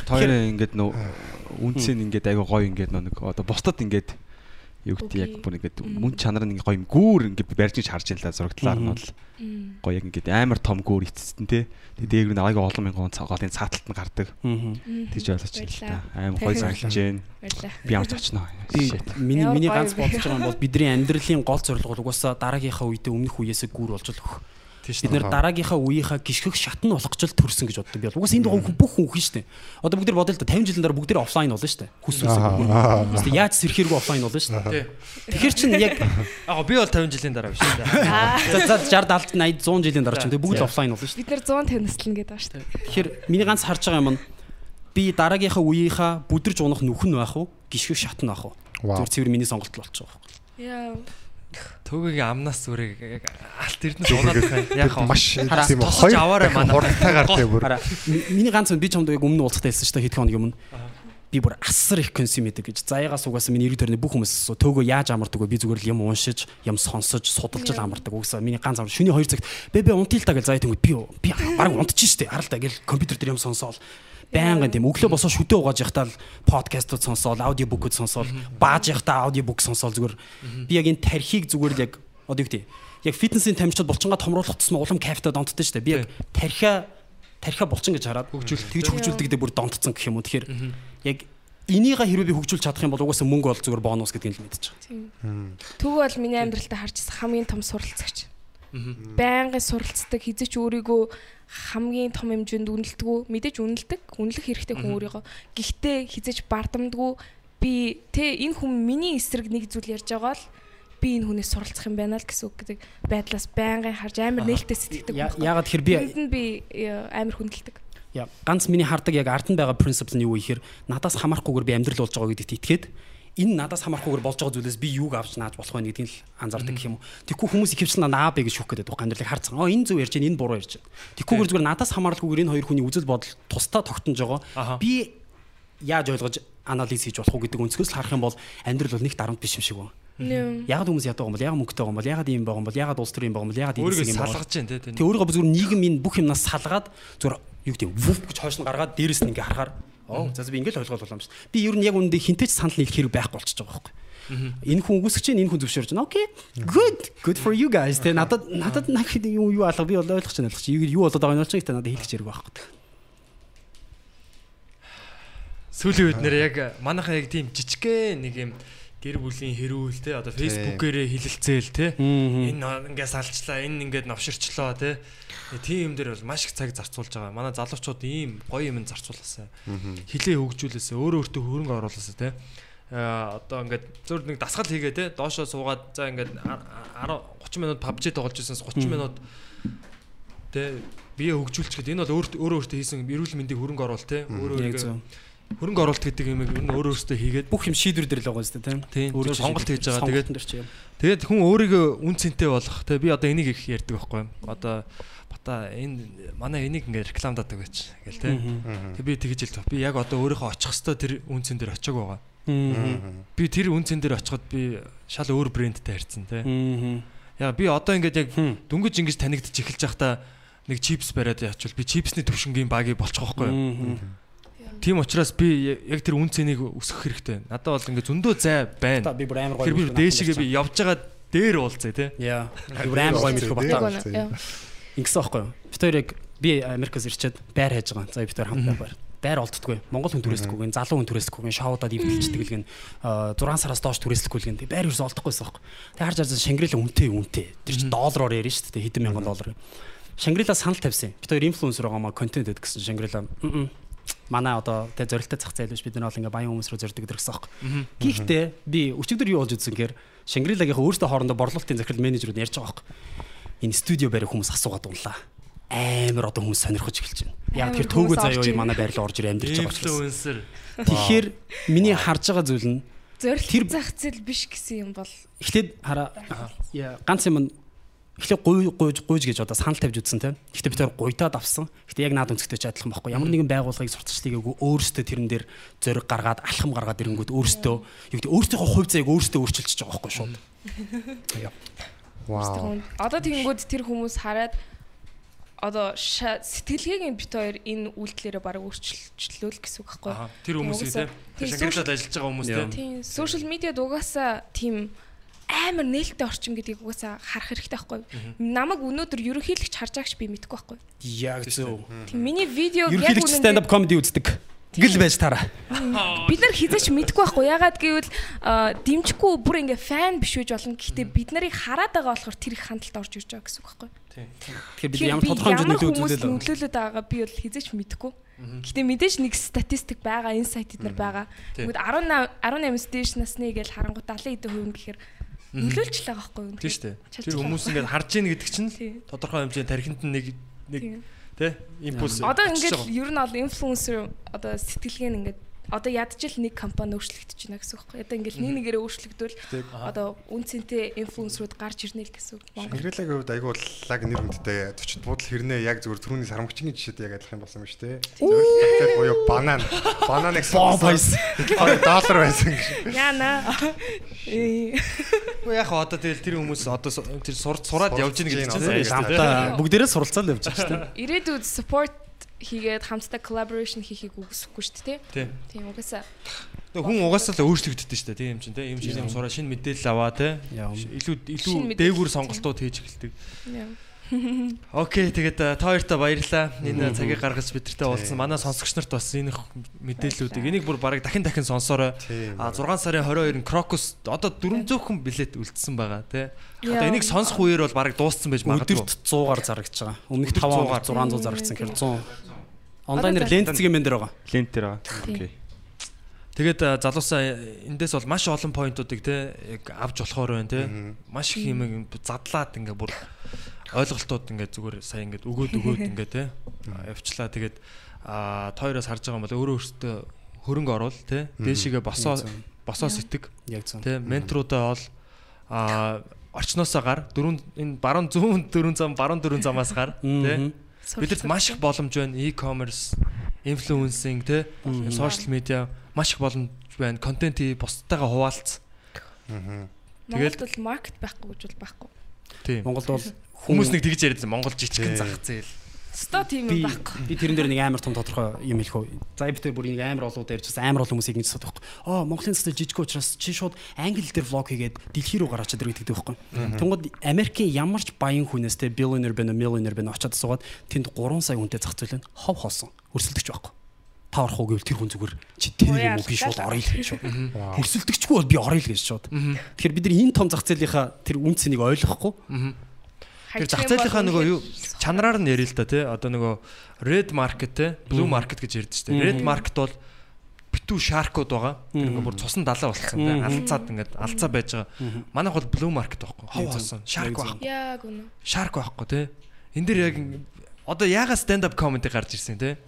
тойроо ингээд нөө үнцэн ингээд айгу гоё ингээд нэг одоо бусдад ингээд юу гэдэг яг бүр ингээд мөн чанар нь гоё юм гүүр ингээд барьж ин харж ин л зурагдлаар нь бол. Гоё яг ингээд амар том гүүр эцэстэн те. Тэгээ дээгүүр нь айгу олон мянган цагаалын цааталт нь гардаг. Тийж ойлгож байна л та амар гоё санагдаж байна. Би ямар ч очно. Би Shit. миний миний ганц бодож байгаа юм бол бидний амьдралын гол зорилго бол угаасаа дараагийнхаа үедээ өмнөх үеэсээ гүр болж л өгөх. Бид нэр дараагийнхаа үеийнхаа гიშгэх шат нь болох ч л төрсөн гэж боддог би бол. Угаас энэ дугаан бүх хүн хүн шүү дээ. Одоо бүгд бодъё л да 50 жилийн дараа бүгд офлайн болно шүү дээ. Хүс үсэг. Тэгээс яаж сэрхээргүй офлайн болно шүү дээ. Тэгэхэр чин яг аа би бол 50 жилийн дараа биш шүү дээ. За 60 70 80 100 жилийн дараа ч тэгээ бүгд офлайн болно шүү дээ. Бид нэр 100 танилцлна гэдэг ба шүү дээ. Тэгэхэр миний ганц харж байгаа юм нь би дараагийнхаа үеийнхаа бүдэрж унах нүхэн байх уу? Гიშгэх шат нь байх уу? Зүгээр цэвэр миний сонголт болчих واخ. Яа. Төгөөгийн амнаас зүрэг яг алт эрдэнэс унаад байна. Яг маш тийм тосож аваарай манай. хурдтайгаар тийм бүр. Миний ганц би чамд яг өмнө уулзахтаа хэлсэн шүү дээ хэд хоногийн өмнө. Би бүр асар их консюм хийдэг гэж. Заяагаас угаасаа миний 90 төрний бүх хүмүүс асуу төөгөө яаж амардаг вэ? Би зүгээр л юм уншиж, юм сонсож, судалж л амардаг. Угаасаа миний ганц амар шөнийн 2 цагт бэ бэ унтил та гэж заяа тэнгүүд би би баг унтчих штэ. Харал та гэл компьютер дээр юм сонсоол. Байнгын тийм өглөө босоо шүдэ угааж явахтаа л подкастууд сонсоол, аудиобукуд сонсоол, бааж явахтаа аудиобук сонсоол зүгээр. Би яг энэ тархийг зүгээр л яг одоо юу гэдэг яг фитнесийн тамирчид булчингаа томруулах тусмаа улам кайфтай донтдоо штэ. Би яг тархиа тархиа булчин гэж хараад Хөгжүүлэлт. тэгж хөгжүүлдэг дээр бүр донтцсон гэх юм уу. Тэгэхээр яг энийг хэрвээ би хөгжүүлж чадах юм бол угаасаа мөнгө бол зүгээр бонус гэдгийг л мэдчихэж байгаа. Тийм. Төв бол миний амьдралтаа харчихсан хамгийн том суралцагч. Байнгын суралцдаг хизэж өөрийгөө хамгийн том хэмжээнд үнэлдэг. Мэдээж үнэлдэг. Үнэлэх хэрэгтэй хүн өөрийгөө. Гэхдээ хизэж бардамдгүй би тэ энэ хүн миний эсрэг нэг зүйл ярьж байгаа л би энэ хүнээс суралцах юм байна л гэсэн үг гэдэг байдлаас байнгын харж амар нээлттэй сэтгэдэг. Хүн. Яагаад тэгэхээр би Тэнд нь би амар хүндэлдэг. Ганц миний хардаг яг ард нь байгаа принципс нь юу вэ гэхээр надаас хамаарахгүйгээр би амьдрал болж байгаа гэдэгт итгээд энэ надаас хамаарахгүйгээр болж байгаа зүйлээс би юуг авч нааж болох вэ гэдгийг л анзаардаг гэх юм уу. Тэгэхгүй хүмүүс ихэвчлэн наа бэ гэж шүүх гэдэг байгаа амьдралыг харцсан. Оо энэ зөв ярьж байна, энэ буруу ярьж байна. Тэгэхгүйгээр зүгээр надаас хамааралгүйгээр энэ хоёр хүний үзэл бодол тусдаа тогтнож байгаа. Би яаж ойлгож анализ хийж болох уу гэдэг өнцгөөс л харах юм бол амьдрал бол нэг дарамт биш юм шиг байна. Ягаад хүмүүс яддаг юм бол ягаад мөнгөтэй байгаа юм бол ягаад ийм байгаа юм бол ягаад улс төр юм байгаа юм бол ягаад ийм юм бол салгаж जैन те Тэг өөрийгөө зүгээр нийгэм энэ бүх юмнаас салгаад зүгээр юу гэдэг вуф гэж хойш нь гаргаад дээрэс нь ингээ харахаар оо за би ингээл ойлгол болоо юм шүү. Би ер нь яг үүндээ хинтэж санал нийлэх хэрэг байхгүй болчихж байгаа байхгүй. Энэ хүн үгүйсгэж чинь энэ хүн зөвшөөрж байна. Окей. Good. Good for you guys. Тэ надад надад нах юу юу алга би бол ойлгож байна ойлгож. Юу болоод байгаа нь ч надад хэлэх зэрэг байхгүй. сүүлийн үед нэр яг манайхан яг тийм жижигхэн нэг юм гэр бүлийн хэрүүл те. Одоо фейсбүүкээрээ хилэлцээл те. Энэ ингээс алчлаа энэ ингээд новширчлоо те. Тийм юм дээр бол маш их цаг зарцуулж байгаа. Манай залуучууд ийм гоё юм зарцуулаасаа. Хилээ хөгжүүлээсээ өөрөө өөртөө хөрөнгө оруулаасаа те. А одоо ингээд зөв нэг дасгал хийгээ те. Доошоо суугаад за ингээд 10 30 минут PUBG тоглож ирсэнс 30 минут те бие хөгжүүлчихэд энэ бол өөрөө өөртөө хийсэн эрүүл мэндийг хөрөнгө оруул те. Өөрөө хөрөнгө оруулалт гэдэг юм ер нь өөр өөртөө хийгээд бүх юм шийдвэр дээр л байгаа юм шүү дээ тийм өөрөө сонголт хийж байгаа. Тэгээд тэгээд хүн өөрийгөө үн цэнтэй болох тэгээ би одоо энийг их ярьдаг байхгүй. Юм одоо бата энэ манай энийг ингээ рекламадаг байж гэл тийм тэг би тэгж л би яг одоо өөрийнхөө очих хөстөө тэр үн цэн дээр очиаг байгаа. Би тэр үн цэн дээр очиход би шал өөр брэндтэй харьцсан тийм яг би одоо ингээд яг дүнгиж ингэж танигдчих эхэлж байхдаа нэг чипс бариад яачвал би чипсний төвшингийн багийг болчих واخгүй юу Тийм учраас би яг тэр үн цэнийг өсгөх хэрэгтэй. Надад бол ингээ зөндөө зай байна. Би бүр амар гоё. Тэр би дээшгээ би явж байгаа дээр уулзъя те. Яа. Би бүр амар гоё үнэ. Яа. Ингэсэн байхгүй юу? Бид хоёр яг би Америкаас ирчээд байр хайж байгаа. За бид хоёр хамт байр. Байр олддгүй. Монгол хүн түрээсдэггүй, залуу хүн түрээсдэггүй, шоудад ивдэлчдэг л гэн 6 сараас доош түрээсдэггүй л гэн. Тэг байр ерөөс олдохгүйсэн байхгүй. Тэг харж харж Шангрила үнэтэй үнэтэй. Тэр чинь доллараар ярина шүү дээ. Хэдэн мянган доллар. Шангрила санал тавьсан. Бид хоёр инфлюенсер байгаа маа контент гэсэн Шангрила. Манай одоо тэг зорилттой зах зээл биш бид нар бол ингээ баян хүмүүс рүү зорддог гэсэн байхгүй. Гэхдээ би өчигдөр юу болж үзсэн гэхээр Шангрилагийнхаа өөртөө хоорондоо борлуулалтын захирал менежерүүд ярьж байгаа байхгүй. Энэ студио барих хүмүүс асуугаад унлаа. Амар одоо хүмүүс сонирхож эхэлж байна. Яг тэр төөгөө заяа ирнэ. манай байрлал орж ир амьдарч байгаа учраас. Тэгэхээр миний харж байгаа зүйл нь Зорилт зах зээл биш гэсэн юм бол эхлээд хараа яа, ганц юм нь эхлээд гуй гуйж гуйж гэж одоо санал тавьж үзсэн тийм. Гэхдээ бид тэр гуйдаад авсан. Гэхдээ яг наад өнцгтэй ч адилхан байхгүй. Ямар нэгэн байгууллагыг сурталчлаагүй өөрөөсөө тэрэн дээр зориг гаргаад алхам гаргаад ирэнгүүт өөрөөсөө юу гэдэг өөрсдийнхөө хувь заяаг өөрөөсөө өөрчилчихэж байгаа байхгүй шууд. (laughs) Вау. одоо тэгэнгүүт тэр хүмүүс хараад одоо сэтгэлгээг нь бит хоёр энэ үйлдэлээрээ баг өөрчлөлөө л гэсэн үг байхгүй тэр хүмүүсийг. Тийм, Шагналаад ажиллаж байгаа хүмүүс те. Тийм, сошиал медиад угаасаа тийм амар нээлттэй орчин гэдгийг угаасаа харах хэрэгтэй байхгүй юу? Намайг өнөөдөр ерөнхийлөгч харж байгаач би мэдэхгүй байхгүй юу? Яг зөв. Тийм миний видеог яг Ерөнхийдөө stand up comedy үздэг. Гэл байж таараа. бид нар хизээч мэдэхгүй байхгүй юу? ягаад гэвэл дэмжихгүй бүр ингээ фэн биш үж болно. Гэхдээ бид нарыг хараад байгаа болохоор тэр их хандлт орж ирж байгаа гэсэн үг байхгүй юу? Тэгэхээр бид ямар тодорхой хэмжээнд ямар нөлөө хүмүүс үзүүлээ л. нөлөөлөд байгаагаа би бол хизээч мэдэхгүй. Гэтэ мэдээж нэг статистик байгаа, инсайт эднэр байгаа. Тийм. Тэгвэл 18 18-аас дээш насны гэж харангуй 70 эдэн хувь гэхээр нөлөөлж л байгаа байхгүй юу? Тийм шүү дээ. Тэр хүмүүс ингээд харж ийн гэдэг чинь Тийм. тодорхой хэмжээнд тархинд нэг нэг Тийм. те импульс. Одоо ингээд ер нь бол инфлюенсер одоо сэтгэлгээ нь ингээд одоо ядчил нэг компани өөрчлөгдөж байна гэсэн үг байхгүй. Одоо ингээд нэг нэгээрээ өөрчлөгдвөл одоо үн цэнтэй инфлюенсерүүд гарч ирнэ л гэсэн үг. Шангрилагийн хувьд айгүй лаг нэр хүндтэй төчд буудал хэрнээ яг зүгээр түрүүний сарамгчгийн жишээд яг адилхан болсон юм шүү дээ. Зөвлөлттэй буюу банан. Бананыг (laughs) Бомбайс. доллар байсан гэж. Яна. Э, Уу яг хаа одоо тэгэл тэр хүмүүс одоо тэр сур сураад явж ийн, шүү дээ. Хамтаа бүгдээрээ суралцаад явж байгаа шүү дээ. (laughs) Ирээдүйд support хийгээд хамтдаа collaboration хийхийг үгүйсэхгүй шүү дээ. Тийм. Тийм угаасаа Тэг хүн угаасаа л өөрчлөгддөг шүү дээ. Тийм юм чинь те. Ийм шиг юм сураа шинэ мэдээлэл аваа. Яа. Илүү илүү дээгүүр тийм. сонголтууд хийж эхэлдэг. яа. (laughs) Окей, тэгээд э, та хоёртаа баярлалаа. Энэ цагийг гаргаж бидэртэй уулзсан. Манай сонсогч нарт бас энэ мэдээллүүдийг энийг бүр бараг дахин дахин сонсоорой. А 6 сарын 22-нд Крокус одоо 400 хүн билет үлдсэн байгаа тий. Одоо энийг сонсох үеэр бол бараг дууссан байж магадгүй. Өдөрт 100-аар зарагдаж байгаа. Өмнөх Өдөрт 5 100-аар. 600 зарагдсан гэхээр 100. Онлайнаар Одоо лент зэгийн мен дээр байгаа. Лент дээр байгаа. Окей. Тэгээд э, залуусаа эндээс бол маш олон поинтуудыг те яг авч болохоор байна те. Маш их юм задлаад ингээ бүр ойлголтууд ингээ зүгээр сая ингээ өгөөд өгөөд (laughs) ингээ те явчлаа. Тэгээд а тойроос харж байгаа юм бол өөрөө өөртөө хөрөнгө оруул те. Дээшигээ босоо босоо сэтг Яг зөв. те. Менторудаа бол а орчноосоо гар дөрөв энэ баруун зүүн дөрөв зам баруун дөрөв замаас гар те. Бидэрт маш их боломж байна. E-commerce, influencing те, social media маш их боломж байна. Контентийг бусдтайгаа хуваалц. Монголд бол маркет байхгүй гэж бол байхгүй. Тийм. Монголд бол Хүмүүс нэг тэгж яриад Монгол жижигхэн зах зээл. Ста тийм юм байхгүй. би тэрэн дээр нэг амар том тодорхой юм хэлэх үү. За би тэр бүр нэг амар олоод ярьчихсан амар олон хүмүүс ингэж асуудаг байхгүй. Аа Монголын цэцэл жижиг учраас чи шууд англи дээр влог хийгээд дэлхий рүү гараад чаддаг гэдэг байхгүй. Тэнгод Америкийн ямар ч баян хүнээс те billionaire уу millionaire уу очиад суугаад тэнд 3 сая хүнтэй зах зээл нь хов хоосон. Өрсөлдөгч байхгүй. Та орох уу гэвэл тэр хүн зүгээр чи тэр юм уу би шууд орё л гэж шууд. Өрсөлдөгчгүй бол би орё л гэж шууд. Тэгэхээр бид нар энэ том зах зээлийнхаа тэр үн цэнийг ойлгохгүй Тэр зах зээлийнхаа нөгөө юу чанараар нь ярил л да тий. Одоо нөгөө red market те, blue market гэж ярьдэн шүү дээ. Red market бол битүү шаркууд байгаа. Тэр ингээ бүр цусан далаа болсон тий. Алцаад ингээд алцаа байж байгаа. Манайх бол blue market байхгүй. Хов болсон. Шарк байхгүй. Яг үнэ. Шарк байхгүй тий. Энд дэр яг одоо яагаад stand up comedy гарч ирсэн те?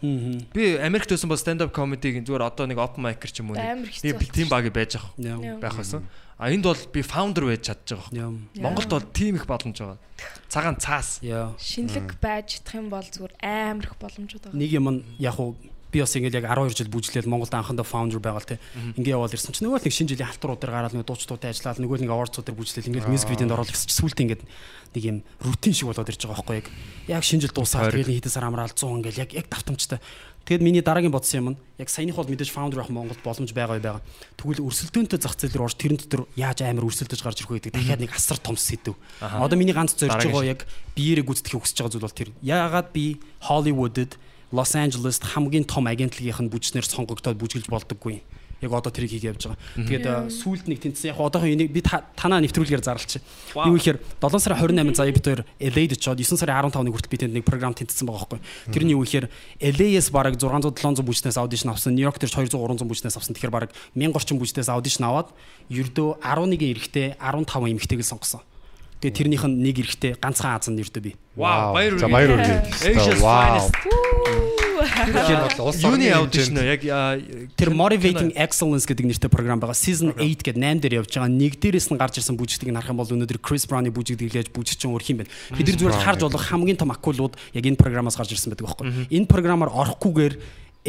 Би Америкт байсан бол stand up comedy-г зүгээр одоо нэг open mic-эр ч юм уу нэг тийм баг байж ах байх байсан. А энд бол би founder байж чадчих байгаа байхгүй. Монголд бол тийм их боломж байгаа. Цагаан цаас. Шинэлэг байж чадах юм бол зүгээр амар их боломжууд байгаа. Нэг юм яг уу би бас ингээд яг 12 жил бүжиглээд Монголд анхандаа founder байгаал те. Ингээ яваад ирсэн чинь нөгөө л нэг шинэ жилийн халтурууд дээр гараад нөгөө дуучдуудтай ажиллаад нөгөө л нэг awards-ууд дээр бүжиглээд ингээд music video-нд оруулах гэсэн чинь сүултээ ингээд нэг юм рутин шиг болоод ирж байгаа байхгүй яг. Яг шинэ жил дуусаад тэгээд хэдэн сар амраал 100 ингээд яг яг давтамжтай. Тэгэд миний дараагийн бодсон юм нь яг саяных бол мэдээж founder авах Монголд боломж байгаа байгаа. Тэгвэл өрсөлдөөнтэй зах зээл рүү орж тэрэн дотор яаж амар өрсөлдөж гарч ирэх вэ гэдэг дахиад нэг асар том сэдв. Одоо миний ганц зорж байгаа яг биеэрээ гүйцэтгэхийг хүсэж байгаа зүйл бол тэр. Яагаад би Hollywood-д Лос Анжелест хамгийн том агентлагийнх нь бүжснэр сонгогдоод бүжгэлж болдоггүй. Яг одоо тэрийг хийх явж байгаа. Тэгээд э, сүүлд нэг тэнцсэн яг одоохон энийг би та- танаа нэвтрүүлгээр зарлчих. Юу ихээр 7 сарын 28-нд заяа бид хоёр LA-д очоод 9 сарын 15-ны хүртэл би тэнд нэг програм тэнцсэн байгаа байхгүй. Тэр нь юу ихээр LA-с бараг 600 700 бүжнээс аудишн авсан, Нью-Йорк дээр ч 200 300 бүжнээс авсан. Тэгэхээр бараг 1000 орчим бүжнээс аудишн аваад ердөө 11 эрэгтэй 15 эмэгтэйг л сонгосон. Тэгээд тэрнийх нь нэг эрэгтэй ганцхан Аз нь ердөө би. Вау, баяр За үргээ. баяр үргээ. Вау. Тэгэхээр бол улс Юуны орны аудишн? Яг Тэр Motivating Excellence гэдэг нэртэй програм байгаа. Season 8 гэдэг 8 дээр явж байгаа. Нэг дээрээс нь гарч ирсэн бүжигтгийг харах юм бол өнөөдөр Chris Brown-ы бүжиг дэглэж бүжигч өөр юм байна. Бид нар зүгээр харж болох хамгийн том акулууд яг энэ програмаас гарч ирсэн байдаг байхгүй. Энэ програмаар орохгүйгээр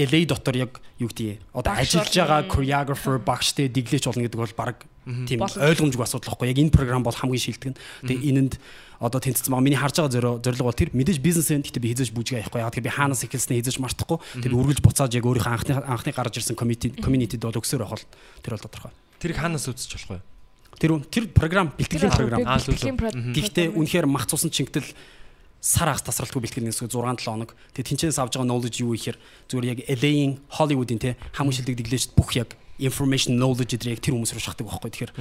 LA дотор яг юу гэдгийг одоо ажиллаж байгаа choreographer багштай дэглэж болно гэдэг бол баг тийм ойлгомжгүй асуудал байхгүй. Яг энэ програм бол хамгийн шилдэг нь. Тэгээ энэнд одоо тэнцсэн байгаа. Миний харж байгаа зорио зорилго бол тэр мэдээж бизнес энэ гэхдээ би хизэж бүжгээ аяхгүй. Яг би хаанаас эхэлснээ хизэж мартахгүй. Би үргэлж буцааж яг өөрийнхөө анхны анхны гарч ирсэн community community-д бол байх бол тэр бол тодорхой. тэрийг хаанаас үзэж болох вэ? Тэр тэр програм бэлтгэлийн програм. Аа, л үү. Гэхдээ үнэхээр мах цусан чингтэл сар хагас тасралтгүй бэлтгэл нэгсгүй 6 7 хоног. Тэгээ тэнцэнээс авж байгаа knowledge юу ихээр зүгээр яг LA-ийн Hollywood-ийн те хамгийн шилдэг дэглэж бүх яг information knowledge яг тэр хүмүүс рүү шахдаг байхгүй. Тэгэхээр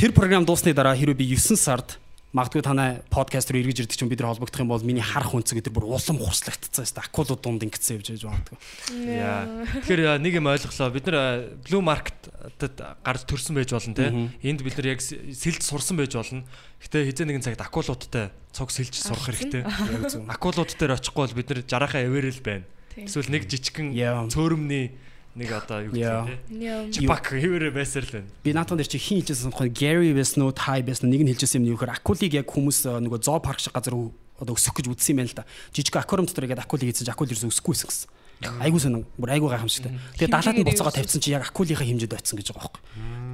тэр програм дуусны дараа хэрвээ би 9 сард магадгүй танай подкаст руу эргэж ирдэг чинь бид нар холбогдох юм бол миний харах үнцэг гэдэг бүр улам хурцлагдцсан юм байна. Акулууд дунд ингэсэн явж байж магадгүй. Яа. Тэгэхээр а, нэг юм ойлголоо. Бид нар а, Blue Market-д гарч төрсэн байж болно те. Энд бид нар яг сэлж сурсан байж болно. Гэтэ хизээ нэгэн цагт акулуудтай цуг сэлж сурах хэрэгтэй. (laughs) Акулууд дээр очихгүй бол бид нар жарахаа эвэрэл байна. Эсвэл нэг жижигхэн цөөрөмний нэг одоо юу Яа. гэх юм Яа. те. Чипак эвэрэ байсаар л байна. Би наатан дээр чи хин хэлжсэн сонхоо Gary байсан уу, Ty байсан уу нэг нь хэлжсэн юм юу гэхээр акулыг яг хүмүүс э, нөгөө зоо парк шиг газар одоо өсөх гэж үзсэн юм байна л да. Жижиг аквариум дотор яг акулыг хийсэн акул ерөөсөө өсөхгүй гэсэн. Айгуу сонин, бүр айгуу гайхамшигтай. Тэгээ далаад нь буцаага тавьсан чи яг акулийнхаа хэмжээд очсон гэж байгаа байхгүй.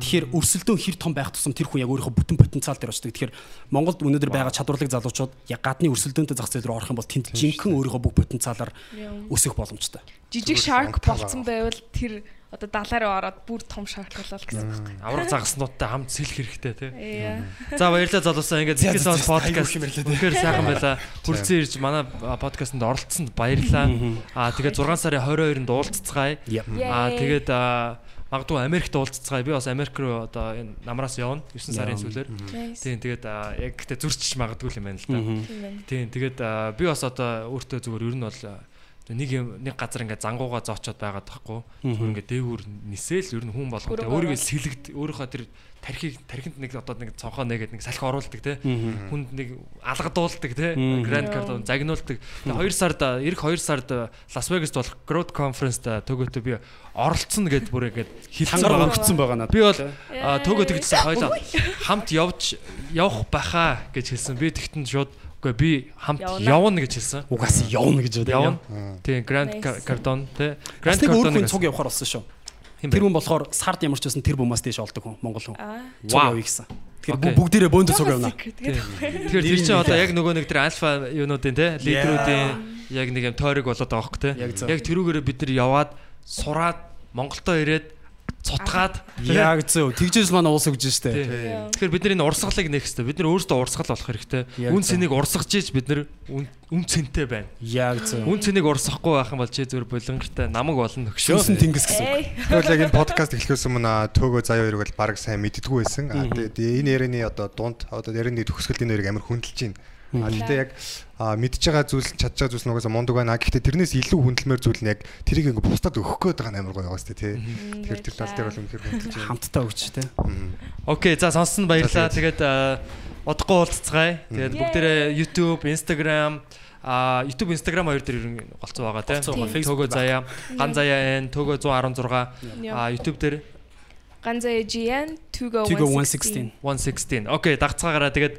Тэгэхээр өрсөлдөөн хэр том байх тусам тэр хүн яг өөрийнхөө бүтэн потенциал дээр очдог. Тэгэхээр Монголд өнөөдөр байгаа чадварлаг залуучууд яг гадны өрсөлдөөнтэй зах зээл рүү орох юм бол тэнд жинхэнэ өөрийнхөө бүх потенциалаар өсөх боломжтой. Жижиг shark болцсон байвал тэр одоо далаа руу ороод бүр том шаардлуулал гэсэн үг. Авраг загаснуудтай хамт сэлэх хэрэгтэй тий. За баярлалаа залуусаа ингээд аягүй их юм үнэхээр сайхан (laughs) байла. Хүрцэн ирж манай подкастэнд оролцсонд баярлалаа. Аа тэгээд 6 сарын 22-нд уулзцгаая. Аа тэгээд аа, магадгүй Америкт уулзцгаая. Би бас Америк руу одоо энэ намраас явна 9 сарын сүүлээр. Тийм тэгээд яг гэтээ зурчиж магадгүй юм байна л да. Тийм тэгээд би бас одоо өөртөө зүгээр ер нь бол нэг юм нэг газар ингээд зангууга зоочоод байгаад тахгүй. Зүгээр ингээд дээгүүр нисээл ер нь хүн Хөрөнгө өөрийгөө сэлэгд өөрийнхөө тэр тархийг тархинд нэг одоо нэг цонхоо нэгээд нэг салхи оруулдаг те хүнд нэг алгадуулдаг те гранд Яа. кардон загнуулдаг. Тэгээ 2 сард эх 2 сард Лас Вегаст болох Growth Conference-д төгөөтөө би оролцсон гэд бүр ингээд хэлсэн байгаа. хөнгөцсөн байгаа надад. Би бол а, төгөө тэгдсэн хоёлаа хамт явж явах байхаа гэж хэлсэн. Би тэгтэн шууд үгүй би хамт Явна. гэж хэлсэн. Угаас явна гэж Явна. байна. Тийм Grand. Cardon те Бас Grand нэг өөр хүн Cardon цуг явахаар болсон шүү. Тэр хүн болохоор сард ямар ч байсан тэр бумаас дээш олдог хүн Монгол хүн. Аа. Цуг явъя гэсэн. Тэгэхээр бүгдээрээ бөөндө цуг явна. Тэгэхээр тэр чинь одоо яг нөгөө нэг тэр альфа юунуудын те лидерүүдийн яг нэг юм тойрог болоод байгаа хөх те. Яг зөв. Яг тэрүүгээрээ бид нар яваад сураад Монголдо ирээд цутгаад Яг зөв. Тэгжээс манай уус өгж штэ. Тэгэхээр бид нар энэ урсгалыг нээх хэрэгтэй. Бид нар өөрсдөө урсгал болох хэрэгтэй. Үн цэнийг урсгаж ийж бид нар үн цэнтэй байна. Яг зөв. Үн цэнийг урсгахгүй байх юм бол чи зөв булангартай намаг болно өгшөө. тэнгис гэсэн. Тэгвэл яг энэ подкаст эхлэхээс өмнө төөгөө заяа хоёрыг бол баг сайн мэддгүү байсан. Аа тэгээд энэ ярианы одоо дунд одоо ярианы төгсгөлт энэ хоёрыг амар хүндэлж байна. А гэхдээ яг а, мэдж байгаа зүйл чадж байгаа зүйл нь угаасаа мундаг байна. Гэхдээ тэрнээс илүү хүндэлмээр зүйл нь яг тэрийг ингээ бусдад өгөх гээд байгаа амар гоё байгаа сте тий. Тэгэхээр тэр тал дээр бол үнэхээр хүндэлж байна. Хамтдаа өгч тэ. Окей, за сонсон баярлаа. За, Тэгээд удахгүй уулзцгаая. Тэгээд бүгдээрээ YouTube, Instagram а YouTube, Instagram хоёр дээр ер нь голцоо байгаа тийм. Төгөө заяа, ган заяа N, төгөө 116 Яа. а YouTube дээр Ганзаа GN Tugo Tigo 116. 116. 116. Окей, дагцгаагаараа тэгээд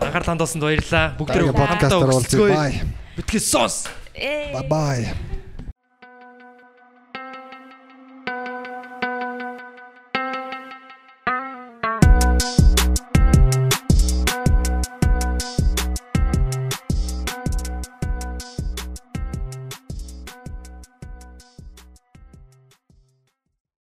анхаарал хандуулсанд баярлалаа. Дараагийн подкастаар уулзъя. Bye. Битгий сонс. Bye bye.